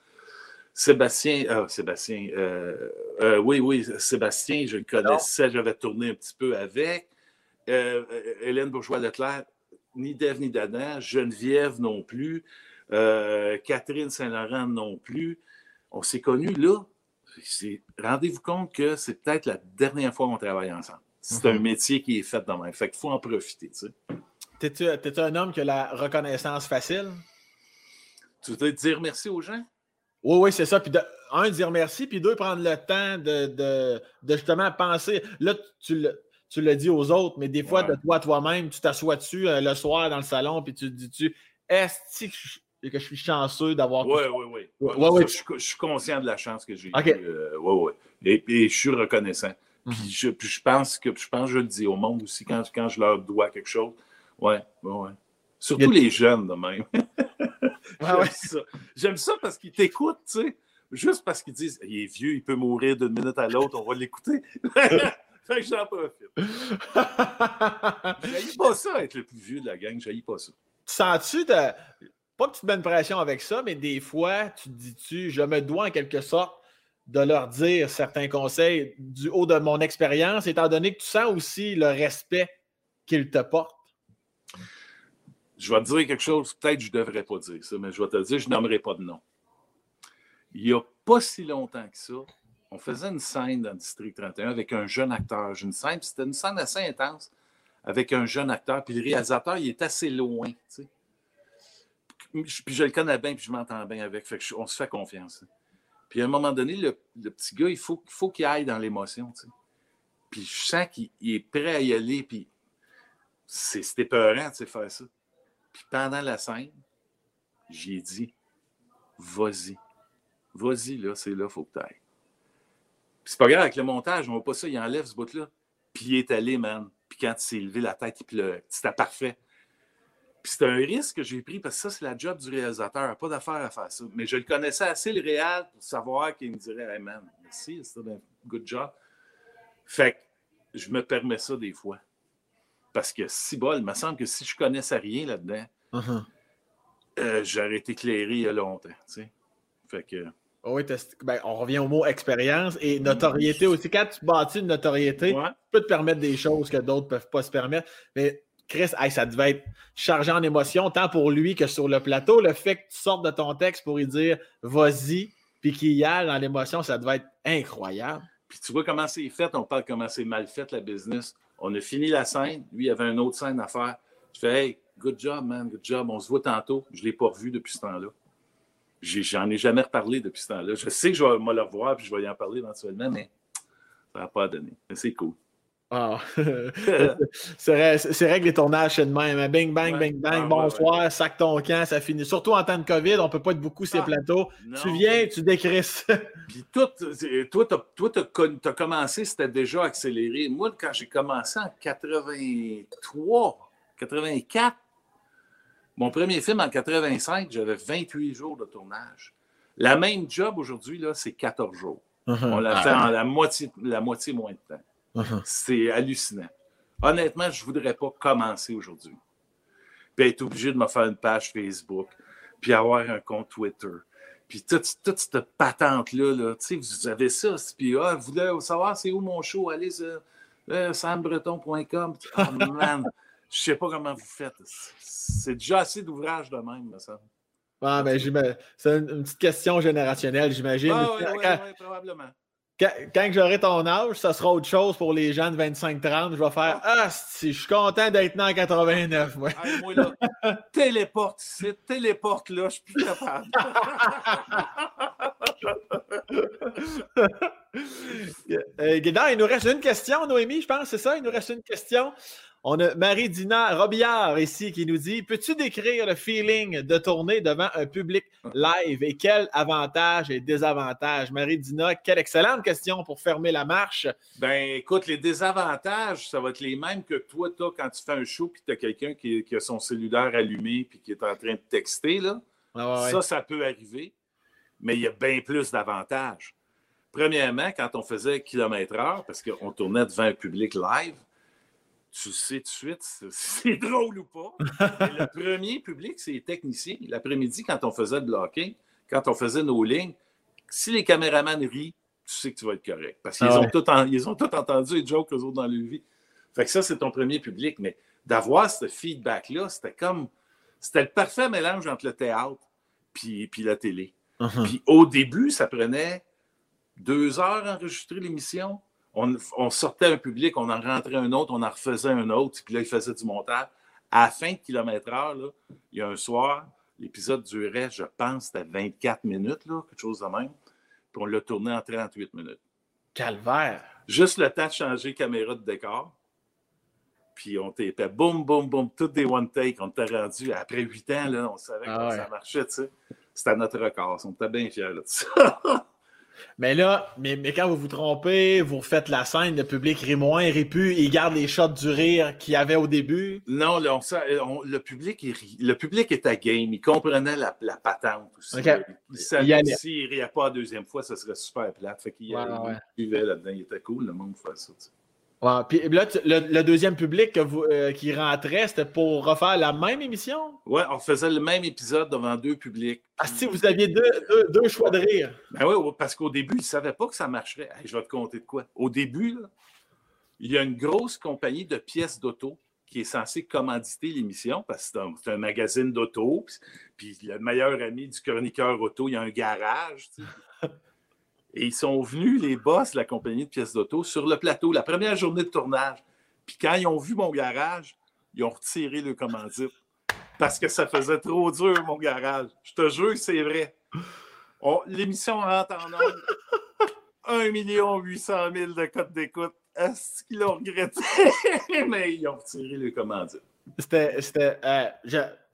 Sébastien, ah, Sébastien, euh, euh, oui, oui, Sébastien, je le connaissais, j'avais tourné un petit peu avec. Euh, Hélène Bourgeois-Leclerc, ni d'Ève ni d'Adam. Geneviève non plus. Catherine Saint-Laurent non plus. On s'est connus là. Rendez-vous compte que c'est peut-être la dernière fois qu'on travaille ensemble. C'est Mhm. un métier qui est fait de même. Fait qu'il faut en profiter. Tu sais. T'es-tu t'es-tu un homme qui a la reconnaissance facile? Tu veux dire merci aux gens? Oui, oui, c'est ça. Puis, de, un, dire merci, puis deux, prendre le temps de, de, de justement penser. Là, tu le, tu le dis aux autres, mais des fois, Ouais. de toi toi-même, tu t'assois dessus euh, le soir dans le salon, puis tu te dis-tu, est-ce que je, que je suis chanceux d'avoir. Oui, oui, oui. Ouais, Ça, ouais. Je, suis- je suis conscient de la chance que j'ai Ok. eue. Euh, ouais, ouais. Et, et je suis reconnaissant. Mhm. Puis, je, puis je pense que je pense que je le dis au monde aussi quand, quand je leur dois quelque chose. Ouais, ouais, ouais. Surtout les jeunes de même. *laughs* Ouais, J'aime ça. Parce qu'ils t'écoutent, tu sais. Juste parce qu'ils disent il est vieux, il peut mourir d'une minute à l'autre, on va l'écouter. *laughs* fait que j'en profite. *laughs* J'haïs pas ça être le plus vieux de la gang, j'haïs pas ça. Sens-tu de. Pas que tu te mets une pression avec ça, mais des fois, tu te dis-tu, je me dois en quelque sorte de leur dire certains conseils du haut de mon expérience, étant donné que tu sens aussi le respect qu'ils te portent? Je vais te dire quelque chose, peut-être que je ne devrais pas dire ça, mais je vais te dire, je nommerai pas de nom. Il n'y a pas si longtemps que ça, on faisait une scène dans District 31 avec un jeune acteur. Une scène, c'était une scène assez intense avec un jeune acteur, puis le réalisateur, il est assez loin, tu sais. Puis je le connais bien, puis je m'entends bien avec, on se fait confiance. Puis à un moment donné, le, petit gars, il faut, il faut qu'il aille dans l'émotion, tu sais. Puis je sens qu'il il est prêt à y aller, puis c'est épeurant, tu sais, faire ça. Puis pendant la scène, j'ai dit, vas-y. Vas-y, là, c'est là, faut que tu ailles. Puis c'est pas grave, avec le montage, on voit pas ça, il enlève ce bout-là. Puis il est allé, man. Puis quand il s'est levé la tête, il. C'était parfait. Puis c'était un risque que j'ai pris parce que ça, c'est la job du réalisateur. Pas d'affaire à faire ça. Mais je le connaissais assez, le réal, pour savoir qu'il me dirait, hey man, merci, c'était un good job. Fait que je me permets ça des fois. Parce que si bol, il me semble que si je connaissais rien là-dedans, Uh-huh. euh, j'aurais été éclairé il y a longtemps. tu sais. Fait que. Oh Oui, ben, on revient au mot expérience et notoriété aussi. Quand tu bâtis une notoriété, Ouais. tu peux te permettre des choses que d'autres ne peuvent pas se permettre. Mais Chris, hey, ça devait être chargé en émotion, tant pour lui que sur le plateau. Le fait que tu sortes de ton texte pour lui dire vas-y, puis qu'il y aille dans l'émotion, ça devait être incroyable. Puis tu vois comment c'est fait, on parle comment c'est mal fait la business. On a fini la scène, lui, il avait une autre scène à faire. Je fais Hey, good job, man, good job. On se voit tantôt. Je ne l'ai pas revu depuis ce temps-là. J'en ai, jamais reparlé depuis ce temps-là. Je sais que je vais me le revoir puis je vais y en parler éventuellement, mais ça n'a pas donné. Mais c'est cool. Ah. *laughs* c'est vrai, c'est vrai que les tournages, c'est de même. hein. Bing, bang, Ouais. bing, bang, Ah, ouais, bonsoir, sac ton camp, ça finit. Surtout en temps de COVID, on ne peut pas être beaucoup sur ces Ah, plateaux. non. Tu viens, tu décrisses. *laughs* Puis tout, toi, tu as, commencé, c'était déjà accéléré. Moi, quand j'ai commencé en 83, 84, mon premier film en 85, j'avais 28 jours de tournage. La même job aujourd'hui, c'est 14 jours. On l'a fait en la moitié, la moitié moins de temps. Uh-huh. C'est hallucinant. Honnêtement, je ne voudrais pas commencer aujourd'hui. Puis être obligé de me faire une page Facebook, puis avoir un compte Twitter. Puis toute, toute cette patente-là, là, tu sais, vous avez ça. Puis, ah, vous voulez savoir c'est où mon show? Allez sur euh, sambreton.com. Ah, man, je sais pas comment vous faites. C'est déjà assez d'ouvrages de même, me semble. Ah, ben, c'est une, une petite question générationnelle, j'imagine. Ah, oui, oui, oui, probablement. Quand- quand j'aurai ton âge, ça sera autre chose pour les gens de 25-30. Je vais faire Ah, si, je suis content d'être né en 89. Moi. Hey, moi, là, *laughs* téléporte ici, téléporte là, je suis plus capable. *laughs* Euh, il nous reste une question, Noémie, je pense, c'est ça? Il nous reste une question. On a Marie-Dina Robillard ici qui nous dit Peux-tu décrire le feeling de tourner devant un public live et quels avantages et désavantages Marie-Dina, quelle excellente question pour fermer la marche. Ben écoute, les désavantages, ça va être les mêmes que toi, toi quand tu fais un show puis tu as quelqu'un qui, a son cellulaire allumé puis qui est en train de texter. Là. Ça, ça peut arriver, mais il y a bien plus d'avantages. Premièrement, quand on faisait kilomètre-heure, parce qu'on tournait devant un public live, tu sais tout de suite si *laughs* c'est drôle ou pas. le premier public, c'est les techniciens. L'après-midi, quand on faisait le blocking, quand on faisait nos lignes, si les caméramans rient, tu sais que tu vas être correct. Parce qu'ils ah ont, ils ont tout entendu les jokes, eux autres, dans leur vie. Fait que ça, c'est ton premier public. Mais d'avoir ce feedback-là, c'était comme. C'était le parfait mélange entre le théâtre puis, puis la télé. Uh-huh. Puis au début, ça prenait deux heures à enregistrer l'émission on, sortait un public, on en rentrait un autre, on en refaisait un autre, puis là, il faisait du montage. À la fin de kilomètre heure, il y a un soir, l'épisode durait, je pense, c'était 24 minutes, là, quelque chose de même. Puis on l'a tourné en 38 minutes. Calvaire! Juste le temps de changer caméra de décor. Puis on tapait boum, boum, boum, toutes des one take. On était rendu, après 8 ans, là, on savait que ah ça marchait, tu sais. C'était notre record. On était bien fiers de ça. *laughs* Mais là, mais, mais, quand vous vous trompez, vous refaites la scène, le public rit moins, rit plus, il garde les shots du rire qu'il y avait au début. Non, le, public, il, le public est à game. Il comprenait la, patente aussi. Il savait s'il ne riait pas la deuxième fois, ça serait super plate. Fait qu'il vivait là-dedans. Il était cool, le monde fait ça. Puis là, le, deuxième public euh, qui rentrait, c'était pour refaire la même émission? Oui, on faisait le même épisode devant deux publics. Ah, si vous aviez deux, choix de rire. Ben oui, parce qu'au début, ils ne savaient pas que ça marcherait. je vais te compter de quoi. Au début, il y a une grosse compagnie de pièces d'auto qui est censée commanditer l'émission parce que c'est un, magazine d'auto. Puis, le meilleur ami du chroniqueur auto, il y a un garage. *laughs* Et ils sont venus, les boss de la compagnie de pièces d'auto, sur le plateau, la première journée de tournage. Puis quand ils ont vu mon garage, ils ont retiré le commandite. Parce que ça faisait trop dur, mon garage. Je te jure c'est vrai. L'émission rentre en ordre. 1 800 000 de codes d'écoute. Est-ce qu'ils l'ont regretté? *laughs* Mais ils ont retiré le commandite. C'était. Euh,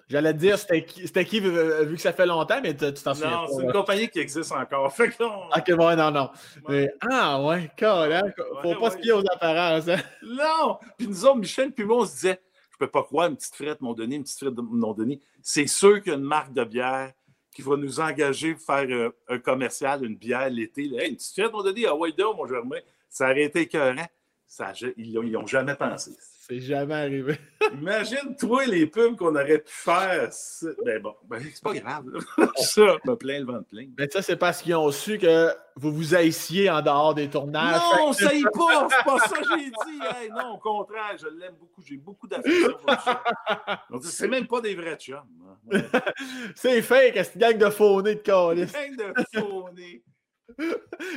J'allais te dire c'était qui, qui, vu que ça fait longtemps, mais tu t'en souviens. Non, c'est une compagnie qui existe encore. *laughs* Fait que non. Ok, bon, non, non. Mais, ah, ouais, carrément. Faut pas se fier aux apparences. Hein. *laughs* Non! Puis nous autres, Michel, puis moi, on se disait, je peux pas croire, une petite frette, mon Denis, une petite frette, mon Denis. C'est sûr qu'il y a une marque de bière qui va nous engager pour faire euh, un commercial, une bière l'été. Hey, une petite frette, mon Denis, à White mon Germain. Ça aurait été écœurant. Ça, ils n'y ont jamais pensé. C'est jamais arrivé. *laughs* Imagine, toi, les pubs qu'on aurait pu faire. Ben bon, ben, c'est pas grave. *laughs* ça, me plein le ventre plein. Mais ça, c'est parce qu'ils ont su que vous vous haissiez en dehors des tournages. Non, ça y pas. C'est pas ça que j'ai dit. non, au contraire, je l'aime beaucoup. J'ai beaucoup d'affection pour *laughs* C'est même pas des vrais chums. Hein. c'est fake, cette gang de faunés de calice? Gang de faunés.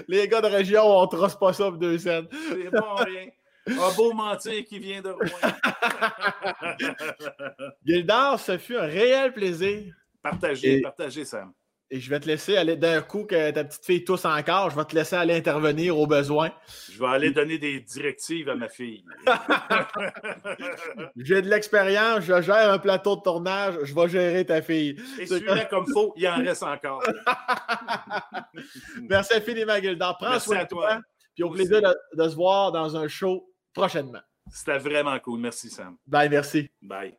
Les gars de région, on trosse pas ça pour deux scènes. C'est bon, rien. Un beau mentir qui vient de loin. *laughs* Gildar, ce fut un réel plaisir. Partagez, partagez, Sam. Et je vais te laisser aller d'un coup que ta petite fille tousse encore. Je vais te laisser aller intervenir au besoin. Je vais aller donner des directives à ma fille. *laughs* J'ai de l'expérience, je gère un plateau de tournage, je vais gérer ta fille. Et celui-là, comme faut, il en reste encore. *laughs* Merci infiniment, Gildar. Prends soin de toi. Puis au plaisir de se voir dans un show prochainement. C'était vraiment cool. Merci, Sam. Bye, merci. Bye.